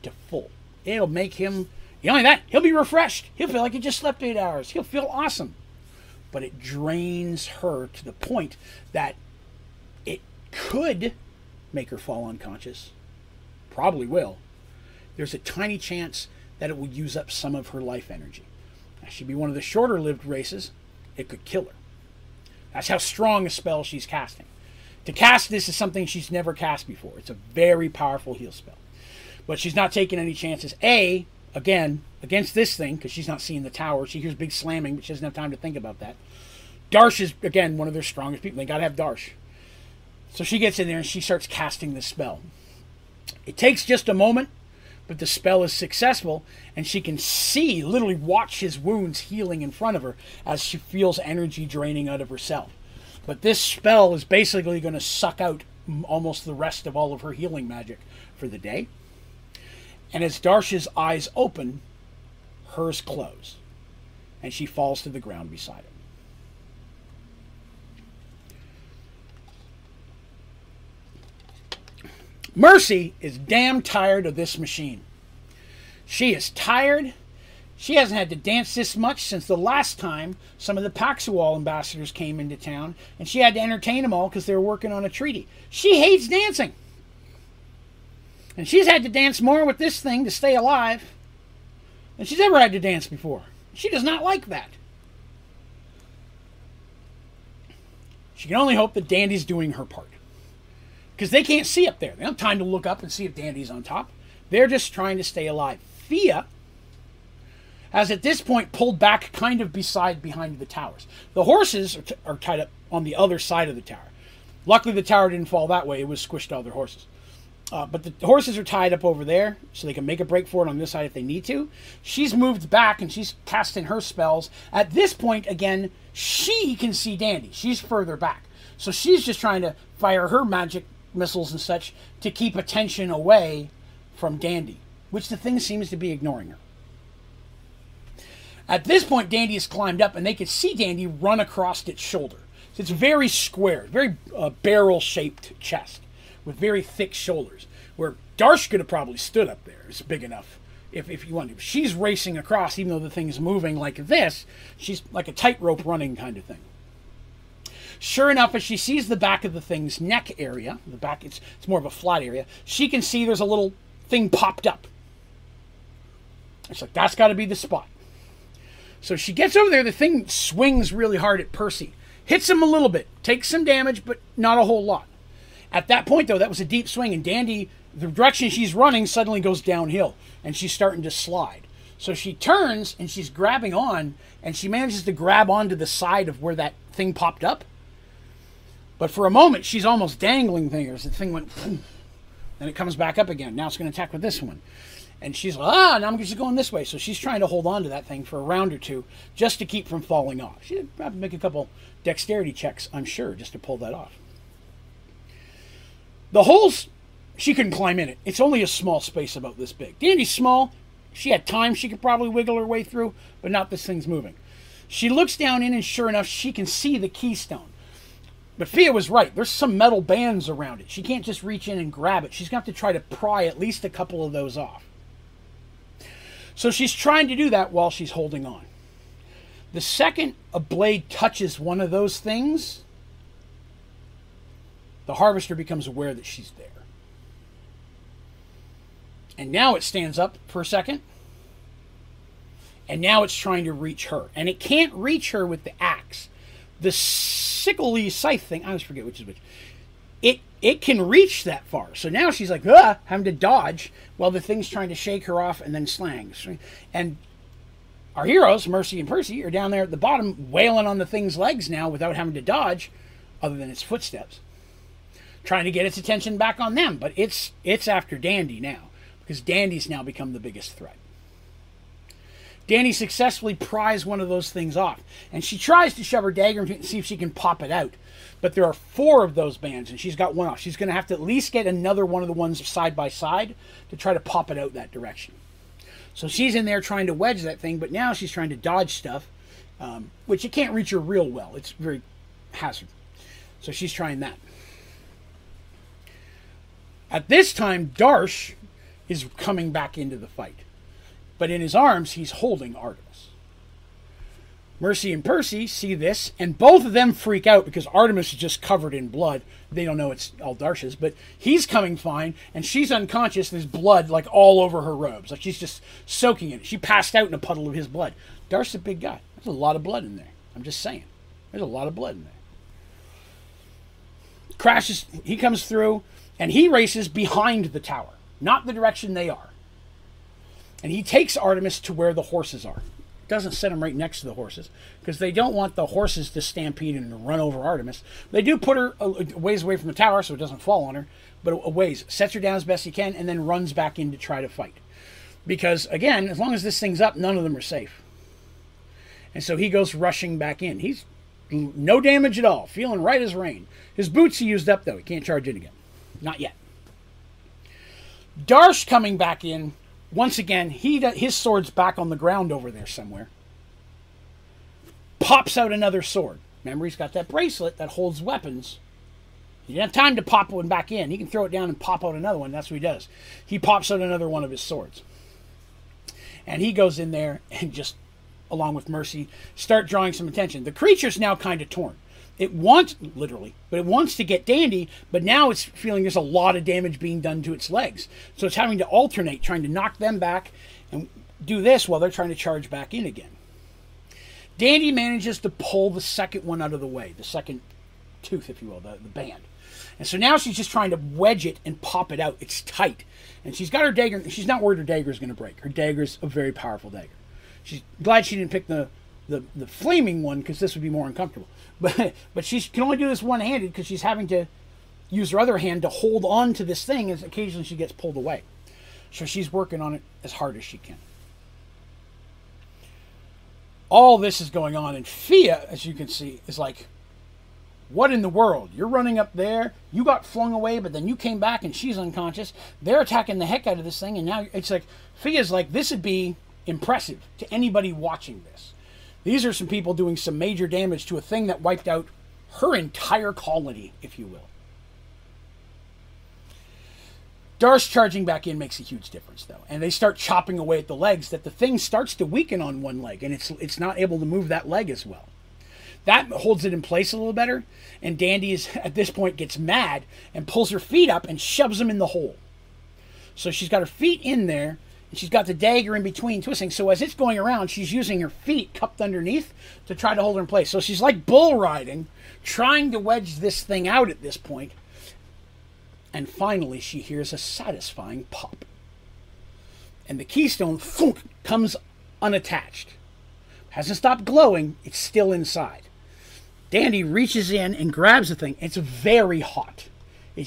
to full. It'll make him, not only that, he'll be refreshed. He'll feel like he just slept eight hours. He'll feel awesome. But it drains her to the point that it could make her fall unconscious. Probably will. There's a tiny chance that it will use up some of her life energy. Now, she'd be one of the shorter lived races. It could kill her. That's how strong a spell she's casting. To cast this is something she's never cast before. It's a very powerful heal spell. But she's not taking any chances. A, again, against this thing, because she's not seeing the tower. She hears big slamming, but she doesn't have time to think about that. Darsh is, again, one of their strongest people. They got to have Darsh. So she gets in there and she starts casting the spell. It takes just a moment, but the spell is successful, and she can see, literally watch his wounds healing in front of her as she feels energy draining out of herself. But this spell is basically going to suck out almost the rest of all of her healing magic for the day. And as Darsh's eyes open, hers close, and she falls to the ground beside him. Mercy is damn tired of this machine. She is tired. She hasn't had to dance this much since the last time some of the Paxual ambassadors came into town, and she had to entertain them all because they were working on a treaty. She hates dancing. And she's had to dance more with this thing to stay alive than she's ever had to dance before. She does not like that. She can only hope that Dandy's doing her part because they can't see up there. They don't have time to look up and see if Dandy's on top. They're just trying to stay alive. Fia has at this point pulled back kind of beside behind the towers. The horses are, t- are tied up on the other side of the tower. Luckily, the tower didn't fall that way. It was squished to other horses. Uh, but the horses are tied up over there, so they can make a break for it on this side if they need to. She's moved back and she's casting her spells. At this point, again, she can see Dandy. She's further back. So she's just trying to fire her magic missiles and such to keep attention away from Dandy, which the thing seems to be ignoring her. At this point, Dandy has climbed up, and they can see Dandy run across its shoulder. It's very square, very uh, barrel-shaped chest with very thick shoulders. Where Darsh could have probably stood up there. It's big enough if, if you want to. She's racing across, even though the thing's moving like this. She's like a tightrope running kind of thing. Sure enough, as she sees the back of the thing's neck area, the back, it's, it's more of a flat area, she can see there's a little thing popped up. It's like, that's got to be the spot. So she gets over there, the thing swings really hard at Percy, hits him a little bit, takes some damage, but not a whole lot. At that point, though, that was a deep swing, and Dandy, the direction she's running, suddenly goes downhill, and she's starting to slide. So she turns and she's grabbing on, and she manages to grab onto the side of where that thing popped up. But for a moment, she's almost dangling things. The thing went, and it comes back up again. Now it's going to attack with this one. And she's like, ah, now I'm just going this way. So she's trying to hold on to that thing for a round or two just to keep from falling off. She'd have to make a couple dexterity checks, I'm sure, just to pull that off. The holes, she couldn't climb in it. It's only a small space about this big. Dandy's small. She had time she could probably wiggle her way through, but not this thing's moving. She looks down in, and sure enough, she can see the keystone. But Fia was right. There's some metal bands around it. She can't just reach in and grab it. She's got to try to pry at least a couple of those off. So she's trying to do that while she's holding on. The second a blade touches one of those things, the harvester becomes aware that she's there. And now it stands up for a second. And now it's trying to reach her. And it can't reach her with the axe the sickly scythe thing, I always forget which is which. It it can reach that far. So now she's like, ah, having to dodge while the thing's trying to shake her off and then slangs. And our heroes, Mercy and Percy, are down there at the bottom wailing on the thing's legs now without having to dodge, other than its footsteps. Trying to get its attention back on them, but it's it's after Dandy now, because Dandy's now become the biggest threat. Dandy successfully pries one of those things off, and she tries to shove her dagger into it and see if she can pop it out. But there are four of those bands, and she's got one off. She's going to have to at least get another one of the ones side by side to try to pop it out that direction. So she's in there trying to wedge that thing, but now she's trying to dodge stuff, um, which you can't reach her real well. It's very hazard. So she's trying that. At this time, Darsh is coming back into the fight. But in his arms, he's holding Artemis. Mercy and Percy see this, and both of them freak out because Artemis is just covered in blood. They don't know it's all Darsh's, but he's coming fine, and she's unconscious. There's blood like all over her robes, like she's just soaking in it. She passed out in a puddle of his blood. Darsh's a big guy. There's a lot of blood in there. I'm just saying. There's a lot of blood in there. Crashes. He comes through, and he races behind the tower, not the direction they are. And he takes Artemis to where the horses are doesn't set him right next to the horses because they don't want the horses to stampede and run over Artemis. They do put her a ways away from the tower so it doesn't fall on her, but a ways sets her down as best he can and then runs back in to try to fight. Because again, as long as this thing's up, none of them are safe. And so he goes rushing back in. He's no damage at all, feeling right as rain. His boots he used up though. He can't charge in again. Not yet. Darsh coming back in once again, he his sword's back on the ground over there somewhere. Pops out another sword. Remember, he's got that bracelet that holds weapons. He didn't have time to pop one back in. He can throw it down and pop out another one. That's what he does. He pops out another one of his swords. And he goes in there and just, along with Mercy, start drawing some attention. The creature's now kind of torn. It wants, literally, but it wants to get Dandy, but now it's feeling there's a lot of damage being done to its legs. So it's having to alternate, trying to knock them back and do this while they're trying to charge back in again. Dandy manages to pull the second one out of the way, the second tooth, if you will, the, the band. And so now she's just trying to wedge it and pop it out. It's tight. And she's got her dagger. She's not worried her dagger is going to break. Her dagger is a very powerful dagger. She's glad she didn't pick the, the, the flaming one because this would be more uncomfortable. But but she can only do this one handed because she's having to use her other hand to hold on to this thing as occasionally she gets pulled away. So she's working on it as hard as she can. All this is going on, and Fia, as you can see, is like, What in the world? You're running up there, you got flung away, but then you came back and she's unconscious. They're attacking the heck out of this thing, and now it's like, Fia's like, This would be impressive to anybody watching this. These are some people doing some major damage to a thing that wiped out her entire colony, if you will. Darsh charging back in makes a huge difference, though, and they start chopping away at the legs. That the thing starts to weaken on one leg, and it's it's not able to move that leg as well. That holds it in place a little better, and Dandy is at this point gets mad and pulls her feet up and shoves them in the hole. So she's got her feet in there, she's got the dagger in between twisting. So as it's going around, she's using her feet cupped underneath to try to hold her in place. So she's like bull riding, trying to wedge this thing out at this point. And finally, she hears a satisfying pop. And the keystone thunk, comes unattached. Hasn't stopped glowing, it's still inside. Dandy reaches in and grabs the thing. It's very hot.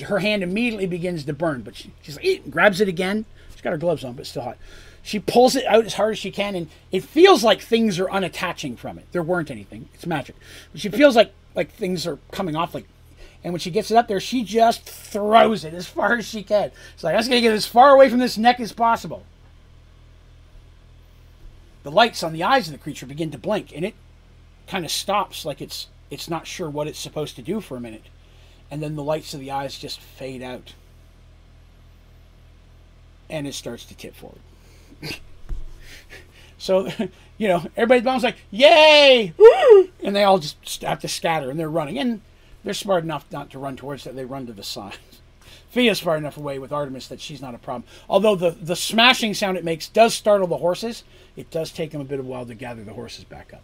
Her hand immediately begins to burn, but she, she's like, grabs it again She's got her gloves on, but still hot. She pulls it out as hard as she can, and it feels like things are unattaching from it. There weren't anything. It's magic. But she feels like like things are coming off. Like, and when she gets it up there, she just throws it as far as she can. It's like "I'm just gotta get as far away from this neck as possible. The lights on the eyes of the creature begin to blink, and it kind of stops, like it's it's not sure what it's supposed to do for a minute, and then the lights of the eyes just fade out and it starts to tip forward. so, you know, everybody's bounces like, yay! And they all just have to scatter and they're running. And they're smart enough not to run towards it, they run to the side. Fia's far enough away with Artemis that she's not a problem. Although the, the smashing sound it makes does startle the horses, it does take them a bit of a while to gather the horses back up.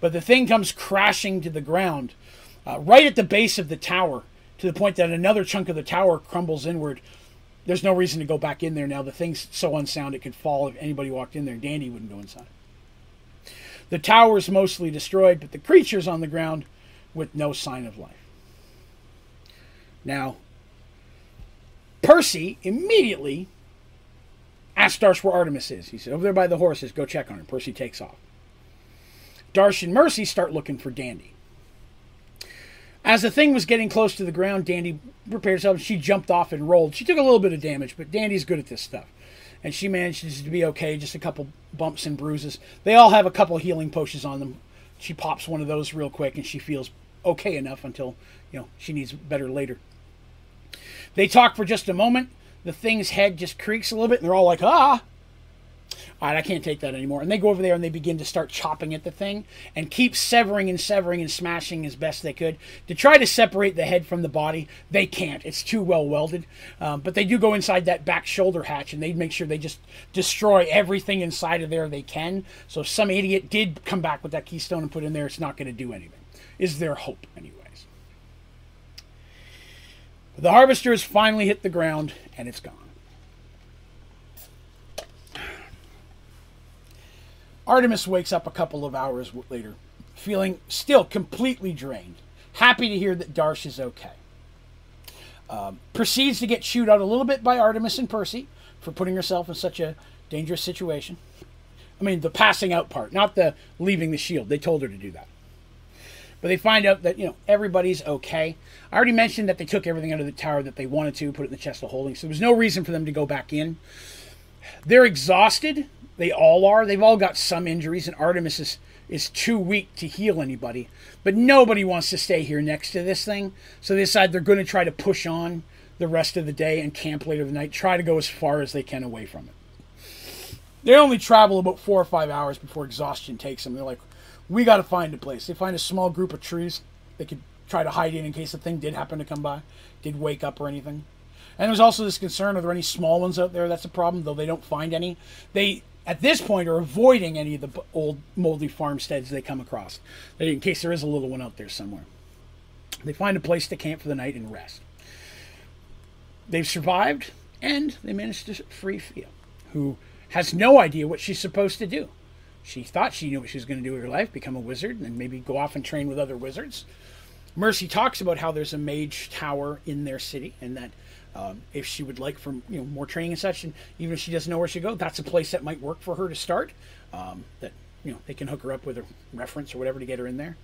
But the thing comes crashing to the ground uh, right at the base of the tower to the point that another chunk of the tower crumbles inward there's no reason to go back in there now. The thing's so unsound it could fall if anybody walked in there. Dandy wouldn't go inside. The tower's mostly destroyed, but the creature's on the ground with no sign of life. Now, Percy immediately asks Darsh where Artemis is. He said, Over there by the horses, go check on her. Percy takes off. Darsh and Mercy start looking for Dandy. As the thing was getting close to the ground, Dandy prepared herself. She jumped off and rolled. She took a little bit of damage, but Dandy's good at this stuff. and she manages to be okay, just a couple bumps and bruises. They all have a couple healing potions on them. She pops one of those real quick, and she feels okay enough until you know she needs better later. They talk for just a moment. The thing's head just creaks a little bit, and they're all like, "Ah." All right, I can't take that anymore. And they go over there and they begin to start chopping at the thing and keep severing and severing and smashing as best they could to try to separate the head from the body. They can't, it's too well welded. Um, but they do go inside that back shoulder hatch and they make sure they just destroy everything inside of there they can. So if some idiot did come back with that keystone and put in there, it's not going to do anything. Is their hope, anyways. The harvester has finally hit the ground and it's gone. Artemis wakes up a couple of hours later, feeling still completely drained, happy to hear that Darsh is okay. Um, proceeds to get chewed out a little bit by Artemis and Percy for putting herself in such a dangerous situation. I mean, the passing out part, not the leaving the shield. They told her to do that. But they find out that, you know, everybody's okay. I already mentioned that they took everything out of the tower that they wanted to, put it in the chest of holding, so there was no reason for them to go back in. They're exhausted, they all are. They've all got some injuries, and Artemis is, is too weak to heal anybody. But nobody wants to stay here next to this thing. So they decide they're going to try to push on the rest of the day and camp later the night, try to go as far as they can away from it. They only travel about four or five hours before exhaustion takes them. They're like, we got to find a place. They find a small group of trees they could try to hide in in case the thing did happen to come by, did wake up or anything. And there's also this concern: are there any small ones out there? That's a problem, though they don't find any. They at this point are avoiding any of the old moldy farmsteads they come across, in case there is a little one out there somewhere. They find a place to camp for the night and rest. They've survived, and they managed to free Fia, who has no idea what she's supposed to do. She thought she knew what she was going to do with her life, become a wizard, and maybe go off and train with other wizards. Mercy talks about how there's a mage tower in their city, and that um, if she would like for you know more training and such, and even if she doesn't know where she go, that's a place that might work for her to start. Um, that you know they can hook her up with a reference or whatever to get her in there.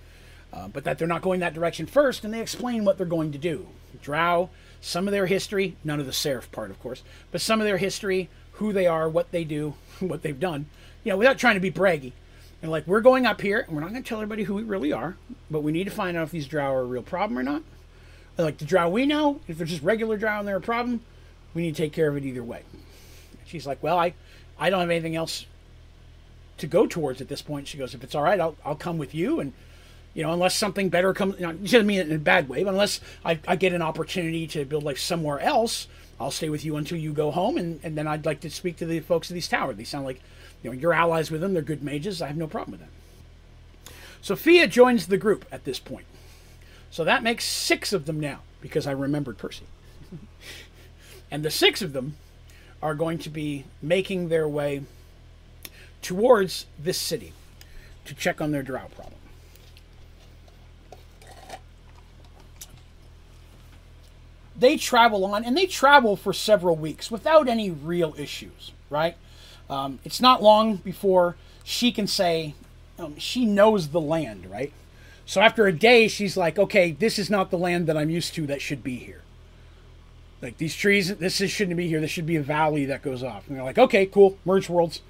Uh, but that they're not going that direction first, and they explain what they're going to do. Drow, some of their history, none of the serif part, of course, but some of their history, who they are, what they do, what they've done. You know, without trying to be braggy. And like, we're going up here, and we're not going to tell everybody who we really are, but we need to find out if these Drow are a real problem or not like the drow we know, if they're just regular drow and they're a problem, we need to take care of it either way. She's like, well, I, I don't have anything else to go towards at this point. She goes, if it's all right, I'll, I'll come with you. And, you know, unless something better comes, you know, she doesn't mean it in a bad way, but unless I, I get an opportunity to build life somewhere else, I'll stay with you until you go home. And, and then I'd like to speak to the folks of these towers. They sound like, you know, you're allies with them. They're good mages. I have no problem with that. So Fia joins the group at this point. So that makes six of them now because I remembered Percy. and the six of them are going to be making their way towards this city to check on their drow problem. They travel on, and they travel for several weeks without any real issues, right? Um, it's not long before she can say um, she knows the land, right? So after a day, she's like, okay, this is not the land that I'm used to that should be here. Like these trees, this is, shouldn't be here. This should be a valley that goes off. And they're like, okay, cool, merge worlds.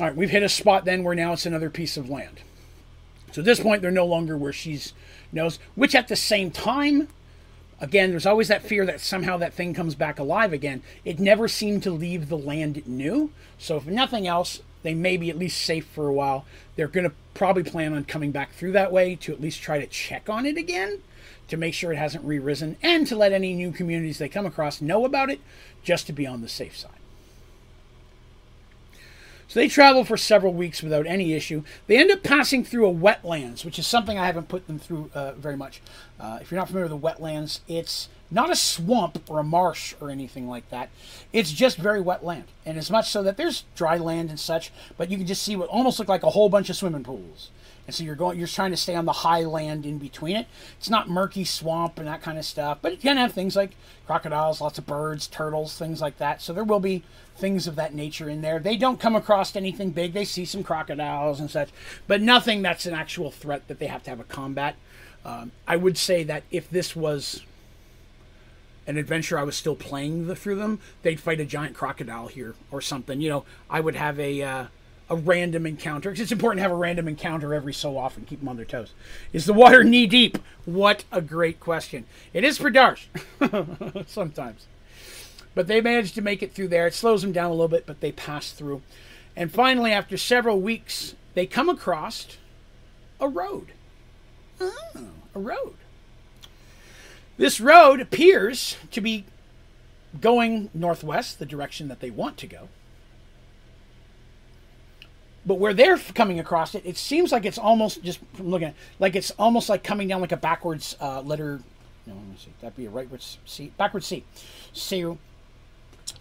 All right, we've hit a spot then where now it's another piece of land. So at this point, they're no longer where she's knows. Which at the same time, again, there's always that fear that somehow that thing comes back alive again. It never seemed to leave the land it knew. So if nothing else, they may be at least safe for a while. They're going to probably plan on coming back through that way to at least try to check on it again to make sure it hasn't re risen and to let any new communities they come across know about it just to be on the safe side. So they travel for several weeks without any issue. They end up passing through a wetlands, which is something I haven't put them through uh, very much. Uh, if you're not familiar with the wetlands, it's not a swamp or a marsh or anything like that. It's just very wet land, and as much so that there's dry land and such, but you can just see what almost look like a whole bunch of swimming pools. And so you're going, you're trying to stay on the high land in between it. It's not murky swamp and that kind of stuff, but you can have things like crocodiles, lots of birds, turtles, things like that. So there will be things of that nature in there. They don't come across anything big. They see some crocodiles and such, but nothing that's an actual threat that they have to have a combat. Um, I would say that if this was an adventure I was still playing the, through them, they'd fight a giant crocodile here or something. You know, I would have a uh, a random encounter because it's important to have a random encounter every so often, keep them on their toes. Is the water knee deep? What a great question. It is for Darsh sometimes. But they managed to make it through there. It slows them down a little bit, but they pass through. And finally, after several weeks, they come across a road. Oh, a road. This road appears to be going northwest, the direction that they want to go. But where they're coming across it, it seems like it's almost just from looking at like it's almost like coming down like a backwards uh, letter. No, let me see. That'd be a rightwards C, backwards C. So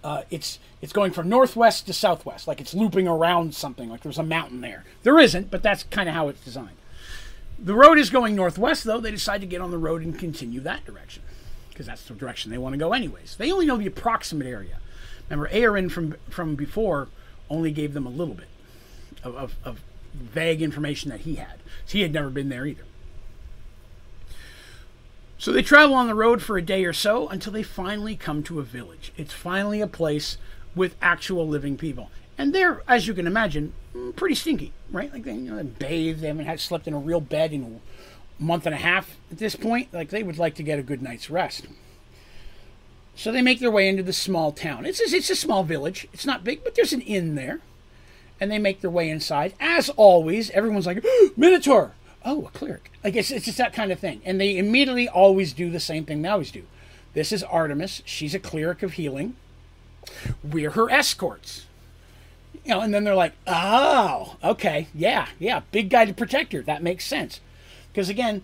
uh, it's it's going from northwest to southwest, like it's looping around something, like there's a mountain there. There isn't, but that's kind of how it's designed. The road is going northwest, though. They decide to get on the road and continue that direction because that's the direction they want to go, anyways. They only know the approximate area. Remember, Aaron from from before only gave them a little bit of, of, of vague information that he had. So he had never been there either. So they travel on the road for a day or so until they finally come to a village. It's finally a place with actual living people. And they're, as you can imagine, mm, pretty stinky, right? Like they, you know, they bathe, they haven't had slept in a real bed in a month and a half at this point. Like they would like to get a good night's rest. So they make their way into the small town. It's a, it's a small village. It's not big, but there's an inn there and they make their way inside. As always, everyone's like, Minotaur! Oh, a cleric. Like, it's, it's just that kind of thing. And they immediately always do the same thing they always do. This is Artemis. She's a cleric of healing. We're her escorts. You know, and then they're like, oh, okay, yeah, yeah, big guy to protect her. That makes sense. Because again,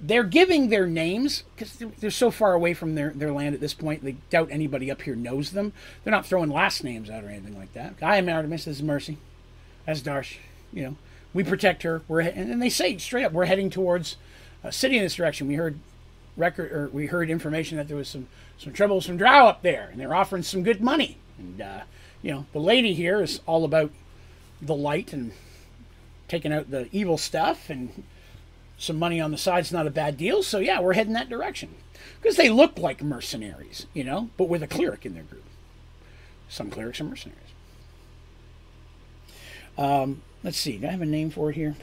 they're giving their names because they're so far away from their, their land at this point. They doubt anybody up here knows them. They're not throwing last names out or anything like that. I am Artemis. This is Mercy. That's Darsh. You know, we protect her. We're and they say straight up, we're heading towards a city in this direction. We heard record or we heard information that there was some some trouble, some drow up there, and they're offering some good money. And uh, you know, the lady here is all about the light and taking out the evil stuff and some money on the side's not a bad deal. So yeah, we're heading that direction because they look like mercenaries, you know, but with a cleric in their group. Some clerics are mercenaries. Um, let's see. Do I have a name for it here?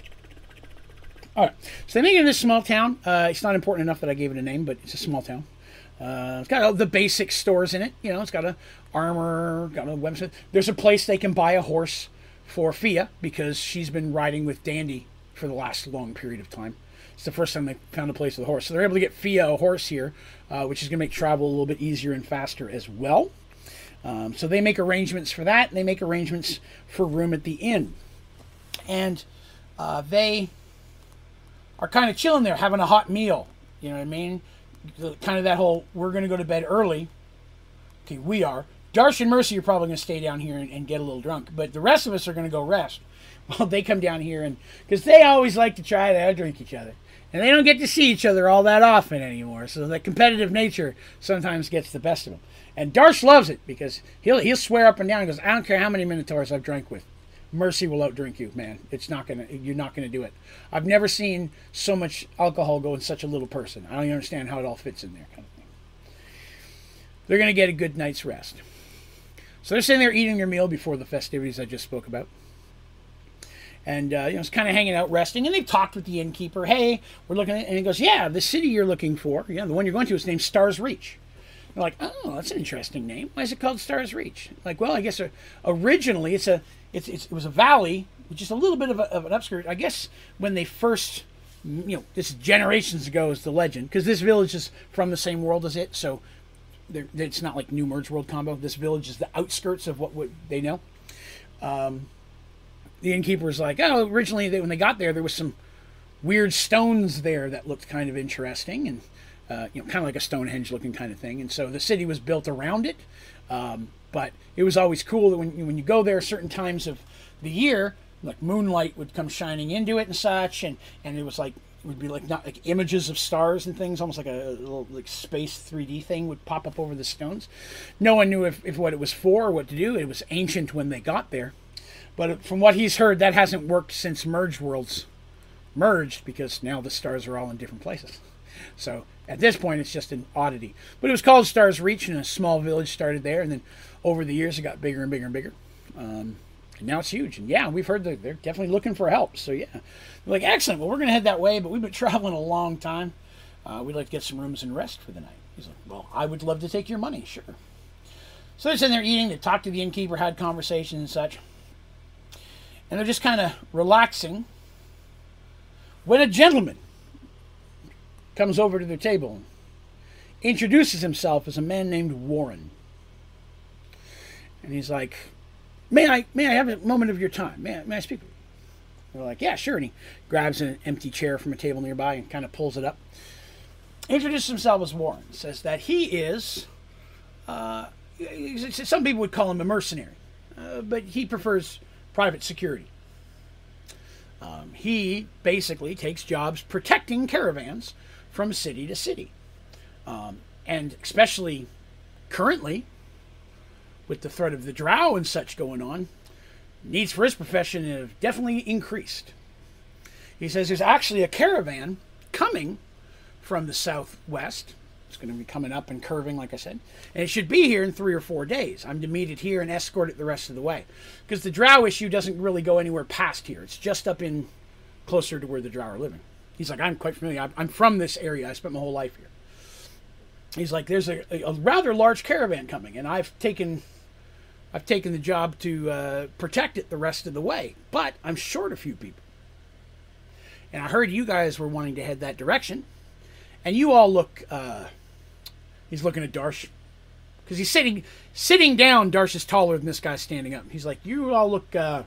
All right. So they make it in this small town. Uh, it's not important enough that I gave it a name, but it's a small town. Uh, it's got all the basic stores in it. You know, it's got a armor, got a website. There's a place they can buy a horse for Fia because she's been riding with Dandy for the last long period of time. It's the first time they found a place with a horse. So they're able to get Fia a horse here, uh, which is going to make travel a little bit easier and faster as well. Um, so they make arrangements for that, and they make arrangements for room at the inn. And uh, they are kind of chilling there, having a hot meal. You know what I mean? The, kind of that whole, we're going to go to bed early. Okay, we are. Darsh and Mercy are probably going to stay down here and, and get a little drunk, but the rest of us are going to go rest. Well, they come down here and because they always like to try to drink each other and they don't get to see each other all that often anymore. So the competitive nature sometimes gets the best of them. And Darsh loves it because he'll he'll swear up and down. He goes, "I don't care how many Minotaurs I've drank with, Mercy will outdrink you, man. It's not gonna you're not gonna do it. I've never seen so much alcohol go in such a little person. I don't understand how it all fits in there." Kind of thing. They're gonna get a good night's rest. So they're sitting there eating their meal before the festivities I just spoke about and uh, you know, it's kind of hanging out, resting. And they've talked with the innkeeper. Hey, we're looking at, and he goes, "Yeah, the city you're looking for, yeah, the one you're going to is named Stars Reach." They're like, "Oh, that's an interesting name. Why is it called Stars Reach?" Like, well, I guess uh, originally it's a, it's, it's, it was a valley, just a little bit of, a, of an upskirt. I guess when they first, you know, this generations ago is the legend, because this village is from the same world as it, so it's not like New Merge World combo. This village is the outskirts of what, what they know. Um, the innkeeper was like, oh, originally they, when they got there, there was some weird stones there that looked kind of interesting and uh, you know, kind of like a Stonehenge looking kind of thing. And so the city was built around it. Um, but it was always cool that when, when you go there certain times of the year, like moonlight would come shining into it and such. And, and it was like, would be like not like images of stars and things, almost like a, a little like space 3D thing would pop up over the stones. No one knew if, if what it was for or what to do. It was ancient when they got there. But from what he's heard, that hasn't worked since Merge Worlds merged because now the stars are all in different places. So at this point, it's just an oddity. But it was called Stars Reach, and a small village started there. And then over the years, it got bigger and bigger and bigger. Um, and now it's huge. And yeah, we've heard that they're definitely looking for help. So yeah, we're like, excellent. Well, we're going to head that way, but we've been traveling a long time. Uh, we'd like to get some rooms and rest for the night. He's like, well, I would love to take your money, sure. So they're sitting there eating. They talked to the innkeeper, had conversations and such. And they're just kind of relaxing when a gentleman comes over to their table introduces himself as a man named Warren. And he's like, May I may I have a moment of your time? May I, may I speak with you? They're like, Yeah, sure. And he grabs an empty chair from a table nearby and kind of pulls it up. Introduces himself as Warren. Says that he is, uh, some people would call him a mercenary, uh, but he prefers private security. Um, he basically takes jobs protecting caravans from city to city. Um, and especially currently, with the threat of the drow and such going on, needs for his profession have definitely increased. He says there's actually a caravan coming from the southwest. It's going to be coming up and curving, like I said. And it should be here in three or four days. I'm to meet it here and escort it the rest of the way. Because the drow issue doesn't really go anywhere past here. It's just up in closer to where the drow are living. He's like, I'm quite familiar. I'm from this area. I spent my whole life here. He's like, there's a, a rather large caravan coming, and I've taken, I've taken the job to uh, protect it the rest of the way, but I'm short a few people. And I heard you guys were wanting to head that direction, and you all look. Uh, he's looking at Darsh because he's sitting sitting down. Darsh is taller than this guy standing up. He's like, you all look uh,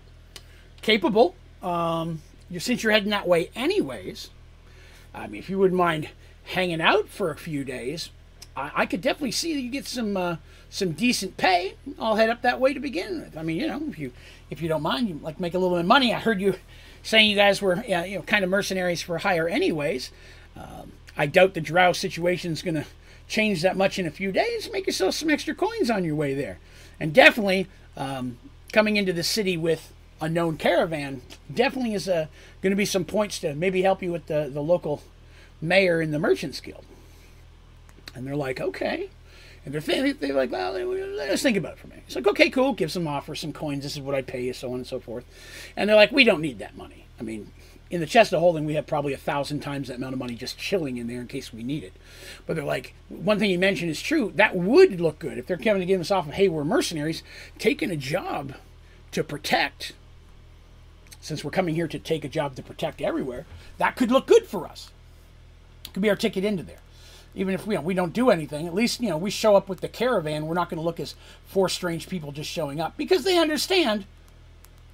capable. Um, since you're heading that way anyways, I mean, if you wouldn't mind hanging out for a few days, I, I could definitely see that you get some uh, some decent pay. I'll head up that way to begin with. I mean, you know, if you if you don't mind, you like make a little bit of money. I heard you saying you guys were you know kind of mercenaries for hire, anyways. Um, I doubt the drow situation is going to change that much in a few days. Make yourself some extra coins on your way there, and definitely um, coming into the city with a known caravan definitely is uh, going to be some points to maybe help you with the, the local mayor in the Merchants Guild. And they're like, okay. And they're, they're like, well, let's think about it for minute. It's like, okay, cool. Give some offers, some coins. This is what I pay you, so on and so forth. And they're like, we don't need that money. I mean, in the chest of holding, we have probably a thousand times that amount of money just chilling in there in case we need it. But they're like, one thing you mentioned is true. That would look good if they're coming to give us off of, hey, we're mercenaries, taking a job to protect since we're coming here to take a job to protect everywhere, that could look good for us. Could be our ticket into there. Even if we, you know, we don't do anything, at least you know we show up with the caravan. We're not going to look as four strange people just showing up because they understand.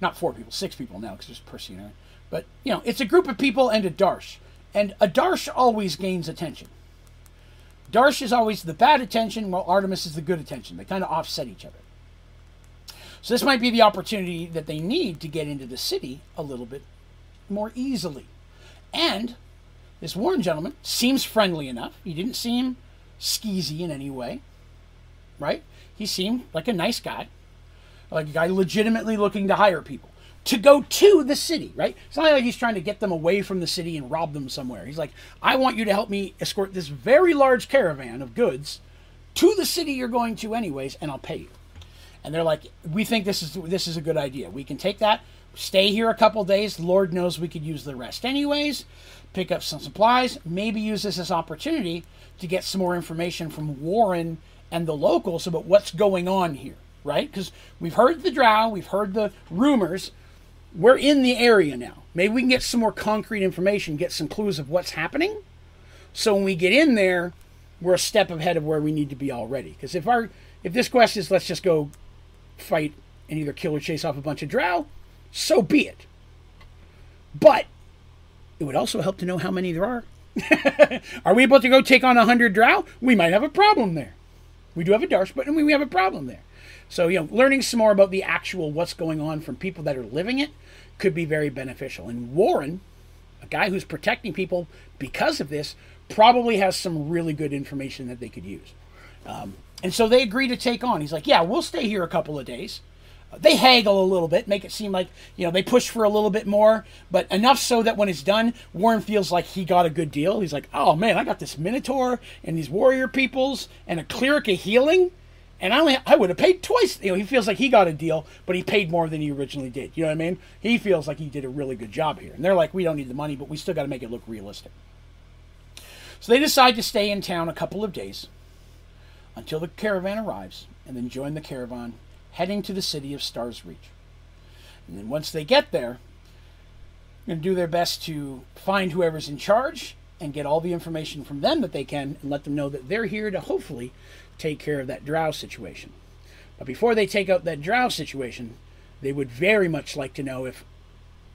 Not four people, six people now because there's Percy and Aaron. But you know, it's a group of people and a Darsh, and a Darsh always gains attention. Darsh is always the bad attention, while Artemis is the good attention. They kind of offset each other. So this might be the opportunity that they need to get into the city a little bit more easily. And this Warren gentleman seems friendly enough. He didn't seem skeezy in any way, right? He seemed like a nice guy, like a guy legitimately looking to hire people to go to the city, right? It's not like he's trying to get them away from the city and rob them somewhere. He's like, I want you to help me escort this very large caravan of goods to the city you're going to, anyways, and I'll pay you and they're like, "We think this is this is a good idea. We can take that, stay here a couple days. Lord knows we could use the rest anyways. Pick up some supplies. Maybe use this as opportunity to get some more information from Warren and the locals about what's going on here, right? Because we've heard the drow, we've heard the rumors. We're in the area now. Maybe we can get some more concrete information, get some clues of what's happening. So when we get in there, we're a step ahead of where we need to be already. Because if our if this quest is let's just go fight and either kill or chase off a bunch of drow, so be it. But it would also help to know how many there are. are we able to go take on a hundred drow? We might have a problem there. We do have a Darsh, but we have a problem there. So, you know, learning some more about the actual what's going on from people that are living it could be very beneficial. And Warren, a guy who's protecting people because of this, probably has some really good information that they could use. Um, and so they agree to take on. He's like, yeah, we'll stay here a couple of days. They haggle a little bit, make it seem like you know they push for a little bit more, but enough so that when it's done, Warren feels like he got a good deal. He's like, "Oh man, I got this Minotaur and these warrior peoples and a cleric of healing, and I only I would have paid twice." You know, he feels like he got a deal, but he paid more than he originally did. You know what I mean? He feels like he did a really good job here, and they're like, "We don't need the money, but we still got to make it look realistic." So they decide to stay in town a couple of days until the caravan arrives, and then join the caravan heading to the city of Stars Reach. And then once they get there, they're going to do their best to find whoever's in charge and get all the information from them that they can and let them know that they're here to hopefully take care of that drow situation. But before they take out that drow situation, they would very much like to know if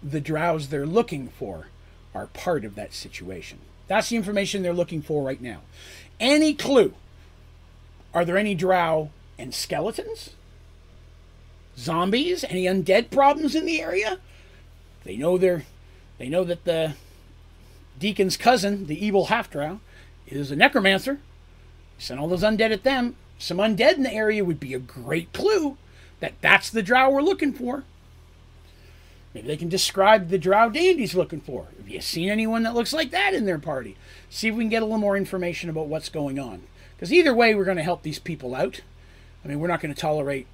the drows they're looking for are part of that situation. That's the information they're looking for right now. Any clue? Are there any drow and skeletons? Zombies, any undead problems in the area. They know they're they know that the deacon's cousin, the evil half drow, is a necromancer. Send all those undead at them. Some undead in the area would be a great clue that that's the drow we're looking for. Maybe they can describe the drow dandy's looking for. Have you seen anyone that looks like that in their party? See if we can get a little more information about what's going on. Because either way, we're going to help these people out. I mean, we're not going to tolerate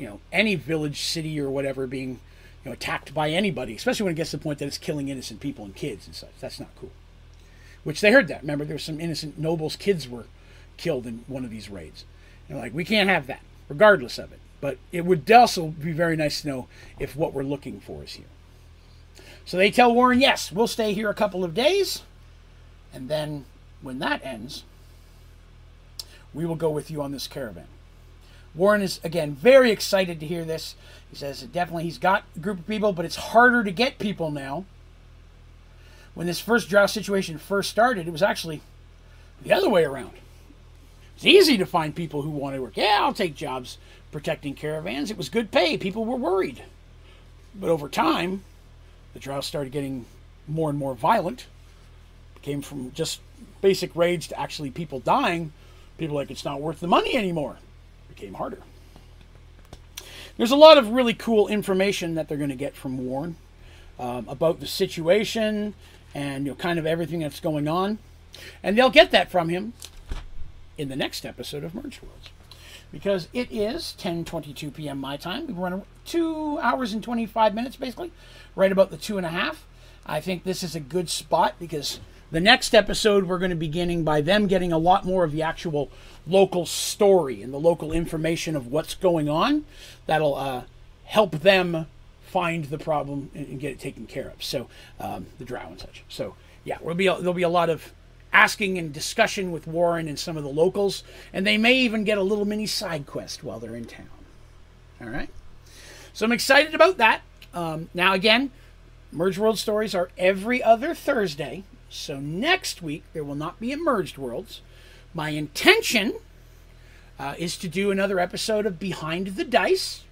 you know any village, city, or whatever being you know attacked by anybody, especially when it gets to the point that it's killing innocent people and kids and such. That's not cool. Which they heard that. Remember, there there's some innocent nobles' kids were killed in one of these raids. And like, we can't have that, regardless of it. But it would also be very nice to know if what we're looking for is here. So they tell Warren, yes, we'll stay here a couple of days. And then when that ends, we will go with you on this caravan. Warren is again very excited to hear this. He says definitely he's got a group of people, but it's harder to get people now. When this first drow situation first started, it was actually the other way around. It's easy to find people who want to work. Yeah, I'll take jobs protecting caravans. It was good pay. People were worried. But over time, the drow started getting more and more violent. It came from just basic raids to actually people dying. People like it's not worth the money anymore became harder. There's a lot of really cool information that they're going to get from Warren um, about the situation and you know kind of everything that's going on, and they'll get that from him in the next episode of Merge Worlds because it is 10:22 p.m. my time. We run two hours and 25 minutes, basically, right about the two and a half. I think this is a good spot because the next episode we're going to be beginning by them getting a lot more of the actual local story and the local information of what's going on. That'll uh, help them find the problem and, and, get it taken care of. So um, the drow and such. So yeah, there'll be a, there'll be a lot of asking and discussion with Warren and some of the locals, and they may even get a little mini side quest while they're in town. All right. So I'm excited about that. Um, now again, Merge World stories are every other Thursday. So next week there will not be a Merged Worlds. My intention uh, is to do another episode of Behind the Dice.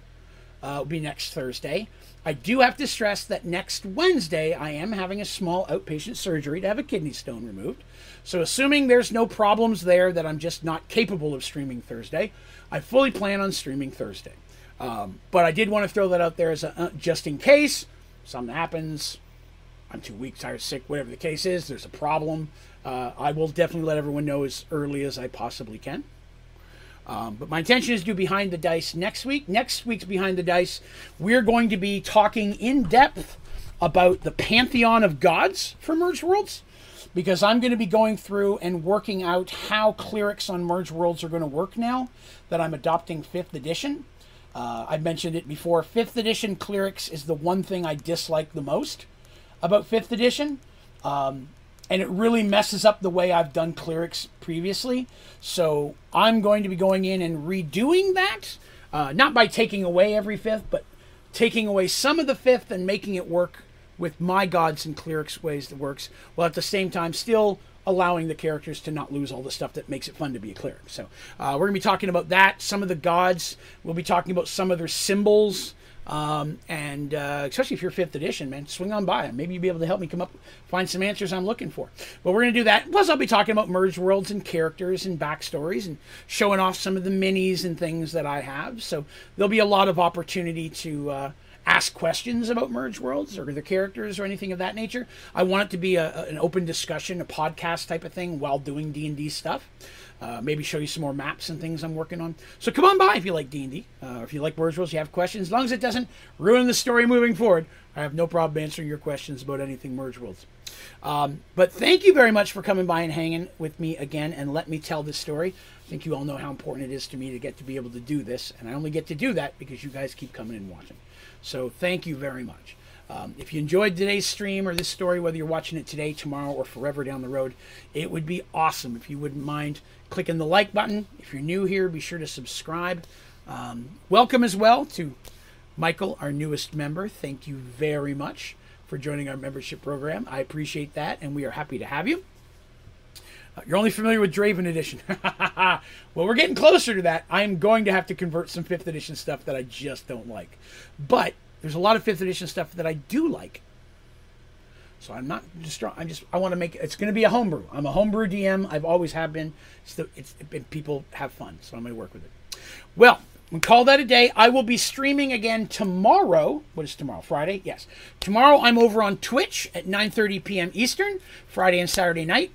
Uh, it'll be next Thursday. I do have to stress that next Wednesday I am having a small outpatient surgery to have a kidney stone removed. So, assuming there's no problems there that I'm just not capable of streaming Thursday, I fully plan on streaming Thursday. Um, but I did want to throw that out there as a, uh, just in case something happens. I'm too weak, tired, sick, whatever the case is. There's a problem. Uh, I will definitely let everyone know as early as I possibly can. Um, but my intention is to do Behind the Dice next week. Next week's Behind the Dice, we're going to be talking in depth about the pantheon of gods for Merge Worlds because I'm going to be going through and working out how clerics on Merge Worlds are going to work now that I'm adopting 5th edition. Uh, I've mentioned it before. 5th edition clerics is the one thing I dislike the most about 5th edition. Um, and it really messes up the way I've done clerics previously. So I'm going to be going in and redoing that, uh, not by taking away every fifth, but taking away some of the fifth and making it work with my gods and clerics ways that works, while at the same time still allowing the characters to not lose all the stuff that makes it fun to be a cleric. So uh, we're going to be talking about that. Some of the gods. We'll be talking about some of their symbols. Um, and uh, especially if you're fifth edition, man, swing on by. Maybe you'll be able to help me come up, find some answers I'm looking for. But we're going to do that. Plus, I'll be talking about merged worlds and characters and backstories and showing off some of the minis and things that I have. So there'll be a lot of opportunity to. Uh, ask questions about merge worlds or the characters or anything of that nature i want it to be a, an open discussion a podcast type of thing while doing d&d stuff uh, maybe show you some more maps and things i'm working on so come on by if you like d&d uh, if you like merge worlds you have questions as long as it doesn't ruin the story moving forward i have no problem answering your questions about anything merge worlds um, but thank you very much for coming by and hanging with me again and let me tell this story I think you all know how important it is to me to get to be able to do this, and I only get to do that because you guys keep coming and watching. So thank you very much. Um, if you enjoyed today's stream or this story, whether you're watching it today, tomorrow, or forever down the road, it would be awesome if you wouldn't mind clicking the like button. If you're new here, be sure to subscribe. Um, welcome as well to Michael, our newest member. Thank you very much for joining our membership program. I appreciate that, and we are happy to have you. Uh, you're only familiar with Draven Edition. well, we're getting closer to that. I'm going to have to convert some 5th Edition stuff that I just don't like. But there's a lot of 5th Edition stuff that I do like. So I'm not just I'm just I want to make it's going to be a homebrew. I'm a homebrew DM. I've always have been. It's, the, it's people have fun, so I'm going to work with it. Well, we call that a day. I will be streaming again tomorrow. What is tomorrow? Friday? Yes. Tomorrow I'm over on Twitch at 9:30 p.m. Eastern, Friday and Saturday night.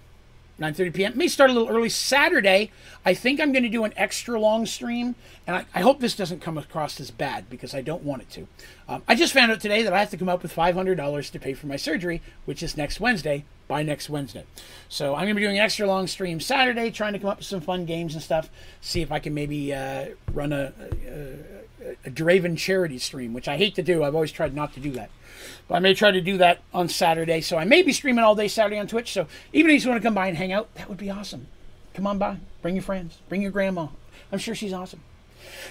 9.30 p.m. May start a little early. Saturday, I think I'm going to do an extra long stream, and I, I, hope this doesn't come across as bad because I don't want it to. Um, I just found out today that I have to come up with $500 to pay for my surgery, which is next Wednesday, by next Wednesday. So I'm going to be doing an extra long stream Saturday, trying to come up with some fun games and stuff, see if I can maybe uh, run a, a, a Draven charity stream, which I hate to do. I've always tried not to do that. But I may try to do that on Saturday. So I may be streaming all day Saturday on Twitch. So even if you want to come by and hang out, that would be awesome. Come on by. Bring your friends. Bring your grandma. I'm sure she's awesome.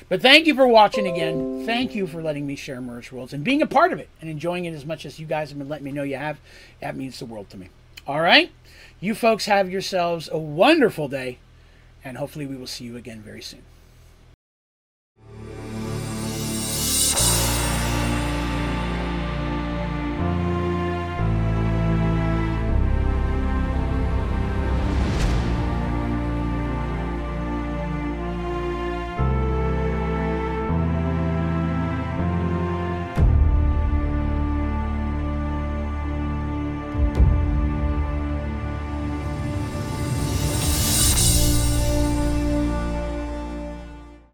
But thank you for watching again. Thank you for letting me share Merge Worlds and being a part of it and enjoying it as much as you guys have been letting me know you have. That means the world to me. All right? You folks have yourselves a wonderful day, and hopefully we will see you again very soon.